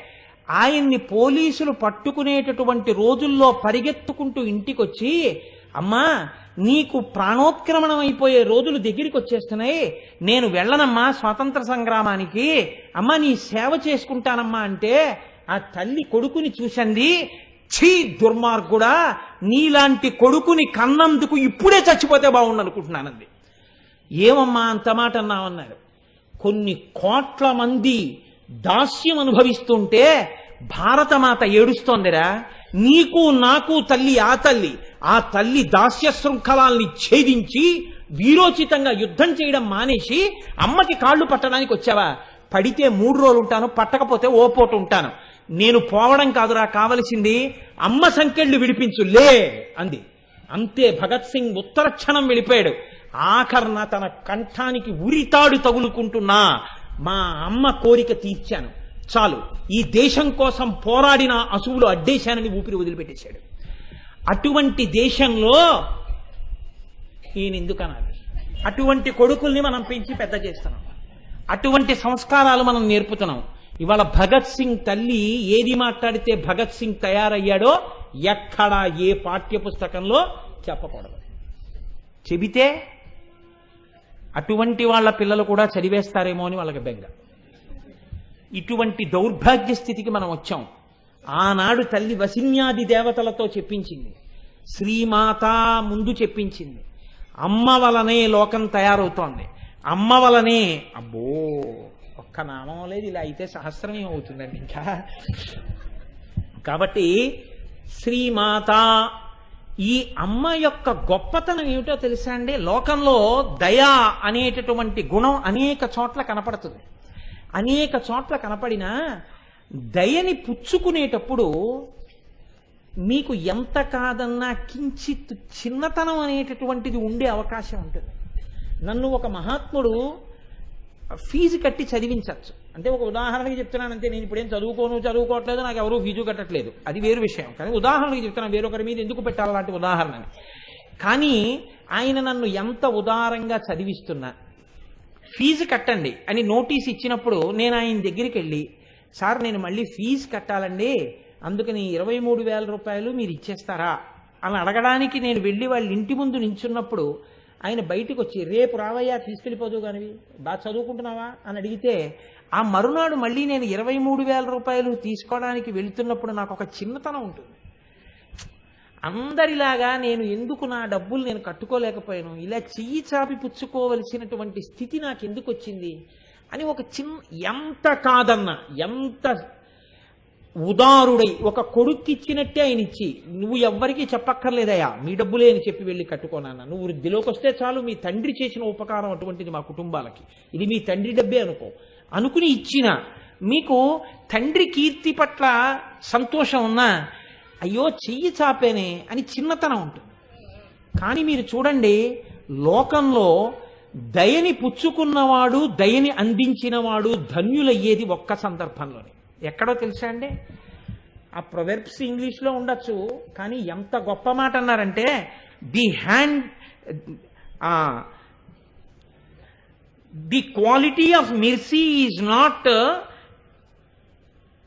ఆయన్ని పోలీసులు పట్టుకునేటటువంటి రోజుల్లో పరిగెత్తుకుంటూ ఇంటికొచ్చి అమ్మా నీకు ప్రాణోత్క్రమణం అయిపోయే రోజులు దగ్గరికి వచ్చేస్తున్నాయి నేను వెళ్ళనమ్మా స్వాతంత్ర సంగ్రామానికి. అమ్మా నీ సేవ చేసుకుంటానమ్మా అంటే ఆ తల్లి కొడుకుని చూసింది. ఛీ దుర్మార్గుడా నీలాంటి కొడుకుని కన్నందుకు ఇప్పుడే చచ్చిపోతే బాగుండు అనుకుంటున్నానంది ఏమమ్మా అంత మాట అన్నామన్నాడు కొన్ని కోట్ల మంది దాస్యం అనుభవిస్తుంటే భారతమాత ఏడుస్తోందిరా. నీకు నాకు తల్లి ఆ తల్లి ఆ తల్లి దాస్య శృంఖలాల్ని ఛేదించి వీరోచితంగా యుద్ధం చేయడం మానేసి అమ్మకి కాళ్ళు పట్టడానికి వచ్చావా? పడితే మూడు రోజులు ఉంటాను పట్టకపోతే ఓ పూట ఉంటాను నేను పోవడం కాదురా కావలసింది అమ్మ సంకెళ్ళు విడిపించు లే అంది. అంతే భగత్ సింగ్ ఉత్తర క్షణం వెళ్ళిపోయాడు. ఆఖరణ తన కంఠానికి ఉరితాడు తగులుకుంటున్నా మా అమ్మ కోరిక తీర్చాను. చాలు ఈ దేశం కోసం పోరాడిన అసువులు అడ్డేశానని ఊపిరి వదిలిపెట్టేశాడు. అటువంటి దేశంలో ఈయన ఎందుకు అటువంటి కొడుకుల్ని మనం పెంచి పెద్ద చేస్తున్నాం. అటువంటి సంస్కారాలు మనం నేర్పుతున్నాం. ఇవాళ భగత్ సింగ్ తల్లి ఏది మాట్లాడితే భగత్ సింగ్ తయారయ్యాడో ఎక్కడా ఏ పాఠ్య పుస్తకంలో చెప్పకూడదు. చెబితే అటువంటి వాళ్ళ పిల్లలు కూడా చదివేస్తారేమో అని వాళ్ళకి బెంగ. ఇటువంటి దౌర్భాగ్య స్థితికి మనం వచ్చాం. ఆనాడు తల్లి వసిన్యాది దేవతలతో చెప్పించింది. శ్రీమాత ముందు చెప్పించింది. అమ్మ వలనే లోకం తయారవుతోంది. అమ్మ వలనే అబ్బో ఒక్క నామం లేదు ఇలా అయితే సహస్రమే అవుతుందండి ఇంకా. కాబట్టి శ్రీమాత ఈ అమ్మ యొక్క గొప్పతనం ఏమిటో తెలుసా అండి? లోకంలో దయ అనేటటువంటి గుణం అనేక చోట్ల కనపడుతుంది. అనేక చోట్ల కనపడినా దయని పుచ్చుకునేటప్పుడు మీకు ఎంత కాదన్నా కించిత్ చిన్నతనం అనేటటువంటిది ఉండే అవకాశం ఉంటుంది. నన్ను ఒక మహాత్ముడు ఫీజు కట్టి చదివించవచ్చు అంటే ఒక ఉదాహరణకి చెప్తున్నానంటే నేను ఇప్పుడేం చదువుకోను చదువుకోవట్లేదు నాకు ఎవరూ ఫీజు కట్టట్లేదు. అది వేరు విషయం. కానీ ఉదాహరణకి చెప్తున్నాను వేరొకరి మీద ఎందుకు పెట్టాలి అలాంటి ఉదాహరణని? కానీ ఆయన నన్ను ఎంత ఉదారంగా చదివిస్తున్నా ఫీజు కట్టండి అని నోటీస్ ఇచ్చినప్పుడు నేను ఆయన దగ్గరికి వెళ్ళి సార్ నేను మళ్ళీ ఫీజు కట్టాలండి అందుకని ఇరవై మూడు వేల రూపాయలు మీరు ఇచ్చేస్తారా? అని అడగడానికి నేను వెళ్ళి వాళ్ళ ఇంటి ముందు నించున్నప్పుడు ఆయన బయటకు వచ్చి రేపు రావయ్యా తీసుకెళ్ళిపోదు కానివి బాగా చదువుకుంటున్నావా? అని అడిగితే ఆ మరునాడు మళ్ళీ నేను ఇరవై మూడు వేల రూపాయలు తీసుకోవడానికి వెళ్తున్నప్పుడు నాకు ఒక చిన్నతనం ఉంటుంది. అందరిలాగా నేను ఎందుకు నా డబ్బులు నేను కట్టుకోలేకపోయాను? ఇలా చెయ్యి చాపి పుచ్చుకోవలసినటువంటి స్థితి నాకు ఎందుకు వచ్చింది? అని ఒక చిన్న ఎంత కాదన్నా ఎంత ఉదారుడై ఒక కొడుక్కి ఇచ్చినట్టే ఆయన ఇచ్చి నువ్వు ఎవ్వరికీ చెప్పక్కర్లేదయ్యా మీ డబ్బులే అని చెప్పి వెళ్ళి కట్టుకోనాన్న నువ్వు వృద్ధిలోకి వస్తే చాలు మీ తండ్రి చేసిన ఉపకారం అటువంటిది మా కుటుంబాలకి. ఇది మీ తండ్రి డబ్బే అనుకో. అనుకుని ఇచ్చిన మీకు తండ్రి కీర్తి పట్ల సంతోషం ఉన్నా అయ్యో చెయ్యి చాపేనే అని చిన్నతనం ఉంటుంది కానీ మీరు చూడండి లోకంలో దయని పుచ్చుకున్నవాడు దయని అందించినవాడు ధన్యులయ్యేది ఒక్క సందర్భంలోనే. ఎక్కడో తెలుసా అండి? ఆ ప్రొవెర్బ్స్ ఇంగ్లీష్లో ఉండొచ్చు కానీ ఎంత గొప్ప మాట అన్నారంటే the hand the quality of mercy is not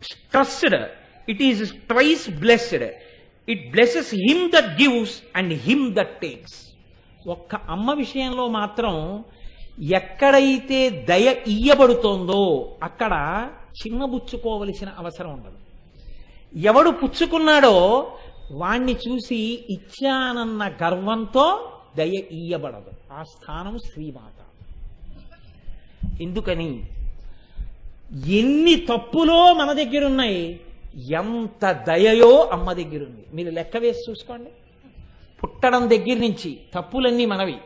strained it is twice blessed it blesses him that gives and him that takes ఒక్క అమ్మ విషయంలో మాత్రం ఎక్కడైతే దయ ఇయ్యబడుతోందో అక్కడ చిన్నబుచ్చుకోవలసిన అవసరం ఉండదు. ఎవడు పుచ్చుకున్నాడో వాణ్ణి చూసి ఇచ్చానన్న గర్వంతో దయ ఇయ్యబడదు. ఆ స్థానం శ్రీమాత. ఎందుకని? ఎన్ని తప్పులో మన దగ్గరున్నాయి ఎంత దయయో అమ్మ దగ్గరుంది. మీరు లెక్క వేసి చూసుకోండి. పుట్టడం దగ్గర నుంచి తప్పులన్నీ మనవి.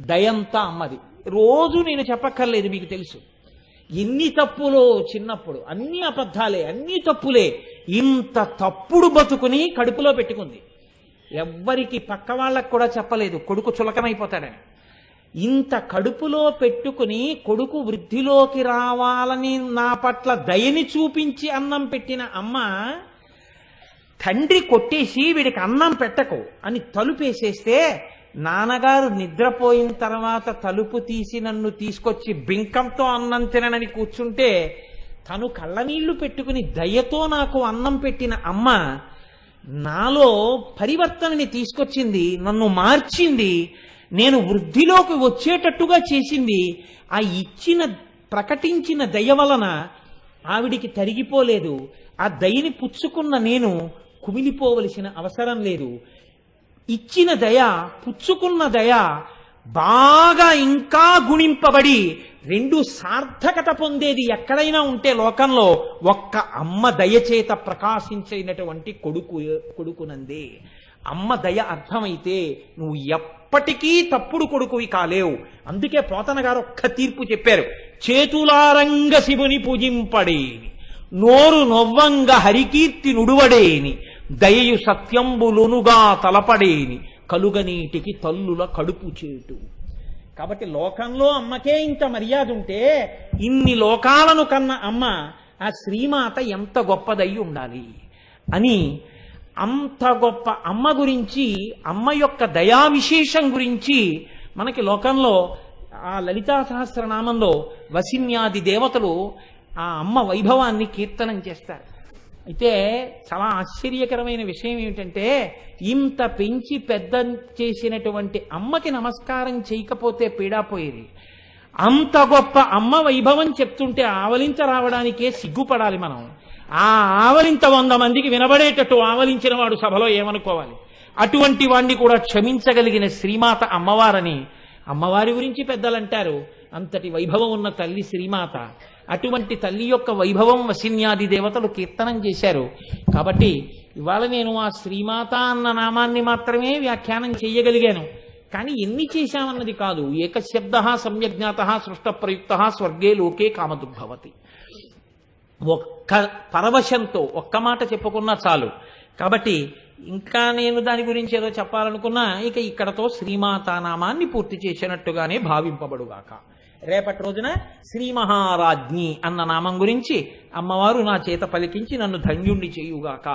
దయంతా అమ్మది. రోజు నేను చెప్పక్కర్లేదు మీకు తెలుసు. ఎన్ని తప్పులో చిన్నప్పుడు అన్ని అబద్ధాలే అన్ని తప్పులే ఇంత తప్పుడు బతుకుని కడుపులో పెట్టుకుంది. ఎవ్వరికి పక్క వాళ్ళకు కూడా చెప్పలేదు కొడుకు చులకనైపోతాడని ఇంత కడుపులో పెట్టుకుని కొడుకు వృద్ధిలోకి రావాలని నా పట్ల దయని చూపించి అన్నం పెట్టిన అమ్మ తండ్రి కొట్టేసి వీడికి అన్నం పెట్టకు అని తలుపేసేస్తే నాన్నగారు నిద్రపోయిన తర్వాత తలుపు తీసి నన్ను తీసుకొచ్చి బింకంతో అన్నం తిననని కూర్చుంటే తను కళ్ళనీళ్ళు పెట్టుకుని దయతో నాకు అన్నం పెట్టిన అమ్మ నాలో పరివర్తనని తీసుకొచ్చింది నన్ను మార్చింది నేను వృద్ధిలోకి వచ్చేటట్టుగా చేసింది ఆ ఇచ్చిన ప్రకటించిన దయ వలన ఆవిడికి తరిగిపోలేదు. ఆ దయని పుచ్చుకున్న నేను కుమిలిపోవలసిన అవసరం లేదు. ఇచ్చిన దయ పుచ్చుకున్న దయ బాగా ఇంకా గుణింపబడి రెండు సార్థకత పొందేది ఎక్కడైనా ఉంటే లోకంలో ఒక్క అమ్మ దయచేత ప్రకాశించినటువంటి కొడుకు కొడుకునందే. అమ్మ దయ అర్థమైతే నువ్వు ఎప్పటికీ తప్పుడు కొడుకువి కాలేవు. అందుకే పోతన గారు ఒక్క తీర్పు చెప్పారు. చేతులారంగ శివుని పూజింపడేని. నోరు నొవ్వంగ హరికీర్తి నుడువడేని. దయయు సత్యంబులునుగా తలపడేని కలుగనీటికి తల్లుల కడుపు చేటు. కాబట్టి లోకంలో అమ్మకే ఇంత మర్యాద ఉంటే ఇన్ని లోకాలను కన్న అమ్మ ఆ శ్రీమాత ఎంత గొప్పదై ఉండాలి అని అంత గొప్ప అమ్మ గురించి అమ్మ యొక్క దయా విశేషం గురించి మనకి లోకంలో ఆ లలితా సహస్రనామంలో వసిన్యాది దేవతలు ఆ అమ్మ వైభవాన్ని కీర్తనం చేస్తారు. అయితే చాలా ఆశ్చర్యకరమైన విషయం ఏమిటంటే ఇంత పెంచి పెద్ద చేసినటువంటి అమ్మకి నమస్కారం చేయకపోతే పీడాపోయేది అంత గొప్ప అమ్మ వైభవం చెప్తుంటే ఆవలింత రావడానికే సిగ్గుపడాలి మనం. ఆ ఆవలింత వంద మందికి వినబడేటట్టు ఆవలించిన వాడు సభలో ఏమనుకోవాలి? అటువంటి వాణ్ణి కూడా క్షమించగలిగిన శ్రీమాత అమ్మవారని అమ్మవారి గురించి పెద్దలు అంటారు అంతటి వైభవం ఉన్న తల్లి శ్రీమాత అటువంటి తల్లి యొక్క వైభవం వసిన్యాది దేవతలు కీర్తనం చేశారు. కాబట్టి ఇవాళ నేను ఆ శ్రీమాత అన్న నామాన్ని మాత్రమే వ్యాఖ్యానం చేయగలిగాను. కానీ ఎన్ని చేశామన్నది కాదు. ఏకశబ్ద సమ్యజ్ఞాత సృష్ట ప్రయుక్త స్వర్గే లోకే కామదుర్భవతి. ఒక్క పరవశంతో ఒక్క మాట చెప్పుకున్నా చాలు. కాబట్టి ఇంకా నేను దాని గురించి ఏదో చెప్పాలనుకున్నా ఇక ఇక్కడతో శ్రీమాతా నామాన్ని పూర్తి చేసినట్టుగానే భావింపబడుగాక. రేపటి రోజున శ్రీ మహారాజ్ఞి అన్న నామం గురించి అమ్మవారు నా చేత పలికించి నన్ను ధన్యుణ్ణి చేయుగాక.